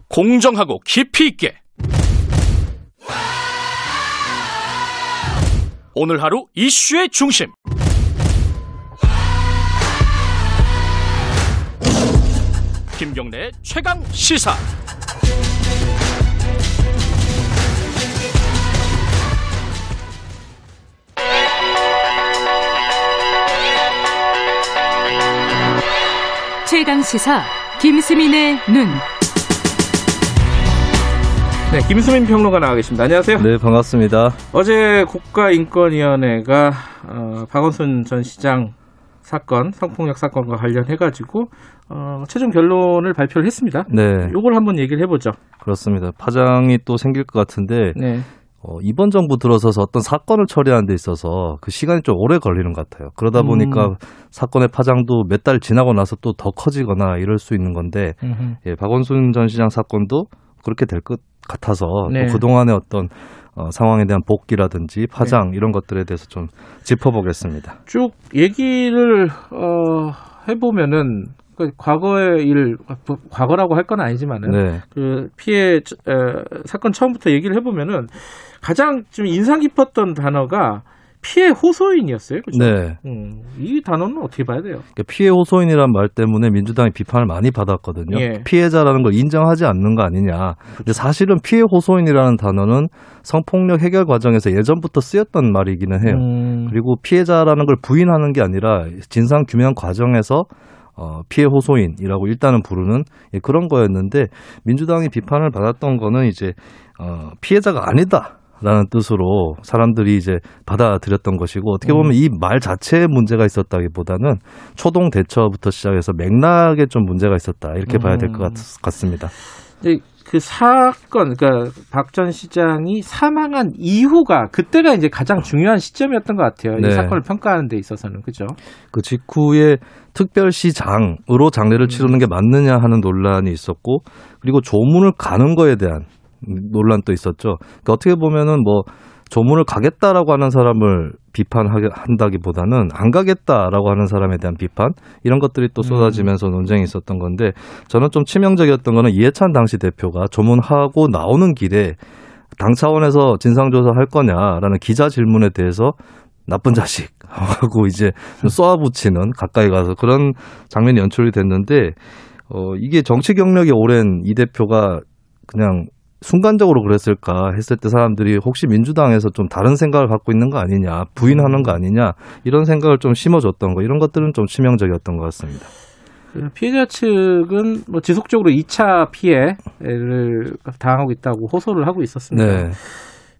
S1: 공정하고 깊이 있게 오늘 하루 이슈의 중심 김경래 최강 시사
S3: 최강 시사 김수민의 눈.
S2: 네, 김수민 평론가 나와 계십니다. 안녕하세요.
S10: 네, 반갑습니다.
S2: 어제 국가인권위원회가 어, 박원순 전 시장 사건, 성폭력 사건과 관련해 가지고 어, 최종 결론을 발표를 했습니다.
S10: 네,
S2: 요걸 한번 얘기를 해보죠.
S10: 그렇습니다. 파장이 또 생길 것 같은데
S2: 네,
S10: 어, 이번 정부 들어서서 어떤 사건을 처리하는 데 있어서 그 시간이 좀 오래 걸리는 것 같아요. 그러다 보니까
S2: 음.
S10: 사건의 파장도 몇 달 지나고 나서 또 더 커지거나 이럴 수 있는 건데
S2: 음흠.
S10: 예, 박원순 전 시장 사건도 그렇게 될 것 같아서
S2: 네.
S10: 또 그동안의 어떤 어, 상황에 대한 복귀라든지 파장
S2: 네.
S10: 이런 것들에 대해서 좀 짚어보겠습니다.
S2: 쭉 얘기를 어, 해보면은 그 과거의 일 과거라고 할 건 아니지만은
S10: 네.
S2: 그 피해 에, 사건 처음부터 얘기를 해보면은 가장 좀 인상 깊었던 단어가 피해 호소인이었어요. 그죠?
S10: 네.
S2: 음, 이 단어는 어떻게 봐야 돼요?
S10: 그러니까 피해 호소인이란 말 때문에 민주당이 비판을 많이 받았거든요.
S2: 예.
S10: 피해자라는 걸 인정하지 않는 거 아니냐. 근데 사실은 피해 호소인이라는 단어는 성폭력 해결 과정에서 예전부터 쓰였던 말이기는 해요.
S2: 음,
S10: 그리고 피해자라는 걸 부인하는 게 아니라 진상 규명 과정에서 어, 피해 호소인이라고 일단은 부르는 예, 그런 거였는데 민주당이 비판을 받았던 거는 이제 어, 피해자가 아니다. 라는 뜻으로 사람들이 이제 받아들였던 것이고 어떻게 보면 이 말 자체에 문제가 있었다기보다는 초동 대처부터 시작해서 맥락에 좀 문제가 있었다 이렇게 봐야 될 것 같습니다.
S2: 이제 그 사건, 그러니까 박 전 시장이 사망한 이후가 그때가 이제 가장 중요한 시점이었던 것 같아요. 이
S10: 네.
S2: 사건을 평가하는 데 있어서는 그죠?
S10: 그 직후에 특별시장으로 장례를 치르는 게 맞느냐 하는 논란이 있었고 그리고 조문을 가는 거에 대한 논란도 있었죠. 그러니까 어떻게 보면은 뭐 조문을 가겠다라고 하는 사람을 비판한다기보다는 안 가겠다라고 하는 사람에 대한 비판 이런 것들이 또 쏟아지면서 논쟁이 있었던 건데 저는 좀 치명적이었던 거는 이해찬 당시 대표가 조문하고 나오는 길에 당 차원에서 진상조사 할 거냐라는 기자 질문에 대해서 나쁜 자식 하고 이제 좀 쏘아붙이는 가까이 가서 그런 장면이 연출이 됐는데 어 이게 정치 경력이 오랜 이 대표가 그냥 순간적으로 그랬을까 했을 때 사람들이 혹시 민주당에서 좀 다른 생각을 갖고 있는 거 아니냐 부인하는 거 아니냐 이런 생각을 좀 심어줬던 거 이런 것들은 좀 치명적이었던 것 같습니다.
S2: 그 피해자 측은 뭐 지속적으로 2차 피해를 당하고 있다고 호소를 하고 있었습니다.
S10: 네.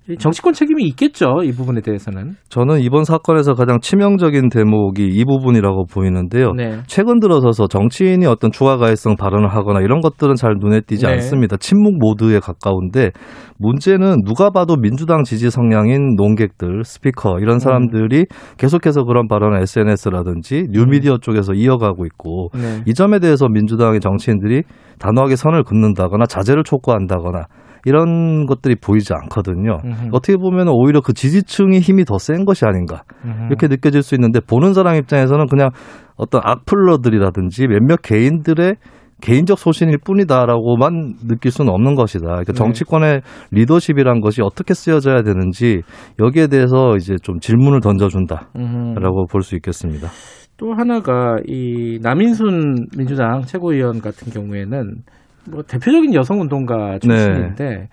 S2: 이 정치권 책임이 있겠죠. 이 부분에 대해서는.
S10: 저는 이번 사건에서 가장 치명적인 대목이 이 부분이라고 보이는데요.
S2: 네.
S10: 최근 들어서서 정치인이 어떤 추가 가해성 발언을 하거나 이런 것들은 잘 눈에 띄지
S2: 네.
S10: 않습니다. 침묵 모드에 가까운데 문제는 누가 봐도 민주당 지지 성향인 논객들, 스피커 이런 사람들이 계속해서 그런 발언을 SNS라든지 뉴미디어 쪽에서 이어가고 있고
S2: 네.
S10: 이 점에 대해서 민주당의 정치인들이 단호하게 선을 긋는다거나 자제를 촉구한다거나 이런 것들이 보이지 않거든요.
S2: 음흠.
S10: 어떻게 보면 오히려 그 지지층의 힘이 더 센 것이 아닌가
S2: 음흠.
S10: 이렇게 느껴질 수 있는데 보는 사람 입장에서는 그냥 어떤 악플러들이라든지 몇몇 개인들의 개인적 소신일 뿐이다라고만 느낄 수는 없는 것이다. 그러니까
S2: 네.
S10: 정치권의 리더십이란 것이 어떻게 쓰여져야 되는지 여기에 대해서 이제 좀 질문을 던져준다라고. 볼 수 있겠습니다.
S2: 또 하나가 이 남인순 민주당 최고위원 같은 경우에는 뭐 대표적인 여성 운동가 출신인데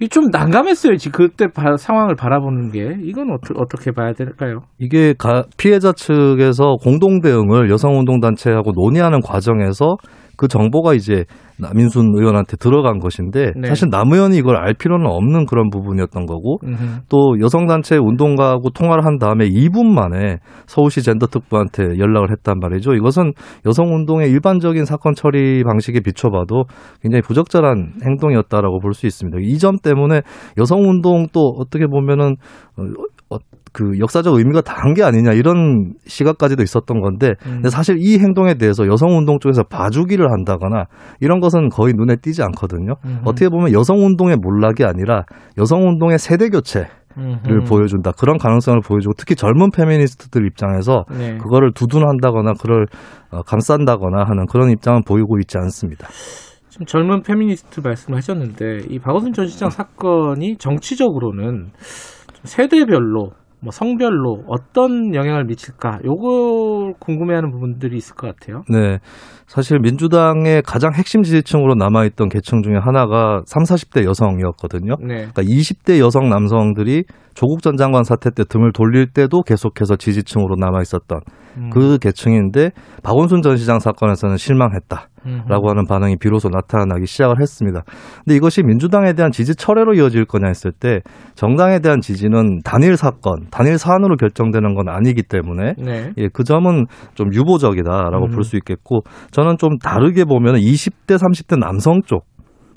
S2: 이좀 난감했어요. 지금 그때 바- 상황을 바라보는 게 이건 어떻게 어떻게 봐야 될까요?
S10: 이게 가- 피해자 측에서 공동 대응을 여성 운동 단체하고 논의하는 과정에서 그 정보가 이제 남인순 의원한테 들어간 것인데
S2: 네.
S10: 사실 남 의원이 이걸 알 필요는 없는 그런 부분이었던 거고
S2: 음흠.
S10: 또 여성단체 운동가하고 통화를 한 다음에 2분 만에 서울시 젠더특보한테 연락을 했단 말이죠. 이것은 여성운동의 일반적인 사건 처리 방식에 비춰봐도 굉장히 부적절한 행동이었다라고 볼 수 있습니다. 이 점 때문에 여성운동 또 어떻게 보면은 어, 어, 그 역사적 의미가 다른 게 아니냐 이런 시각까지도 있었던 건데
S2: 음.
S10: 근데 사실 이 행동에 대해서 여성 운동 쪽에서 봐주기를 한다거나 이런 것은 거의 눈에 띄지 않거든요.
S2: 음흠.
S10: 어떻게 보면 여성 운동의 몰락이 아니라 여성 운동의 세대 교체를
S2: 음흠.
S10: 보여준다. 그런 가능성을 보여주고 특히 젊은 페미니스트들 입장에서
S2: 네.
S10: 그거를 두둔한다거나 그걸 어, 감싼다거나 하는 그런 입장은 보이고 있지 않습니다.
S2: 지금 젊은 페미니스트 말씀하셨는데 이 박원순 전 시장 사건이 정치적으로는 좀 세대별로 뭐 성별로 어떤 영향을 미칠까 요걸 궁금해하는 부분들이 있을 것 같아요.
S10: 네. 사실 민주당의 가장 핵심 지지층으로 남아있던 계층 중에 하나가 3, 40대 여성이었거든요.
S2: 네.
S10: 그러니까 20대 여성 남성들이 조국 전 장관 사태 때 등을 돌릴 때도 계속해서 지지층으로 남아있었던
S2: 음.
S10: 그 계층인데 박원순 전 시장 사건에서는 실망했다. 라고 하는 반응이 비로소 나타나기 시작을 했습니다. 근데 이것이 민주당에 대한 지지 철회로 이어질 거냐 했을 때 정당에 대한 지지는 단일 사건, 단일 사안으로 결정되는 건 아니기 때문에
S2: 네.
S10: 예, 그 점은 좀 유보적이다라고
S2: 음.
S10: 볼수 있겠고 저는 좀 다르게 보면 20대, 30대 남성 쪽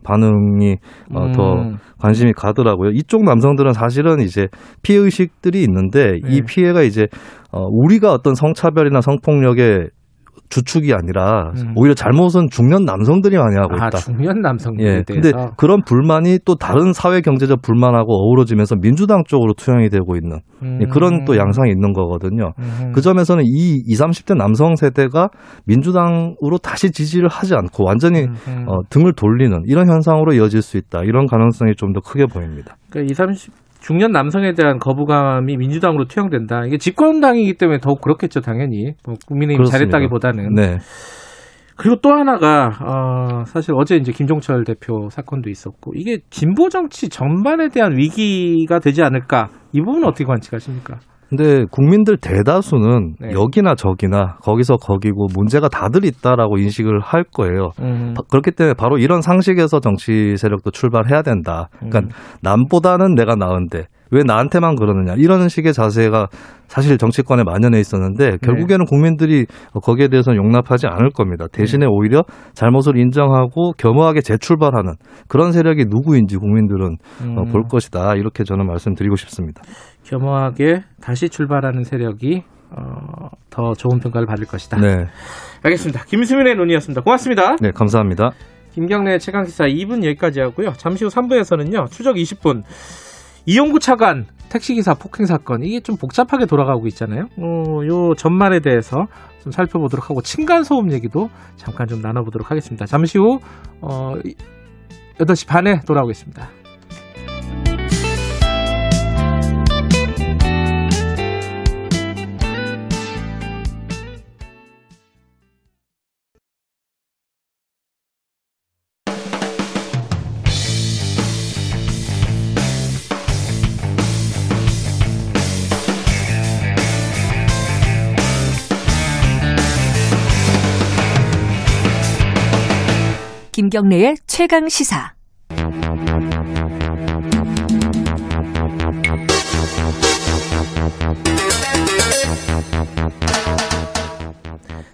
S10: 반응이 어, 더
S2: 음.
S10: 관심이 가더라고요. 이쪽 남성들은 사실은 이제 피해 의식들이 있는데 이
S2: 네.
S10: 피해가 이제 어, 우리가 어떤 성차별이나 성폭력의 주축이 아니라
S2: 음.
S10: 오히려 잘못은 중년 남성들이 많이 하고
S2: 아
S10: 있다.
S2: 중년 남성들에
S10: 예, 근데
S2: 대해서
S10: 그런 불만이 또 다른 사회 경제적 불만하고 어우러지면서 민주당 쪽으로 투영이 되고 있는 예, 그런 또 양상이 있는 거거든요.
S2: 음.
S10: 그 점에서는 이 20, 30대 남성 세대가 민주당으로 다시 지지를 하지 않고 완전히
S2: 음.
S10: 어, 등을 돌리는 이런 현상으로 이어질 수 있다. 이런 가능성이 좀 더 크게 보입니다.
S2: 그러니까 20, 30 중년 남성에 대한 거부감이 민주당으로 투영된다. 이게 집권당이기 때문에 더욱 그렇겠죠, 당연히. 뭐 국민의힘
S10: 그렇습니다.
S2: 잘했다기보다는.
S10: 네.
S2: 그리고 또 하나가 어, 사실 어제 이제 김종철 대표 사건도 있었고 이게 진보 정치 전반에 대한 위기가 되지 않을까? 이 부분 은 어떻게 관측하십니까?
S10: 근데 국민들 대다수는
S2: 네.
S10: 여기나 저기나 거기서 거기고 문제가 다들 있다라고 인식을 할 거예요.
S2: 음.
S10: 바- 그렇기 때문에 바로 이런 상식에서 정치 세력도 출발해야 된다. 그러니까
S2: 음.
S10: 남보다는 내가 나은데 왜 나한테만 그러느냐 이런 식의 자세가 사실 정치권에 만연해 있었는데 결국에는 국민들이 거기에 대해서는 용납하지 않을 겁니다. 대신에 오히려 잘못을 인정하고 겸허하게 재출발하는 그런 세력이 누구인지 국민들은 어,
S2: 음.
S10: 볼 것이다. 이렇게 저는 말씀드리고 싶습니다.
S2: 겸허하게 다시 출발하는 세력이 어, 더 좋은 평가를 받을 것이다.
S10: 네,
S2: 알겠습니다. 김수민의 논의였습니다. 고맙습니다.
S10: 네 감사합니다.
S2: 김경래 최강기사 2분 여기까지 하고요. 잠시 후 3부에서는요. 추적 20분 이용구 차관 택시기사 폭행 사건 이게 좀 복잡하게 돌아가고 있잖아요. 어, 요 전말에 대해서 좀 살펴보도록 하고 층간 소음 얘기도 잠깐 좀 나눠보도록 하겠습니다. 잠시 후 어, 8시 반에 돌아오겠습니다.
S11: 김경래의 최강 시사.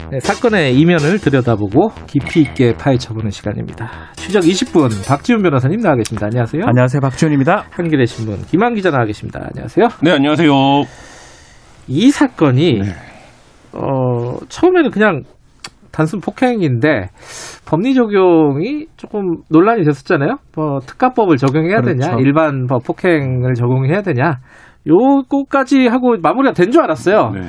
S2: 네, 사건의 이면을 들여다보고 깊이 있게 파헤쳐보는 시간입니다. 추적 20분 박지훈 변호사님 나와 계십니다. 안녕하세요.
S12: 안녕하세요. 박지훈입니다.
S2: 한겨레 신문 김한 기자 나와 계십니다. 안녕하세요.
S12: 네, 안녕하세요.
S2: 이 사건이
S12: 네.
S2: 어, 처음에는 그냥 단순 폭행인데 법리 적용이 조금 논란이 됐었잖아요. 뭐 특가법을 적용해야 되냐,
S12: 그렇죠.
S2: 일반 법 폭행을 적용해야 되냐, 요거까지 하고 마무리가 된 줄 알았어요.
S12: 네.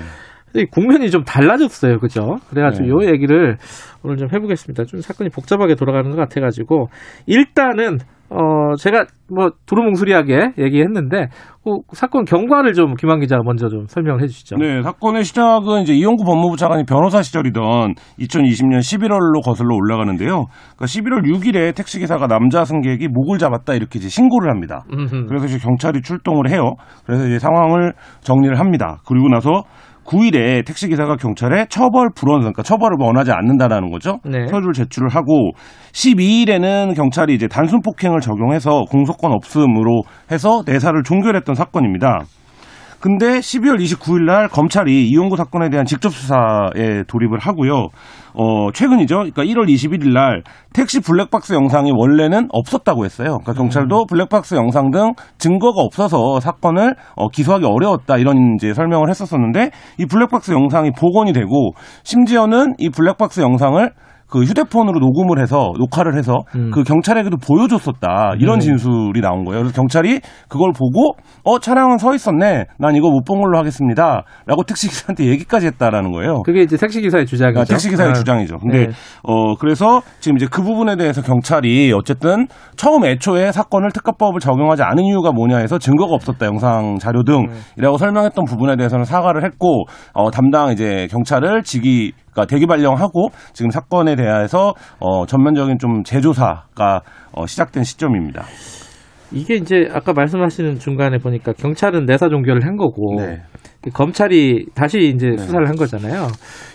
S2: 국면이 좀 달라졌어요, 그죠? 그래가지고
S12: 네.
S2: 요 얘기를 오늘 좀 해보겠습니다. 좀 사건이 복잡하게 돌아가는 것 같아가지고 일단은 어 제가 뭐 두루뭉술하게 얘기했는데 그 사건 경과를 좀 김한 기자 먼저 좀 설명을 해주시죠.
S12: 네, 사건의 시작은 이제 이용구 법무부 차관이 변호사 시절이던 2020년 11월로 거슬러 올라가는데요. 그러니까 11월 6일에 택시 기사가 남자 승객이 목을 잡았다 이렇게 이제 신고를 합니다.
S2: 음흠.
S12: 그래서 이제 경찰이 출동을 해요. 그래서 이제 상황을 정리를 합니다. 그리고 나서 9일에 택시 기사가 경찰에 처벌 불원, 그러니까 처벌을 원하지 않는다라는 거죠.
S2: 네.
S12: 서류를 제출을 하고 12일에는 경찰이 이제 단순 폭행을 적용해서 공소권 없음으로 해서 내사를 종결했던 사건입니다. 근데 12월 29일 날 검찰이 이용구 사건에 대한 직접 수사에 돌입을 하고요. 어, 최근이죠. 그러니까 1월 21일 날 택시 블랙박스 영상이 원래는 없었다고 했어요. 그러니까 경찰도 블랙박스 영상 등 증거가 없어서 사건을 어, 기소하기 어려웠다 이런 이제 설명을 했었었는데 이 블랙박스 영상이 복원이 되고 심지어는 이 블랙박스 영상을 그 휴대폰으로 녹음을 해서 녹화를 해서
S2: 음.
S12: 그 경찰에게도 보여줬었다 이런
S2: 네.
S12: 진술이 나온 거예요. 그래서 경찰이 그걸 보고 어 차량은 서 있었네. 난 이거 못 본 걸로 하겠습니다.라고 택시 기사한테 얘기까지 했다라는 거예요.
S2: 그게 이제 택시 기사의 주장이죠.
S12: 아, 택시 기사의
S2: 아,
S12: 주장이죠. 근데
S2: 네.
S12: 어 그래서 지금 이제 그 부분에 대해서 경찰이 어쨌든 처음 애초에 사건을 특가법을 적용하지 않은 이유가 뭐냐 해서 증거가 없었다 영상 자료 등이라고 설명했던 부분에 대해서는 사과를 했고 어 담당 이제 경찰을 직위 가 대기 발령하고 지금 사건에 대해서 어 전면적인 좀 재조사가 어 시작된 시점입니다.
S2: 이게 이제 아까 말씀하시는 중간에 보니까 경찰은 내사 종결을 한 거고
S12: 네.
S2: 검찰이 다시 이제 수사를 한 거잖아요.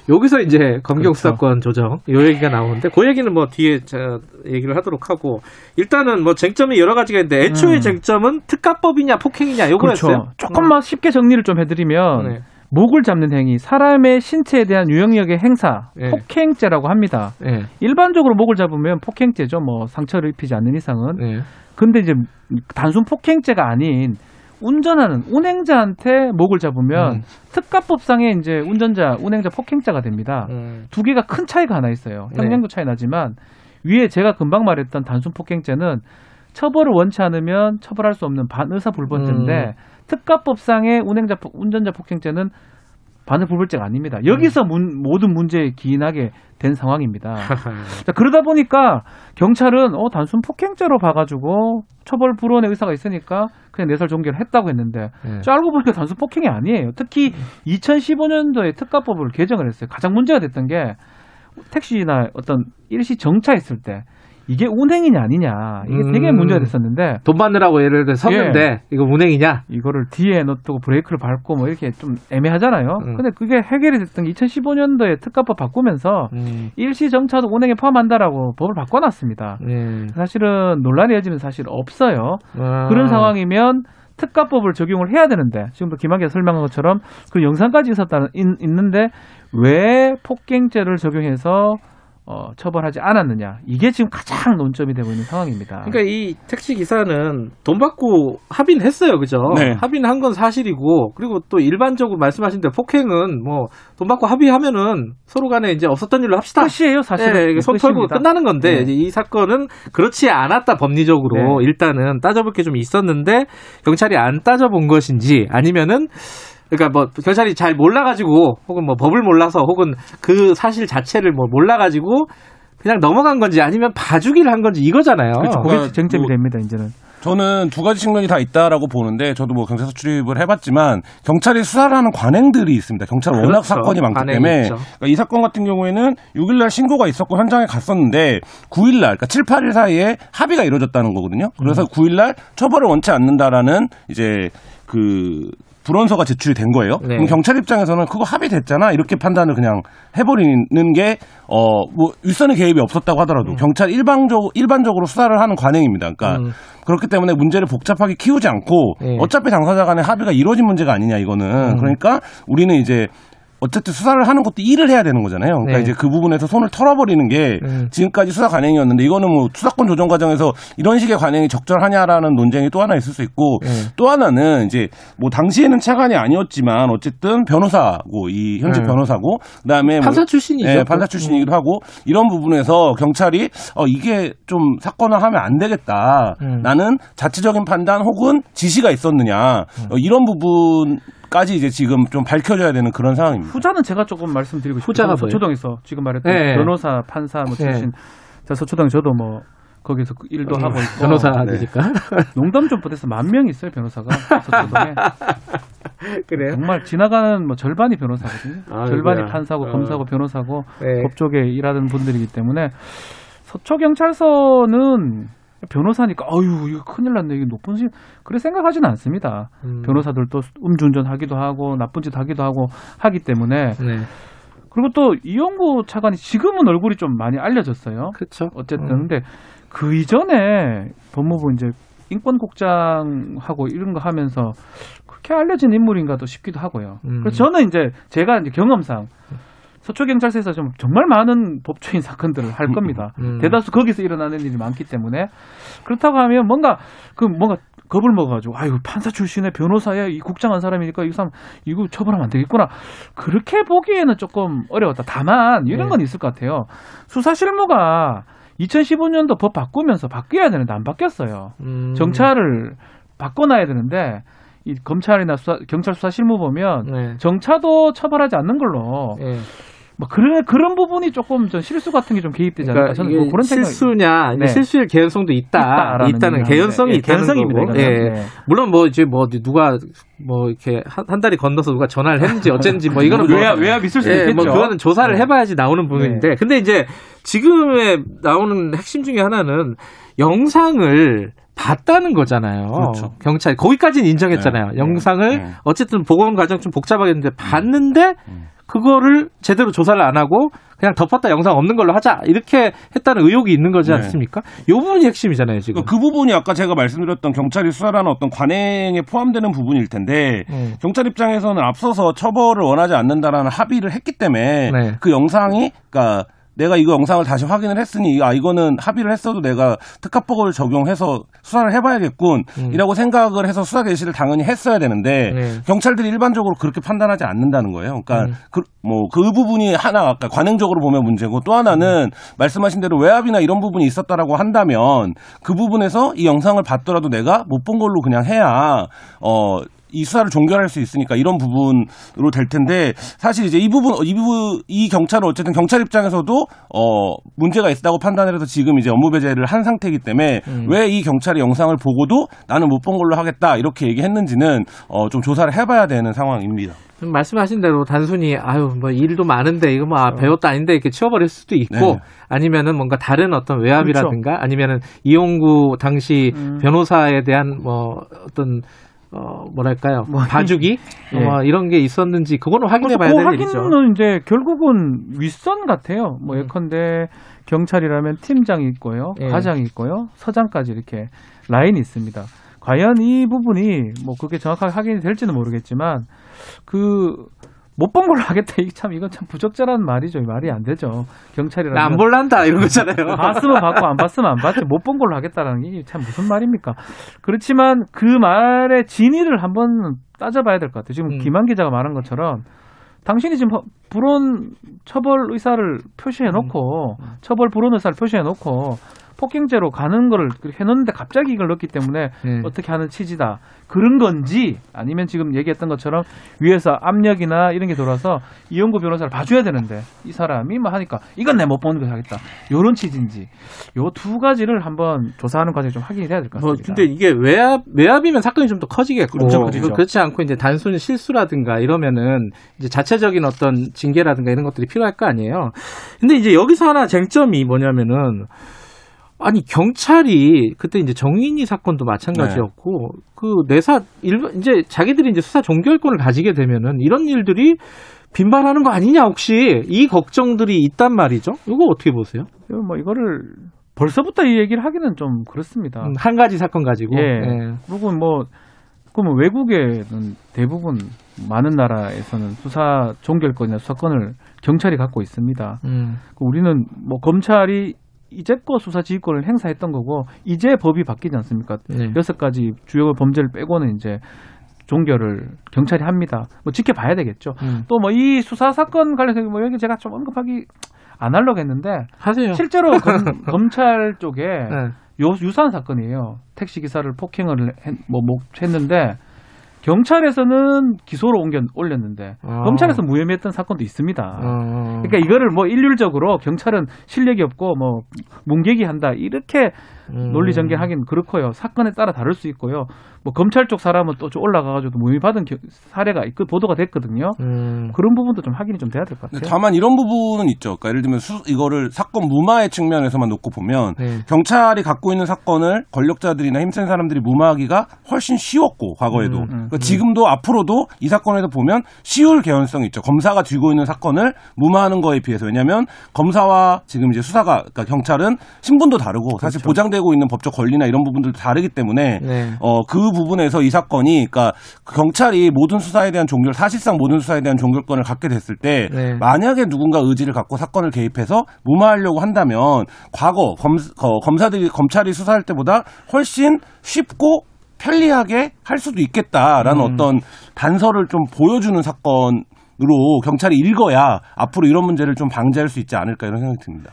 S2: 여기서 이제 검경 수사권 조정 요 얘기가 나오는데 그 얘기는 뭐 뒤에 제가 얘기를 하도록 하고 일단은 뭐 쟁점이 여러 가지가 있는데 애초에
S13: 음.
S2: 쟁점은 특가법이냐 폭행이냐 요거였어요.
S13: 그렇죠. 조금만 쉽게 정리를 좀 해드리면
S2: 네.
S14: 목을 잡는 행위, 사람의 신체에 대한 유형력의 행사,
S2: 예.
S14: 폭행죄라고 합니다.
S2: 예.
S14: 일반적으로 목을 잡으면 폭행죄죠. 뭐 상처를 입히지 않는 이상은.
S2: 예.
S14: 근데 이제 단순 폭행죄가 아닌 운전하는 운행자한테 목을 잡으면
S2: 음.
S14: 특가법상에 이제 운전자, 운행자 폭행자가 됩니다.
S2: 음.
S14: 두 개가 큰 차이가 하나 있어요.
S2: 네.
S14: 형량도 차이 나지만 위에 제가 금방 말했던 단순 폭행죄는 처벌을 원치 않으면 처벌할 수 없는 반의사 불번죄인데
S2: 음.
S14: 특가법상의 운행자 폭- 운전자 폭행죄는 반의불벌죄가 아닙니다. 여기서
S2: 음.
S14: 문- 모든 문제에 기인하게 된 상황입니다. 자, 그러다 보니까 경찰은 어, 단순 폭행죄로 봐가지고 처벌 불원의 의사가 있으니까 그냥 내살 종결을 했다고 했는데
S2: 네.
S14: 저 알고 보니까 단순 폭행이 아니에요. 특히 2015년도에 특가법을 개정을 했어요. 가장 문제가 됐던 게 택시나 어떤 일시 정차했을 때 이게 운행이냐 아니냐 이게 되게
S2: 음.
S14: 문제가 됐었는데
S2: 돈 받느라고 예를 들어 섰는데 이거 운행이냐?
S14: 이거를 뒤에 놔두고 브레이크를 밟고 뭐 이렇게 좀 애매하잖아요.
S2: 음.
S14: 근데 그게 해결이 됐던 게 2015년도에 특가법 바꾸면서
S2: 음.
S14: 일시 정차도 운행에 포함한다라고 법을 바꿔놨습니다.
S2: 예.
S14: 사실은 논란이 여지는 사실 없어요.
S2: 아.
S14: 그런 상황이면 특가법을 적용을 해야 되는데 지금도 김학의 설명한 것처럼 그 영상까지 있었다는 있, 있는데 왜 폭행죄를 적용해서 어, 처벌하지 않았느냐 이게 지금 가장 논점이 되고 있는 상황입니다.
S2: 그러니까 이 택시 기사는 돈 받고 합의는 했어요, 그죠?
S12: 네.
S2: 합의는 한 건 사실이고 그리고 또 일반적으로 말씀하신 대로 폭행은 뭐 돈 받고 합의하면은 서로 간에 이제 없었던 일로 합시다.
S14: 끝이에요, 사실은.
S2: 예, 손 털고. 끝나는 건데
S14: 네.
S2: 이 사건은 그렇지 않았다 법리적으로
S14: 네.
S2: 일단은 따져볼 게 좀 있었는데 경찰이 안 따져본 것인지 아니면은 그러니까 뭐 경찰이 잘 몰라가지고 혹은 뭐 법을 몰라서 혹은 그 사실 자체를 뭐 몰라가지고 그냥 넘어간 건지 아니면 봐주기를 한 건지 이거잖아요.
S14: 그렇죠. 그게
S12: 그러니까
S14: 쟁점이
S12: 뭐-
S14: 됩니다. 이제는.
S12: 저는 두 가지 측면이 다 있다라고 보는데 저도 뭐 경찰서 출입을 해봤지만 경찰이 수사를 하는 관행들이 있습니다. 경찰 은 워낙
S2: 그렇죠.
S12: 사건이 많기 때문에. 그러니까 이 사건 같은 경우에는 6일날 신고가 있었고 현장에 갔었는데 9일날 그러니까 7, 8일 사이에 합의가 이루어졌다는 거거든요. 그래서
S2: 음.
S12: 9일날 처벌을 원치 않는다라는 이제 그 불원서가 제출이 된 거예요.
S2: 네.
S12: 그럼 경찰 입장에서는 그거 합의됐잖아 이렇게 판단을 그냥 해버리는 게 어 뭐 윗선의 개입이 없었다고 하더라도 경찰 일방적 일반적으로 수사를 하는 관행입니다. 그러니까
S2: 음.
S12: 그렇기 때문에 문제를 복잡하게 키우지 않고
S2: 예.
S12: 어차피 당사자 간의 합의가 이루어진 문제가 아니냐 이거는
S2: 음.
S12: 그러니까 우리는 이제 어쨌든 수사를 하는 것도 일을 해야 되는 거잖아요. 그러니까
S2: 네.
S12: 이제 그 부분에서 손을 털어버리는 게
S2: 음.
S12: 지금까지 수사 관행이었는데 이거는 뭐 수사권 조정 과정에서 이런 식의 관행이 적절하냐라는 논쟁이 또 하나 있을 수 있고
S2: 네.
S12: 또 하나는 이제 뭐 당시에는 차관이 아니었지만 어쨌든 변호사고 이 현직
S2: 음.
S12: 변호사고 그다음에
S2: 판사
S12: 뭐
S2: 출신이죠.
S12: 예, 판사 출신이기도 하고 이런 부분에서 경찰이 어 이게 좀 사건을 하면 안 되겠다.
S2: 음.
S12: 나는 자체적인 판단 혹은 지시가 있었느냐 어, 이런 부분 까지 이제 지금 좀 밝혀져야 되는 그런 상황입니다.
S14: 후자는 제가 조금 말씀드리고 싶어요.
S2: 후자가?
S14: 서초동에서 지금 말했던
S2: 네.
S14: 변호사, 판사 뭐 출신. 자, 서초동 저도 뭐 거기서 그 일도 하고 있고
S2: 음. 변호사니까
S14: 농담 좀 보태서 만 명 있어요 변호사가 서초동에
S2: 그래요.
S14: 정말 지나가는 뭐 절반이 변호사거든요.
S2: 아이고야.
S14: 절반이 판사고
S2: 어.
S14: 검사고 변호사고
S2: 네.
S14: 법 쪽에 일하는 분들이기 때문에 서초 경찰서는 변호사니까 어유 이거 큰일 났네 이게 높은 신 그래 생각하지는 않습니다.
S2: 음.
S14: 변호사들도 음주운전 하기도 하고 나쁜 짓 하기도 하고 하기 때문에
S2: 네.
S14: 그리고 또 이영구 차관이 지금은 얼굴이 좀 많이 알려졌어요.
S2: 그렇죠.
S14: 어쨌든
S2: 음.
S14: 근데 그 이전에 법무부 이제 인권국장하고 이런 거 하면서 그렇게 알려진 인물인가도 싶기도 하고요.
S2: 음.
S14: 그래서 저는 이제 제가 이제 경험상 서초경찰서에서 좀 정말 많은 법조인 사건들을 할 겁니다.
S2: 음.
S14: 대다수 거기서 일어나는 일이 많기 때문에 그렇다고 하면 뭔가 그 뭔가 겁을 먹어가지고 아유 판사 출신의 변호사야 이 국장 한 사람이니까 이 사람 이거 처벌하면 안 되겠구나 그렇게 보기에는 조금 어려웠다. 다만 이런
S2: 네.
S14: 건 있을 것 같아요. 수사 실무가 2015년도 법 바꾸면서 바뀌어야 되는데 안 바뀌었어요.
S2: 음.
S14: 정찰을 바꿔놔야 되는데 이 검찰이나 수사, 경찰 수사 실무 보면
S2: 네.
S14: 정차도 처벌하지 않는 걸로
S2: 예.
S14: 뭐 그런 그런 부분이 조금 좀 실수 같은 게 좀 개입되지 않을까
S2: 그러니까
S14: 저는 뭐 그런 생각
S2: 실수냐 아니면
S14: 네.
S2: 실수일 개연성도 있다
S14: 있다는
S2: 개연성이
S14: 예,
S2: 있다는
S14: 개연성입니다,
S2: 거고. 예.
S14: 네.
S2: 물론 뭐 이제 뭐 누가 뭐 이렇게 한, 한 달이 건너서 누가 전화를 했는지 어쨌는지 뭐 이거는 뭐
S14: 외압 외압 있을 수
S2: 예,
S14: 있겠죠.
S2: 뭐 그거는 조사를
S14: 네.
S2: 해봐야지 나오는 부분인데 근데 이제 지금에 나오는 핵심 중에 하나는 영상을 봤다는 거잖아요.
S15: 그렇죠.
S2: 경찰 거기까지는 인정했잖아요.
S15: 네,
S2: 영상을
S15: 네, 네.
S2: 어쨌든 복원 과정 좀 복잡하겠는데 봤는데 그거를 제대로 조사를 안 하고 그냥 덮었다 영상 없는 걸로 하자 이렇게 했다는 의혹이 있는 거지
S12: 네.
S2: 않습니까? 요 부분이 핵심이잖아요 지금.
S12: 그 부분이 아까 제가 말씀드렸던 경찰이 수사라는 어떤 관행에 포함되는 부분일 텐데
S2: 음.
S12: 경찰 입장에서는 앞서서 처벌을 원하지 않는다라는 합의를 했기 때문에
S2: 네.
S12: 그 영상이 그러니까 내가 이거 영상을 다시 확인을 했으니 아 이거는 합의를 했어도 내가 특가법을 적용해서 수사를 해봐야겠군
S2: 음.
S12: 이라고 생각을 해서 수사 개시를 당연히 했어야 되는데
S2: 네.
S12: 경찰들이 일반적으로 그렇게 판단하지 않는다는 거예요. 그러니까
S2: 음.
S12: 그 뭐그 부분이 하나 아까 관행적으로 보면 문제고 또 하나는 말씀하신 대로 외압이나 이런 부분이 있었다라고 한다면 그 부분에서 이 영상을 봤더라도 내가 못 본 걸로 그냥 해야 어. 이 수사를 종결할 수 있으니까 이런 부분으로 될 텐데 사실 이제 이 부분 이 부분 이 경찰은 어쨌든 경찰 입장에서도 어 문제가 있다고 판단을 해서 지금 이제 업무 배제를 한 상태이기 때문에 왜이 경찰이 영상을 보고도 나는 못 본 걸로 하겠다 이렇게 얘기했는지는 어 좀 조사를 해봐야 되는 상황입니다.
S2: 말씀하신 대로 단순히 아유 뭐 일도 많은데 이거 뭐 아, 배웠도 아닌데 이렇게 치워버릴 수도 있고
S12: 네.
S2: 아니면은 뭔가 다른 어떤 외압이라든가 아니면은 이용구 당시 변호사에 대한 뭐 어떤 어 뭐랄까요 봐주기
S14: 예.
S2: 뭐 이런 게 있었는지 그거는 확인해 봐야 그될 일이죠.
S14: 확인은 이제 결국은 윗선 같아요. 뭐 예컨대 경찰이라면 팀장이 있고요,
S2: 예.
S14: 과장이 있고요, 서장까지 이렇게 라인이 있습니다. 과연 이 부분이 뭐 그게 정확하게 확인이 될지는 모르겠지만 그 못 본 걸로 하겠다. 이게 참 이건 참 부적절한 말이죠. 이 말이 안 되죠. 경찰이라면
S2: 나안 볼란다 이런 거잖아요.
S14: 봤으면 봤고 안 봤으면 안 봤지 못 본 걸로 하겠다라는 게 참 무슨 말입니까? 그렇지만 그 말의 진위를 한번 따져봐야 될 것 같아요. 지금
S2: 음.
S14: 김한 기자가 말한 것처럼 당신이 지금 허- 불온 처벌 의사를 표시해 놓고
S2: 음.
S14: 처벌 불온 의사를 표시해 놓고 폭행죄로 가는 거를 해놓는데 갑자기 이걸 넣기 때문에
S2: 네.
S14: 어떻게 하는 취지다 그런 건지 아니면 지금 얘기했던 것처럼 위에서 압력이나 이런 게 들어와서 이용구 변호사를 봐줘야 되는데 이 사람이 뭐 하니까 이건 내 못 보는 거 하겠다 요런 취지인지 요 두 가지를 한번 조사하는 과정이 좀 확인이 돼야
S2: 될것뭐
S14: 같습니다.
S2: 근데 이게 외압 외압이면 사건이 좀 더 커지겠고
S14: 그렇죠, 그렇죠.
S2: 그렇지 않고 이제 단순히 실수라든가 이러면은 이제 자체적인 어떤 징계라든가 이런 것들이 필요할 거 아니에요. 근데 이제 여기서 하나 쟁점이 뭐냐면은 아니 경찰이 그때 이제 정인이 사건도 마찬가지였고 그 내사 일반 이제 자기들이 이제 수사 종결권을 가지게 되면은 이런 일들이 빈발하는 거 아니냐 혹시 이 걱정들이 있단 말이죠. 이거 어떻게 보세요?
S14: 뭐 이거를 벌써부터 이 얘기를 하기는 좀 그렇습니다.
S2: 음, 한 가지 사건 가지고.
S14: 예.
S2: 예.
S14: 그리고 뭐 그러면 외국에는 대부분 많은 나라에서는 수사 종결권이나 수사권을 경찰이 갖고 있습니다.
S2: 음.
S14: 그 우리는 뭐 검찰이 이제껏 수사 지휘권을 행사했던 거고 이제 법이 바뀌지 않습니까?
S2: 네.
S14: 여섯 가지 주요 범죄를 빼고는 이제 종결을 경찰이 합니다. 뭐 지켜봐야 되겠죠.
S2: 음.
S14: 또뭐 이 수사 사건 관련해서 뭐 여기 제가 좀 언급하기 안 하려고 했는데
S2: 하세요.
S14: 실제로 검, 검찰 쪽에
S2: 네.
S14: 요 유사한 사건이에요. 택시 기사를 폭행을 했, 뭐, 뭐 했는데 경찰에서는 기소로 옮겨 올렸는데
S2: 아.
S14: 검찰에서 무혐의했던 사건도 있습니다.
S2: 어.
S14: 그러니까 이거를 뭐 일률적으로 경찰은 실력이 없고 뭐 문객이 한다 이렇게
S2: 음.
S14: 논리 전개하기는 그렇고요. 사건에 따라 다를 수 있고요. 뭐 검찰 쪽 사람은 또 좀 올라가가지고 무혐의 받은 겨- 사례가 있고 보도가 됐거든요.
S2: 음.
S14: 그런 부분도 좀 확인이 좀 돼야 될 것 같아요.
S12: 다만 이런 부분은 있죠. 그러니까 예를 들면 수- 이거를 사건 무마의 측면에서만 놓고 보면
S2: 네.
S12: 경찰이 갖고 있는 사건을 권력자들이나 힘센 사람들이 무마하기가 훨씬 쉬웠고 과거에도
S14: 음,
S12: 그러니까 지금도 앞으로도 이 사건에서 보면 쉬울 개연성이 있죠. 검사가 쥐고 있는 사건을 무마하는 거에 비해서 왜냐하면 검사와 지금 이제 수사가 그러니까 경찰은 신분도 다르고 사실 보장 되고 있는 법적 권리나 이런 부분들도 다르기 때문에
S2: 네.
S12: 어, 그 부분에서 이 사건이, 그러니까 경찰이 모든 수사에 대한 종결, 사실상 모든 수사에 대한 종결권을 갖게 됐을 때,
S2: 네.
S12: 만약에 누군가 의지를 갖고 사건을 개입해서 무마하려고 한다면, 과거 검, 어, 검사들이, 검찰이 수사할 때보다 훨씬 쉽고 편리하게 할 수도 있겠다라는
S2: 음.
S12: 어떤 단서를 좀 보여주는 사건, 으로 경찰이 읽어야 앞으로 이런 문제를 좀 방지할 수 있지 않을까 이런 생각이 듭니다.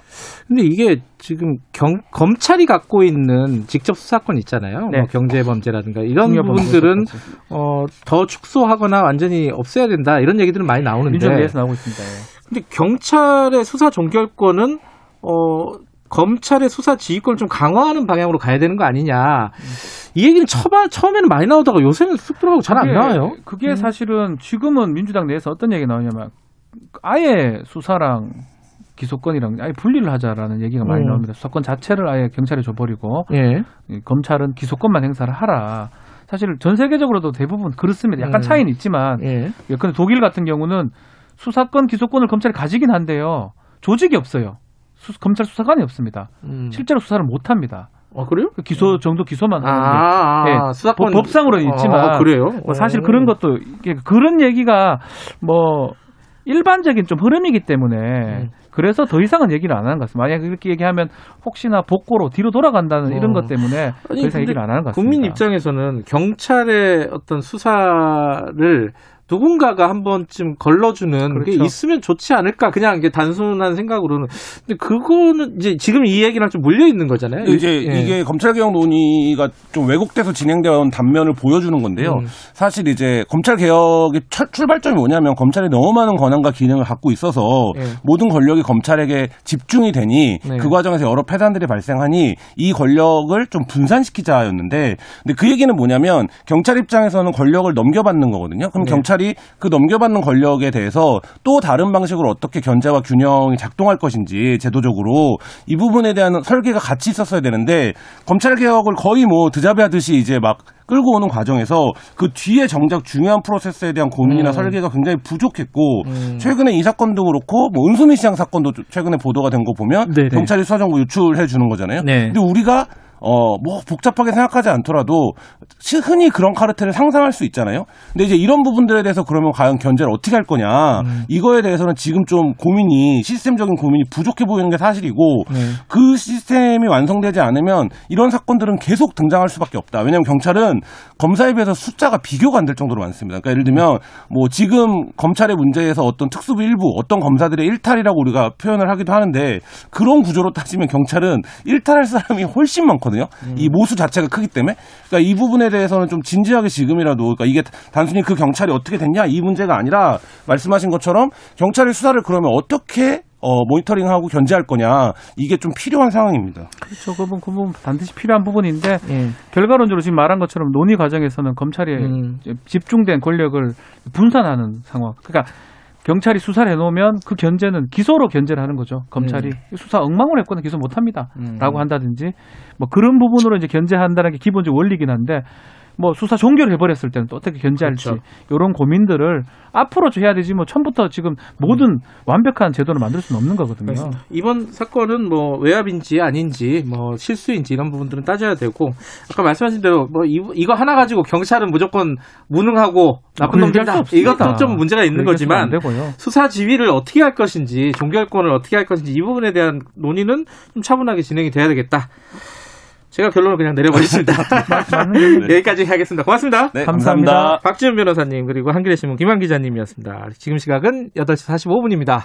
S2: 근데 이게 지금 경, 검찰이 갖고 있는 직접 수사권 있잖아요.
S14: 네.
S2: 뭐 경제 범죄라든가 이런
S14: 중요범죄
S2: 부분들은. 어, 더 축소하거나 완전히 없애야 된다 이런 얘기들은 많이 나오는데.
S14: 민주노에서 나오고 있습니다. 예.
S2: 근데 경찰의 수사 종결권은 어, 검찰의 수사 지휘권을 좀 강화하는 방향으로 가야 되는 거 아니냐. 이 얘기는 처바, 처음에는 많이 나오다가 요새는 쑥 들어가고 잘 안 나와요.
S14: 그게
S2: 음.
S14: 사실은 지금은 민주당 내에서 어떤 얘기 나오냐면 아예 수사랑 기소권이랑 아예 분리를 하자라는 얘기가 많이
S2: 음.
S14: 나옵니다. 수사권 자체를 아예 경찰에 줘버리고
S2: 예.
S14: 이 검찰은 기소권만 행사를 하라. 사실 전 세계적으로도 대부분 그렇습니다. 약간
S2: 음.
S14: 차이는 있지만
S2: 예.
S14: 예컨대 독일 같은 경우는 수사권 기소권을 검찰이 가지긴 한데요. 조직이 없어요. 수- 검찰 수사관이 없습니다.
S2: 음.
S14: 실제로 수사를 못 합니다.
S2: 아 그래요?
S14: 그 기소 정도 기소만 하는데
S2: 아,
S14: 예,
S2: 아, 수사권
S14: 법- 법상으로는 있지만
S2: 아, 그래요?
S14: 뭐 사실
S2: 오.
S14: 그런 것도 그런 얘기가 뭐 일반적인 좀 흐름이기 때문에
S2: 음.
S14: 그래서 더 이상은 얘기를 안 하는 것 같습니다. 만약 그렇게 얘기하면 혹시나 복고로 뒤로 돌아간다는 이런
S2: 어.
S14: 것 때문에 더 이상 얘기를 안 하는 것 같습니다.
S13: 국민 입장에서는 경찰의 어떤 수사를 누군가가 한 번쯤 걸러주는 게
S14: 그렇죠.
S13: 있으면 좋지 않을까 그냥 이게 단순한 생각으로는 근데 그거는 이제 지금 이 얘기랑 좀 물려 있는 거잖아요.
S12: 이제
S13: 예.
S12: 이게 검찰개혁 논의가 좀 왜곡돼서 진행되어 온 단면을 보여주는 건데요.
S13: 음.
S12: 사실 이제 검찰개혁의 철- 출발점이 뭐냐면 검찰이 너무 많은 권한과 기능을 갖고 있어서
S13: 예.
S12: 모든 권력이 검찰에게 집중이 되니
S13: 네.
S12: 그 과정에서 여러 폐단들이 발생하니 이 권력을 좀 분산시키자였는데 근데 그 얘기는 뭐냐면 경찰 입장에서는 권력을 넘겨받는 거거든요. 그럼
S13: 네.
S12: 경찰 이 그 넘겨받는 권력에 대해서 또 다른 방식으로 어떻게 견제와 균형이 작동할 것인지 제도적으로 이 부분에 대한 설계가 같이 있었어야 되는데 검찰 개혁을 거의 뭐 드자베하듯이 이제 막 끌고 오는 과정에서 그 뒤에 정작 중요한 프로세스에 대한 고민이나
S13: 음.
S12: 설계가 굉장히 부족했고
S13: 음.
S12: 최근에 이 사건도 그렇고 뭐 은수미 시장 사건도 최근에 보도가 된 거 보면
S14: 네네.
S12: 경찰이 수사정보 유출해 주는 거잖아요.
S14: 네.
S12: 근데 우리가 어, 뭐, 복잡하게 생각하지 않더라도, 시- 흔히 그런 카르텔을 상상할 수 있잖아요? 근데 이제 이런 부분들에 대해서 그러면 과연 견제를 어떻게 할 거냐, 이거에 대해서는 지금 좀 고민이, 시스템적인 고민이 부족해 보이는 게 사실이고, 그 시스템이 완성되지 않으면 이런 사건들은 계속 등장할 수밖에 없다. 왜냐하면 경찰은 검사에 비해서 숫자가 비교가 안 될 정도로 많습니다. 그러니까 예를 들면, 뭐, 지금 검찰의 문제에서 어떤 특수부 일부, 어떤 검사들의 일탈이라고 우리가 표현을 하기도 하는데, 그런 구조로 따지면 경찰은 일탈할 사람이 훨씬 많거든요. 이 모수 자체가 크기 때문에. 그러니까 이 부분에 대해서는 좀 진지하게 지금이라도, 그러니까 이게 단순히 그 경찰이 어떻게 됐냐 이 문제가 아니라 말씀하신 것처럼 경찰의 수사를 그러면 어떻게 어, 모니터링하고 견제할 거냐 이게 좀 필요한 상황입니다.
S14: 그렇죠. 그 부분, 그 부분 반드시 필요한 부분인데
S2: 예.
S14: 결과론적으로 지금 말한 것처럼 논의 과정에서는 검찰이
S2: 음.
S14: 집중된 권력을 분산하는 상황. 그러니까 경찰이 수사를 해놓으면 그 견제는 기소로 견제를 하는 거죠. 검찰이 수사 엉망으로 했거나 기소 못합니다.
S2: 음.
S14: 라고 한다든지 뭐 그런 부분으로 이제 견제한다는 게 기본적 원리긴 한데 뭐 수사 종결을 해버렸을 때는 또 어떻게 견제할지
S2: 그렇죠.
S14: 이런 고민들을 앞으로 좀 해야 되지 뭐 처음부터 지금 모든 완벽한 제도를 만들 수는 없는 거거든요.
S13: 그렇습니다. 이번 사건은 뭐 외압인지 아닌지 뭐 실수인지 이런 부분들은 따져야 되고 아까 말씀하신 대로 뭐 이, 이거 하나 가지고 경찰은 무조건 무능하고 나쁜
S14: 수 없습니다.
S13: 이것도 좀 문제가 있는 거지만. 수사 지휘를 어떻게 할 것인지 종결권을 어떻게 할 것인지 이 부분에 대한 논의는 좀 차분하게 진행이 돼야 되겠다. 제가 결론을 그냥 내려버리겠습니다. 여기까지 하겠습니다. 고맙습니다.
S12: 네,
S14: 감사합니다.
S12: 감사합니다.
S13: 박지훈 변호사님 그리고 한겨레 신문 김한 기자님이었습니다. 지금 시각은 8시 45분입니다.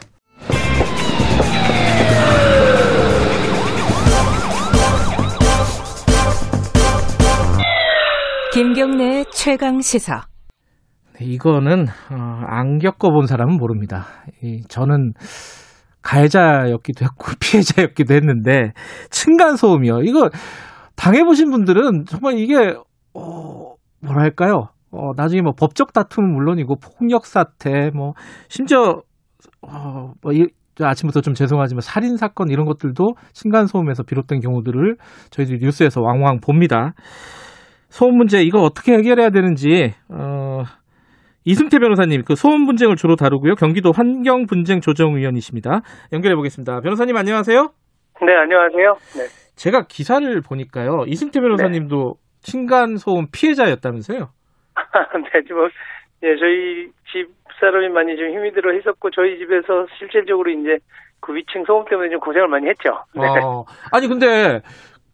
S11: 김경래 최강 시사.
S2: 네, 이거는 어, 안 겪어본 사람은 모릅니다. 이, 저는 가해자였기도 했고 피해자였기도 했는데 층간 소음이요. 이거 당해보신 분들은 정말 이게 어, 뭐랄까요? 어, 나중에 뭐 법적 다툼은 물론이고 폭력 사태, 뭐 심지어 어, 뭐 이, 저 아침부터 좀 죄송하지만 살인 사건 이런 것들도 층간 소음에서 비롯된 경우들을 저희들이 뉴스에서 왕왕 봅니다. 소음 문제 이거 어떻게 해결해야 되는지 어, 이승태 변호사님 그 소음 분쟁을 주로 다루고요. 경기도 환경 분쟁 조정위원이십니다. 연결해 보겠습니다. 변호사님 안녕하세요.
S16: 네, 안녕하세요. 네.
S2: 제가 기사를 보니까요. 이승태 변호사님도 층간 소음 피해자였다면서요?
S16: 네, 뭐, 예, 저희 집 사람이 많이 좀 힘이 들어 했었고, 저희 집에서 실질적으로 이제 그 위층 소음 때문에 좀 고생을 많이 했죠. 네.
S2: 어, 아니 근데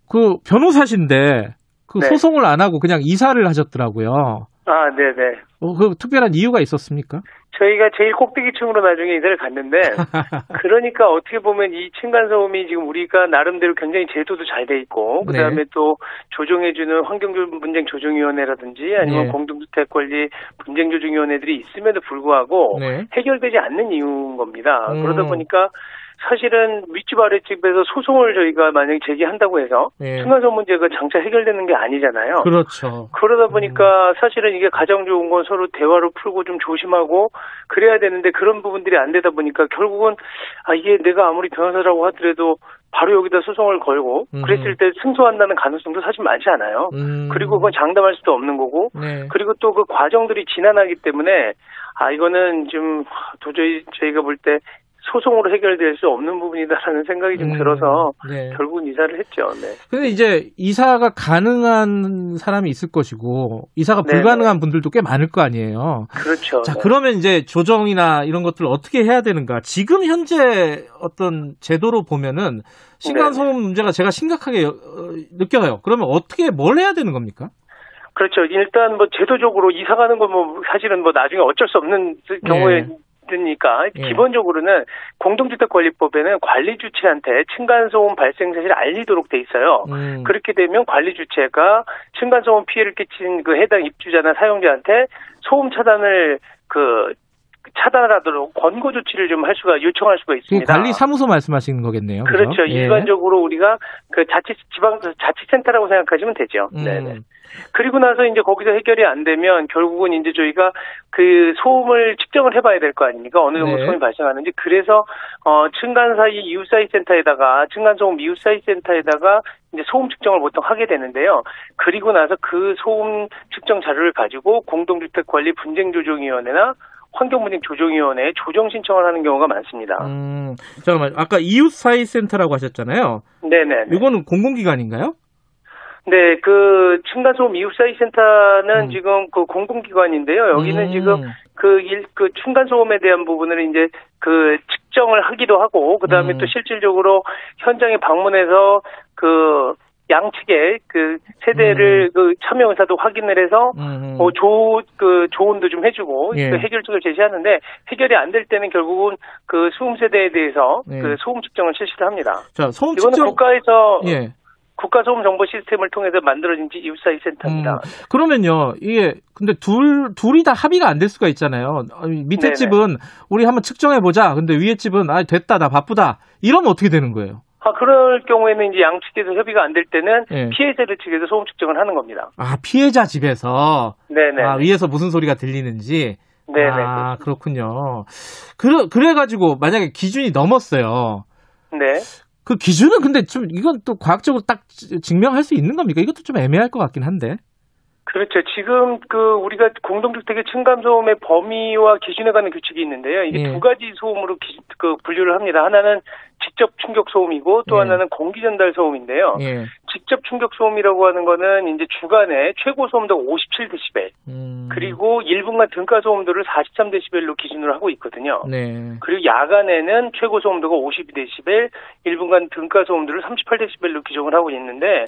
S2: 그 변호사신데 그
S16: 네.
S2: 소송을 안 하고 그냥 이사를 하셨더라고요.
S16: 아, 네 네.
S2: 어, 그 특별한 이유가 있었습니까?
S16: 저희가 제일 꼭대기층으로 나중에 이사를 갔는데, 그러니까 어떻게 보면 이 층간소음이 지금 우리가 나름대로 굉장히 제도도 잘 돼 있고, 그 다음에
S2: 네.
S16: 또 조정해주는 환경분쟁 조정위원회라든지 아니면
S2: 네.
S16: 공동주택 권리 분쟁 조정위원회들이 있음에도 불구하고
S2: 네.
S16: 해결되지 않는 이유인 겁니다.
S2: 음.
S16: 그러다 보니까 사실은 윗집 아랫집에서 소송을 저희가 만약에 제기한다고 해서
S2: 예.
S16: 층간소음 문제가 장차 해결되는 게 아니잖아요.
S2: 그렇죠.
S16: 그러다 보니까 사실은 이게 가장 좋은 건 서로 대화로 풀고 좀 조심하고 그래야 되는데 그런 부분들이 안 되다 보니까 결국은 아 이게 내가 아무리 변호사라고 하더라도 바로 여기다 소송을 걸고
S2: 음.
S16: 그랬을 때 승소한다는 가능성도 사실 많지 않아요.
S2: 음.
S16: 그리고 그건 장담할 수도 없는 거고
S2: 네.
S16: 그리고 또 그 과정들이 지난하기 때문에 아 이거는 좀 도저히 저희가 볼 때 소송으로 해결될 수 없는 부분이다라는 생각이 좀
S2: 음.
S16: 들어서
S2: 네.
S16: 결국은 이사를 했죠. 네.
S2: 근데 이제 이사가 가능한 사람이 있을 것이고 이사가
S16: 네네.
S2: 불가능한 분들도 꽤 많을 거 아니에요.
S16: 그렇죠.
S2: 자,
S16: 네.
S2: 그러면 이제 조정이나 이런 것들을 어떻게 해야 되는가? 지금 현재 어떤 제도로 보면은 층간소음 문제가 제가 심각하게 어, 느껴요. 그러면 어떻게 뭘 해야 되는 겁니까?
S16: 그렇죠. 일단 뭐 제도적으로 이사 가는 건 뭐 사실은 뭐 나중에 어쩔 수 없는 경우에 드니까
S2: 예.
S16: 기본적으로는 공동주택관리법에는 관리 주체한테 층간소음 발생 사실을 알리도록 돼 있어요.
S2: 음.
S16: 그렇게 되면 관리 주체가 층간소음 피해를 끼친 그 해당 입주자나 사용자한테 소음 차단을 그 차단하도록 권고 조치를 좀 할 수가 요청할 수가 있습니다.
S2: 관리 사무소 말씀하시는 거겠네요. 그죠?
S16: 그렇죠.
S2: 예.
S16: 일반적으로 우리가 그 자치 지방 자치센터라고 생각하시면 되죠.
S2: 음.
S16: 네네. 그리고 나서 이제 거기서 해결이 안 되면 결국은 이제 저희가 그 소음을 측정을 해봐야 될 거 아닙니까? 어느 정도
S2: 네.
S16: 소음이 발생하는지. 그래서 어 층간 사이 이웃 사이 센터에다가 층간 소음 이웃 사이 센터에다가 이제 소음 측정을 보통 하게 되는데요. 그리고 나서 그 소음 측정 자료를 가지고 공동주택 관리 분쟁 조정위원회나 환경분쟁 조정위원회에 조정 신청을 하는 경우가 많습니다.
S2: 음, 잠깐만. 아까 이웃 사이 센터라고 하셨잖아요.
S16: 네네.
S2: 이거는 공공기관인가요?
S16: 네, 그 층간소음 이웃사이 센터는 지금 그 공공기관인데요. 여기는
S2: 음.
S16: 지금 그일그 층간소음에 대한 부분을 이제 그 측정을 하기도 하고 그 다음에
S2: 음.
S16: 또 실질적으로 현장에 방문해서 그 양측의 그 세대를 그 참여 의사도 확인을 해서
S2: 음.
S16: 어, 조, 그 조언도 좀 해주고
S2: 예.
S16: 그 해결책을 제시하는데 해결이 안 될 때는 결국은 그 소음 세대에 대해서
S2: 예.
S16: 그 소음 측정을 실시를 합니다.
S2: 자, 소음
S16: 이거는
S2: 측정
S16: 국가에서
S2: 예.
S16: 국가소음 정보 시스템을 통해서 만들어진 지 이웃사이 센터입니다.
S2: 음, 그러면요, 이게, 근데 둘, 둘이 다 합의가 안 될 수가 있잖아요. 밑에
S16: 네네.
S2: 집은 우리 한번 측정해 보자. 근데 위에 집은, 아, 됐다, 나 바쁘다. 이러면 어떻게 되는 거예요?
S16: 아, 그럴 경우에는 이제 양측에서 협의가 안 될 때는
S2: 예.
S16: 피해자들 측에서 소음 측정을 하는 겁니다.
S2: 아, 피해자 집에서.
S16: 네네.
S2: 아, 위에서 무슨 소리가 들리는지.
S16: 네네.
S2: 아, 그렇군요. 그래, 그래 가지고, 만약에 기준이 넘었어요.
S16: 네.
S2: 그 기준은 근데 좀, 이건 또 과학적으로 딱 증명할 수 있는 겁니까? 이것도 좀 애매할 것 같긴 한데.
S16: 그렇죠. 지금 그 우리가 공동주택의 층간소음의 범위와 기준에 관한 규칙이 있는데요. 이게
S2: 예.
S16: 두 가지 소음으로 기- 그 분류를 합니다. 하나는 직접 충격 소음이고 또
S2: 예.
S16: 하나는 공기 전달 소음인데요.
S2: 예.
S16: 직접 충격 소음이라고 하는 거는 이제 주간에 최고 소음도가 57데시벨
S2: 음,
S16: 그리고 1분간 등가 소음도를 43데시벨로 기준으로 하고 있거든요.
S2: 네.
S16: 그리고 야간에는 최고 소음도가 52데시벨, 1분간 등가 소음도를 38데시벨로 규정을 하고 있는데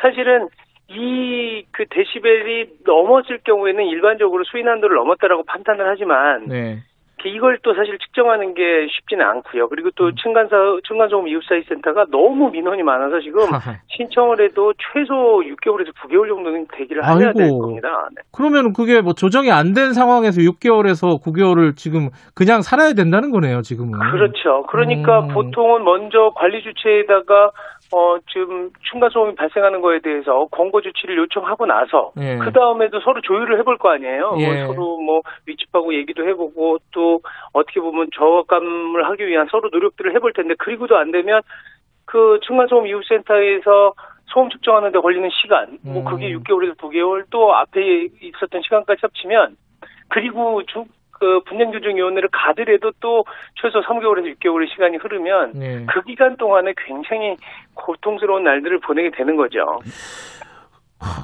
S16: 사실은 이 그 데시벨이 넘었을 경우에는 일반적으로 수인 한도를 넘었다라고 판단을 하지만
S2: 네.
S16: 이걸 또 사실 측정하는 게 쉽지는 않고요. 그리고
S2: 음.
S16: 또 층간사 층간소음 이웃사이 센터가 너무 민원이 많아서 지금 신청을 해도 최소 6개월에서 9개월 정도는 대기를 해야 될
S2: 아이고.
S16: 겁니다. 네.
S2: 그러면 그게 뭐 조정이 안 된 상황에서 6개월에서 9개월을 지금 그냥 살아야 된다는 거네요, 지금은.
S16: 그렇죠. 그러니까
S2: 음.
S16: 보통은 먼저 관리 주체에다가 어 지금 층간 소음이 발생하는 거에 대해서 권고 조치를 요청하고 나서
S2: 예.
S16: 그 다음에도 서로 조율을 해볼 거 아니에요. 뭐
S2: 예.
S16: 서로 뭐 위집하고 얘기도 해보고 또 어떻게 보면 저감을 하기 위한 서로 노력들을 해볼 텐데 그리고도 안 되면 그 층간 소음 이웃센터에서 소음 측정하는데 걸리는 시간, 뭐
S2: 음.
S16: 그게 6개월에서 9개월 또 앞에 있었던 시간까지 합치면 그리고 주, 그 분쟁조정위원회를 가더라도 또 최소 3개월에서 6개월의 시간이 흐르면
S2: 네.
S16: 그 기간 동안에 굉장히 고통스러운 날들을 보내게 되는 거죠.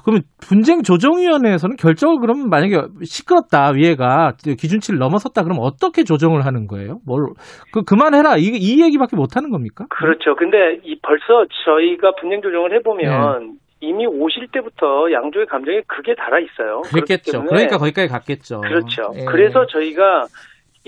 S2: 그러면 분쟁 조정위원회에서는 결정을 그러면 만약에 시끄럽다 위에가 기준치를 넘어섰다 그러면 어떻게 조정을 하는 거예요? 뭘 그 그만해라 이, 이 얘기밖에 못 하는 겁니까?
S16: 그렇죠. 근데 이 벌써 저희가 분쟁 조정을 해보면
S2: 네.
S16: 이미 오실 때부터 양쪽의 감정이 극에 달아 있어요. 때문에
S2: 그러니까 거기까지 갔겠죠.
S16: 그렇죠.
S2: 예.
S16: 그래서 저희가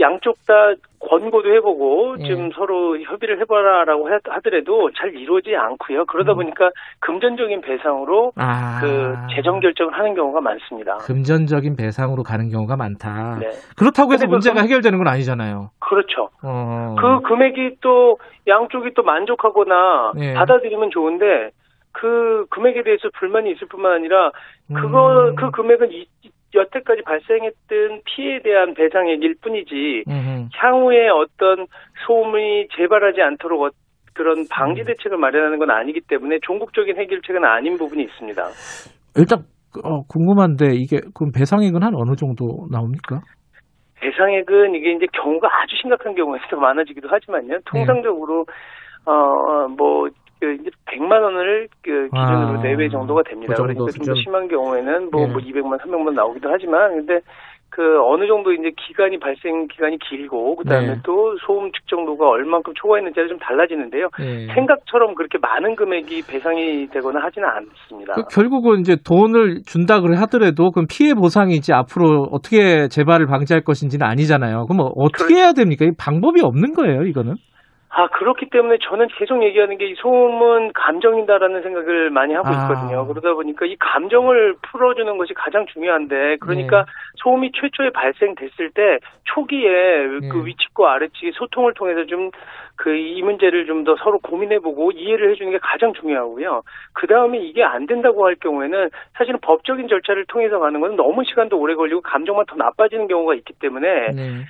S16: 양쪽 다 권고도 해보고
S2: 예.
S16: 좀 서로 협의를 해봐라라고 하- 하더라도 잘 이루어지지 않고요. 그러다
S2: 음.
S16: 보니까 금전적인 배상으로
S2: 아.
S16: 그 재정 결정을 하는 경우가 많습니다.
S2: 금전적인 배상으로 가는 경우가 많다.
S16: 네.
S2: 그렇다고 해서
S16: 그
S2: 문제가
S16: 금-
S2: 해결되는 건 아니잖아요.
S16: 그렇죠.
S2: 어.
S16: 그 금액이 또 양쪽이 또 만족하거나
S2: 네.
S16: 받아들이면 좋은데 그 금액에 대해서 불만이 있을 뿐만 아니라 그거
S2: 음.
S16: 그 금액은 이, 여태까지 발생했던 피해에 대한 배상액일 뿐이지
S2: 음흠.
S16: 향후에 어떤 소음이 재발하지 않도록 어- 그런 방지
S2: 음.
S16: 대책을 마련하는 건 아니기 때문에 종국적인 해결책은 아닌 부분이 있습니다.
S2: 일단 어, 궁금한데 이게 그럼 배상액은 한 어느 정도 나옵니까?
S16: 배상액은 이게 이제 경우가 아주 심각한 경우에서 더 많아지기도 하지만요. 통상적으로 어뭐 그 이제 100만 원을 그 기준으로
S2: 아,
S16: 내외 정도가 됩니다.
S2: 그 정도
S16: 그러니까 좀. 심한 경우에는 뭐,
S2: 예.
S16: 뭐 200만, 300만 나오기도 하지만 근데 그 어느 정도 이제 기간이 발생 기간이 길고 그다음에
S2: 네.
S16: 또 소음 측정도가 얼만큼 초과했는지가 좀 달라지는데요.
S2: 예.
S16: 생각처럼 그렇게 많은 금액이 배상이 되거나 하지는 않습니다.
S2: 그 결국은 이제 돈을 준다 그래 하더라도 그럼 피해 보상이지 앞으로 어떻게 재발을 방지할 것인지는 아니잖아요. 그럼 뭐 어떻게 해야 됩니까? 이 방법이 없는 거예요, 이거는.
S16: 아, 그렇기 때문에 저는 계속 얘기하는 게 이 소음은 감정이다라는 생각을 많이 하고
S2: 아.
S16: 있거든요. 그러다 보니까 이 감정을 풀어주는 것이 가장 중요한데, 그러니까
S2: 네.
S16: 소음이 최초에 발생됐을 때 초기에
S2: 네.
S16: 그 위측과 아래측의 소통을 통해서 좀 그 이 문제를 좀 더 서로 고민해보고 이해를 해주는 게 가장 중요하고요. 그 다음에 이게 안 된다고 할 경우에는 사실은 법적인 절차를 통해서 가는 건 너무 시간도 오래 걸리고 감정만 더 나빠지는 경우가 있기 때문에
S2: 네.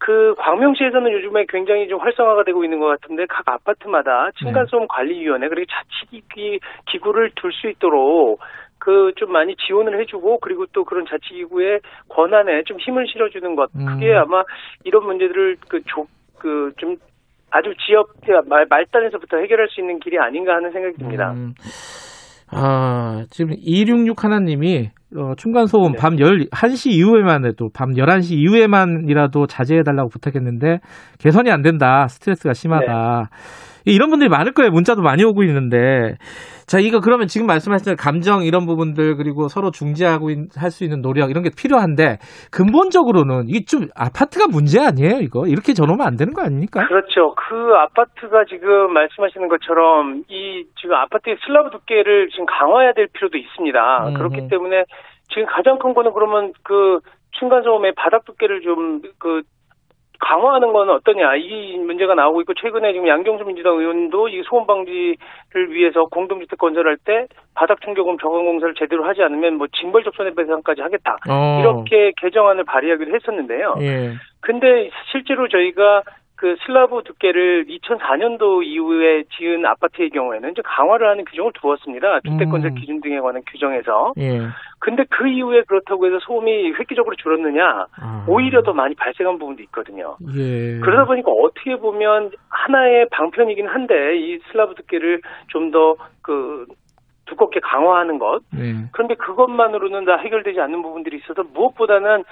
S16: 그 광명시에서는 요즘에 굉장히 좀 활성화가 되고 있는 것 같은데 각 아파트마다 층간소음 관리위원회 그리고 자치기 기구를 둘 수 있도록 그 좀 많이 지원을 해주고 그리고 또 그런 자치기구의 권한에 좀 힘을 실어주는 것 그게
S2: 음.
S16: 아마 이런 문제들을 그그좀 아주 지역 말, 말단에서부터 해결할 수 있는 길이 아닌가 하는 생각이 듭니다.
S2: 음. 아, 지금 266 하나님이 어, 층간소음 밤 11시 이후에만 해도 밤 11시 이후에만이라도 자제해달라고 부탁했는데 개선이 안 된다. 스트레스가 심하다. 이런 분들이 많을 거예요. 문자도 많이 오고 있는데. 자, 이거 그러면 지금 말씀하신 감정 이런 부분들 그리고 서로 중재하고 할 수 있는 노력 이런 게 필요한데 근본적으로는 이게 좀 아파트가 문제 아니에요, 이거? 이렇게 전하면 안 되는 거 아닙니까?
S16: 그렇죠. 그 아파트가 지금 말씀하시는 것처럼 이 지금 아파트의 슬라브 두께를 지금 강화해야 될 필요도 있습니다.
S2: 음.
S16: 그렇기 때문에 지금 가장 큰 거는 그러면 그 층간소음의 바닥 두께를 좀 그 강화하는 건 어떠냐 이 문제가 나오고 있고 최근에 지금 양경수 민주당 의원도 이 소음 방지를 위해서 공동주택 건설할 때 바닥 충격음 저감 공사를 제대로 하지 않으면 뭐 징벌적 손해배상까지 하겠다
S2: 어.
S16: 이렇게 개정안을 발의하기도 했었는데요.
S2: 예.
S16: 근데 실제로 저희가 그 슬라브 두께를 2004년도 이후에 지은 아파트의 경우에는 이제 강화를 하는 규정을 두었습니다. 주택건설
S2: 음.
S16: 기준 등에 관한 규정에서.
S2: 예.
S16: 근데 그 이후에 그렇다고 해서 소음이 획기적으로 줄었느냐?
S2: 아.
S16: 오히려 더 많이 발생한 부분도 있거든요.
S2: 예.
S16: 그러다 보니까 어떻게 보면 하나의 방편이긴 한데 이 슬라브 두께를 좀더그 두껍게 강화하는 것.
S2: 네.
S16: 그런데 그것만으로는 다 해결되지 않는 부분들이 있어서 무엇보다는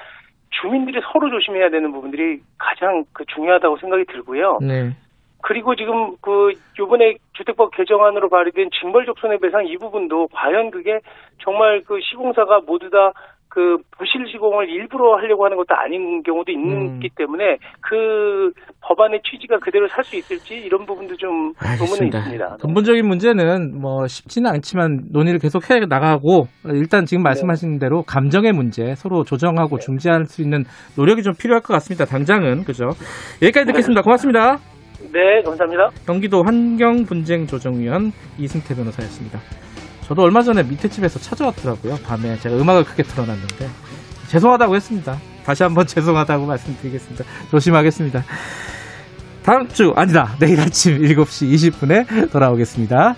S16: 주민들이 서로 조심해야 되는 부분들이 가장 그 중요하다고 생각이 들고요.
S2: 네.
S16: 그리고 지금 그 요번에 주택법 개정안으로 발의된 징벌적 손해배상 이 부분도 과연 그게 정말 그 시공사가 모두 다 그 부실 시공을 일부러 하려고 하는 것도 아닌 경우도 있기 때문에 그 법안의 취지가 그대로 살 수 있을지 이런 부분도 좀 의문이 있습니다.
S2: 근본적인 문제는 뭐 쉽지는 않지만 논의를 계속 해 나가고 일단 지금 말씀하신 대로 감정의 문제 서로 조정하고 중재할 수 있는 노력이 좀 필요할 것 같습니다. 당장은 그죠? 여기까지 듣겠습니다. 고맙습니다.
S16: 네, 감사합니다.
S2: 경기도 환경분쟁조정위원 이승태 변호사였습니다. 저도 얼마 전에 밑에 집에서 찾아왔더라고요. 밤에 제가 음악을 크게 틀어놨는데 죄송하다고 했습니다. 다시 한번 죄송하다고 말씀드리겠습니다. 조심하겠습니다. 다음 주 아니다 내일 아침 7시 20분에 돌아오겠습니다.